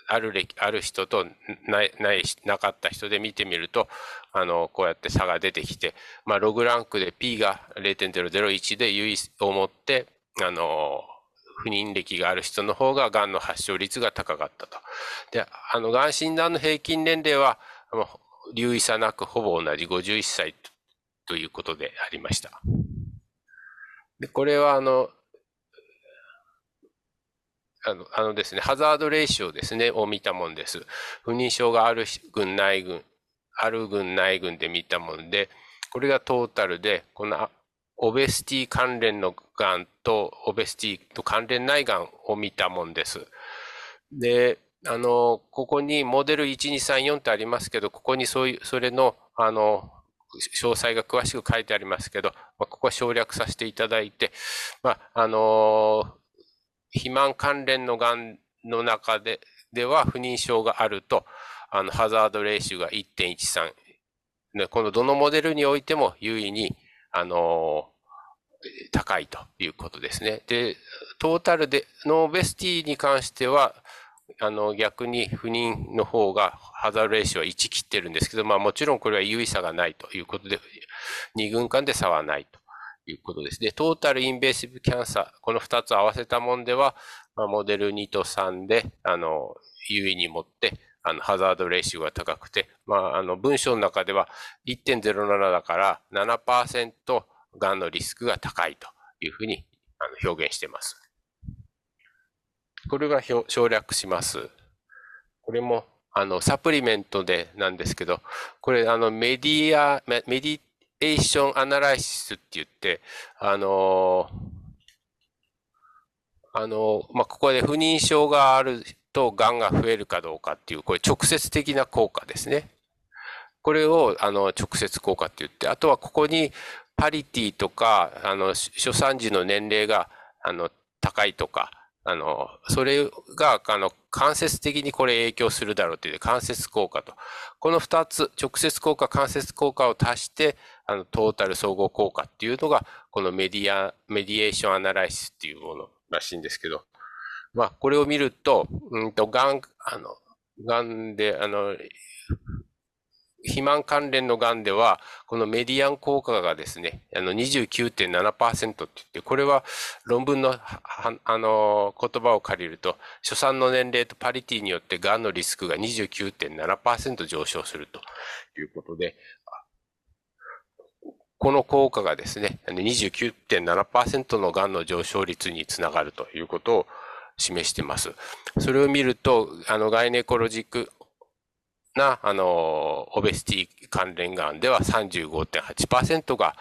ある歴、ある人とない、ない、なかった人で見てみると、あの、こうやって差が出てきて、まあ、ログランクで P が0.001で優位を持って、あの、不妊歴がある人の方が癌の発症率が高かったと。で、あの、癌診断の平均年齢は、留意差なくほぼ同じ51歳ということでありました。で、これはあの、あの、あのですね、ハザードレーションですね、を見たもんです。不妊症がある群、ない群、ある群、ない群で見たもんで、これがトータルで、このオベスティ関連のがんとオベスティと関連ないがんを見たもんです。で、あの、ここにモデル1234ってありますけど、ここにそういう、それの、あの、詳細が詳しく書いてありますけど、まあ、ここは省略させていただいて、まあ、あの肥満関連のがんの中ででは不妊症があると、あの、ハザードレーションが1.13。ね、このどのモデルにおいても優位に、あの高いということですね。で、トータルで、ノーベスティに関しては、あの、逆に不妊の方がハザードレーションは1切ってるんですけど、まあもちろんこれは優位差がないということで、2軍間で差はないと。いうことです。で、トータルインベーシブキャンサー、この2つ合わせたもんでは、まあ、モデル2と3で、あの、優位に持って、あの、ハザードレーションが高くて、まあ、あの、文章の中では1.07だから7%がんのリスクが高いというふうにあの表現しています。これが省略します。これも、あの、サプリメントでなんですけど、これ、あの、メディア、メディエーションアナライシスって言って、あのあのまあ、ここで不妊症があると癌が増えるかどうかっていう、これ直接的な効果ですね。これを、あの、直接効果って言って、あとはここにパリティとか、あの、初産時の年齢が、あの、高いとか、あの、それが、あの、間接的にこれ影響するだろうという間接効果と。この二つ、直接効果、間接効果を足して、あの、トータル総合効果っていうのが、このメディア、メディエーションアナライシスっていうものらしいんですけど、まあ、これを見ると、うんと、がん、あの、がんで、あの、肥満関連のがんでは、このメディアン効果がですね、あの29.7%って言って、これは論文のあの言葉を借りると、初産の年齢とパリティによってがんのリスクが29.7%上昇するということで、この効果がですね、29.7%のがんの上昇率につながるということを示しています。それを見ると、あの、ガイネコロジックな、あの、オベシティ関連がんでは35.8%が、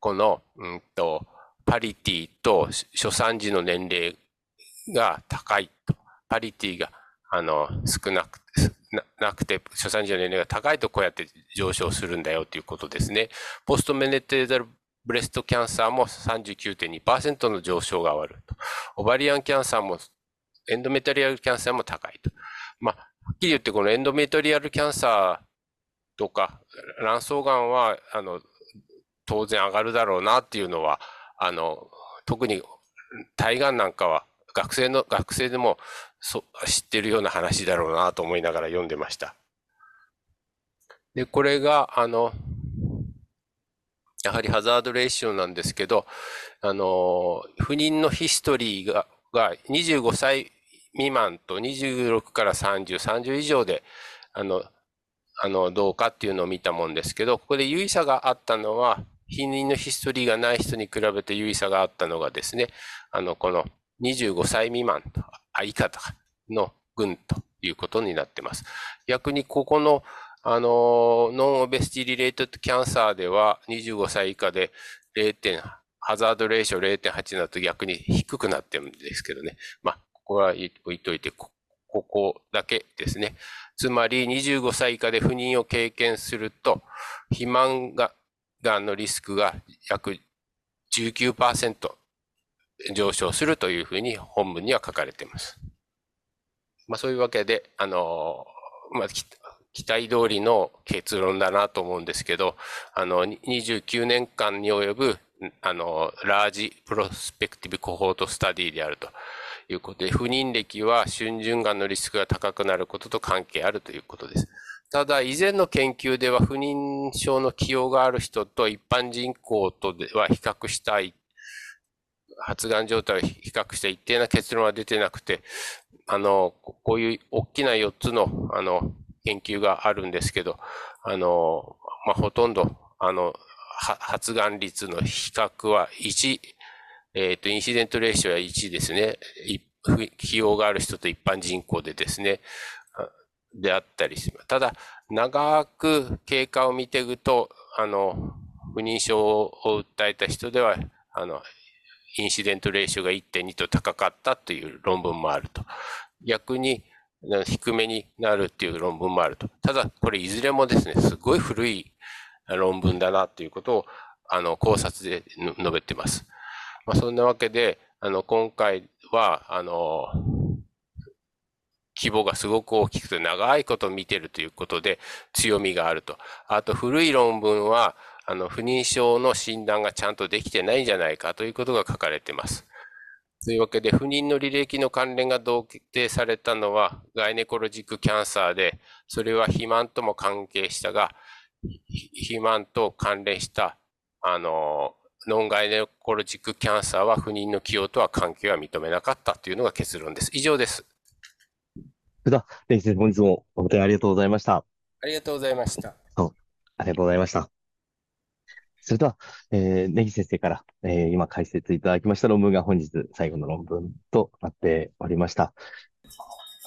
この、うんと、パリティと初産時の年齢が高いと。パリティが、あの、少なくななくて、初産時の年齢が高いとこうやって上昇するんだよということですね。ポストメネテーザルブレストキャンサーも39.2%の上昇があると。オバリアンキャンサーも、エンドメタリアルキャンサーも高いと。まあ、はっきり言ってこのエンドメトリアルキャンサーとか卵巣がんは、あの、当然上がるだろうなっていうのは、あの、特に体がんなんかは学生の、学生でもそ知ってるような話だろうなと思いながら読んでました。で、これが、あの、やはりハザードレーションなんですけど、あの、不妊のヒストリーが、が25歳未満と26から30、30以上で、あの、あの、どうかっていうのを見たもんですけど、ここで有意差があったのは、避妊のヒストリーがない人に比べて有意差があったのがですね、あの、この25歳未満と、あ、以下とかの群ということになってます。逆にここの、あの、ノンオベスティリレートキャンサーでは25歳以下で0.8ハザードレーション0.8だと逆に低くなってるんですけどね。まあ、これは置いといて、ここだけですね。つまり25歳以下で不妊を経験すると、肥満が、がんのリスクが約19%上昇するというふうに本文には書かれています。まあそういうわけで、あの、まあ、期待通りの結論だなと思うんですけど、あの、29年間に及ぶ、あの、ラージプロスペクティブコホートスタディであると。いうことで、不妊歴は春巡がんのリスクが高くなることと関係あるということです。ただ、以前の研究では不妊症の起用がある人と一般人口とでは比較したい、発がん状態を比較した一定な結論は出てなくて、あの、こういう大きな4つの、あの、研究があるんですけど、あの、まあ、ほとんど、あの、発がん率の比較は1、えっ、ー、と、インシデントレーションは1ですね。費用がある人と一般人口でですね、であったりします。ただ、長く経過を見ていくと、あの、不妊症を訴えた人では、あの、インシデントレーションが1.2と高かったという論文もあると。逆に、低めになるっていう論文もあると。ただ、これいずれもですね、すごい古い論文だなということを、あの、考察で述べてます。まあ、そんなわけで、あの、今回は、あの、規模がすごく大きくて長いこと見てるということで強みがあると。あと古い論文は、あの、不妊症の診断がちゃんとできてないんじゃないかということが書かれています。というわけで、不妊の履歴の関連が同定されたのは、ガイネコロジックキャンサーで、それは肥満とも関係したが、肥満と関連した、あの、ノンガイネコロジックキャンサーは不妊の起用とは関係は認めなかったというのが結論です。以上です。それでは、根岸先生、本日もお答えありがとうございました。ありがとうございました。ありがとうございました。それでは、えー、根岸先生から、えー今解説いただきました論文が本日最後の論文となっておりました。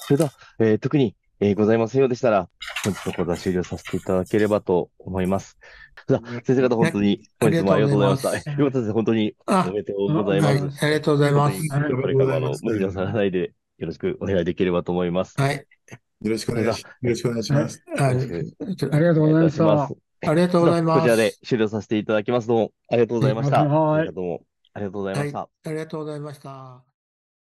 それでは、えー特に、えーございませんようでしたら、本日の講座終了させていただければと思います。先生方本当に本日もありがとうございました。ありがとうございますえよかったです。本当におあ、めでとうございまはい、す。ありがとうございます。これからもあの、無理なさらないでよろしくお願いできればと思います。はい、よろしくお願いし、よろしくお願いします。あよろしくありがとうございました。お願いいたします。ありがとうございます。こちらで終了させていただきます。どうもありがとうございました。はいありがとうもありがとうございました。ありがとうございました。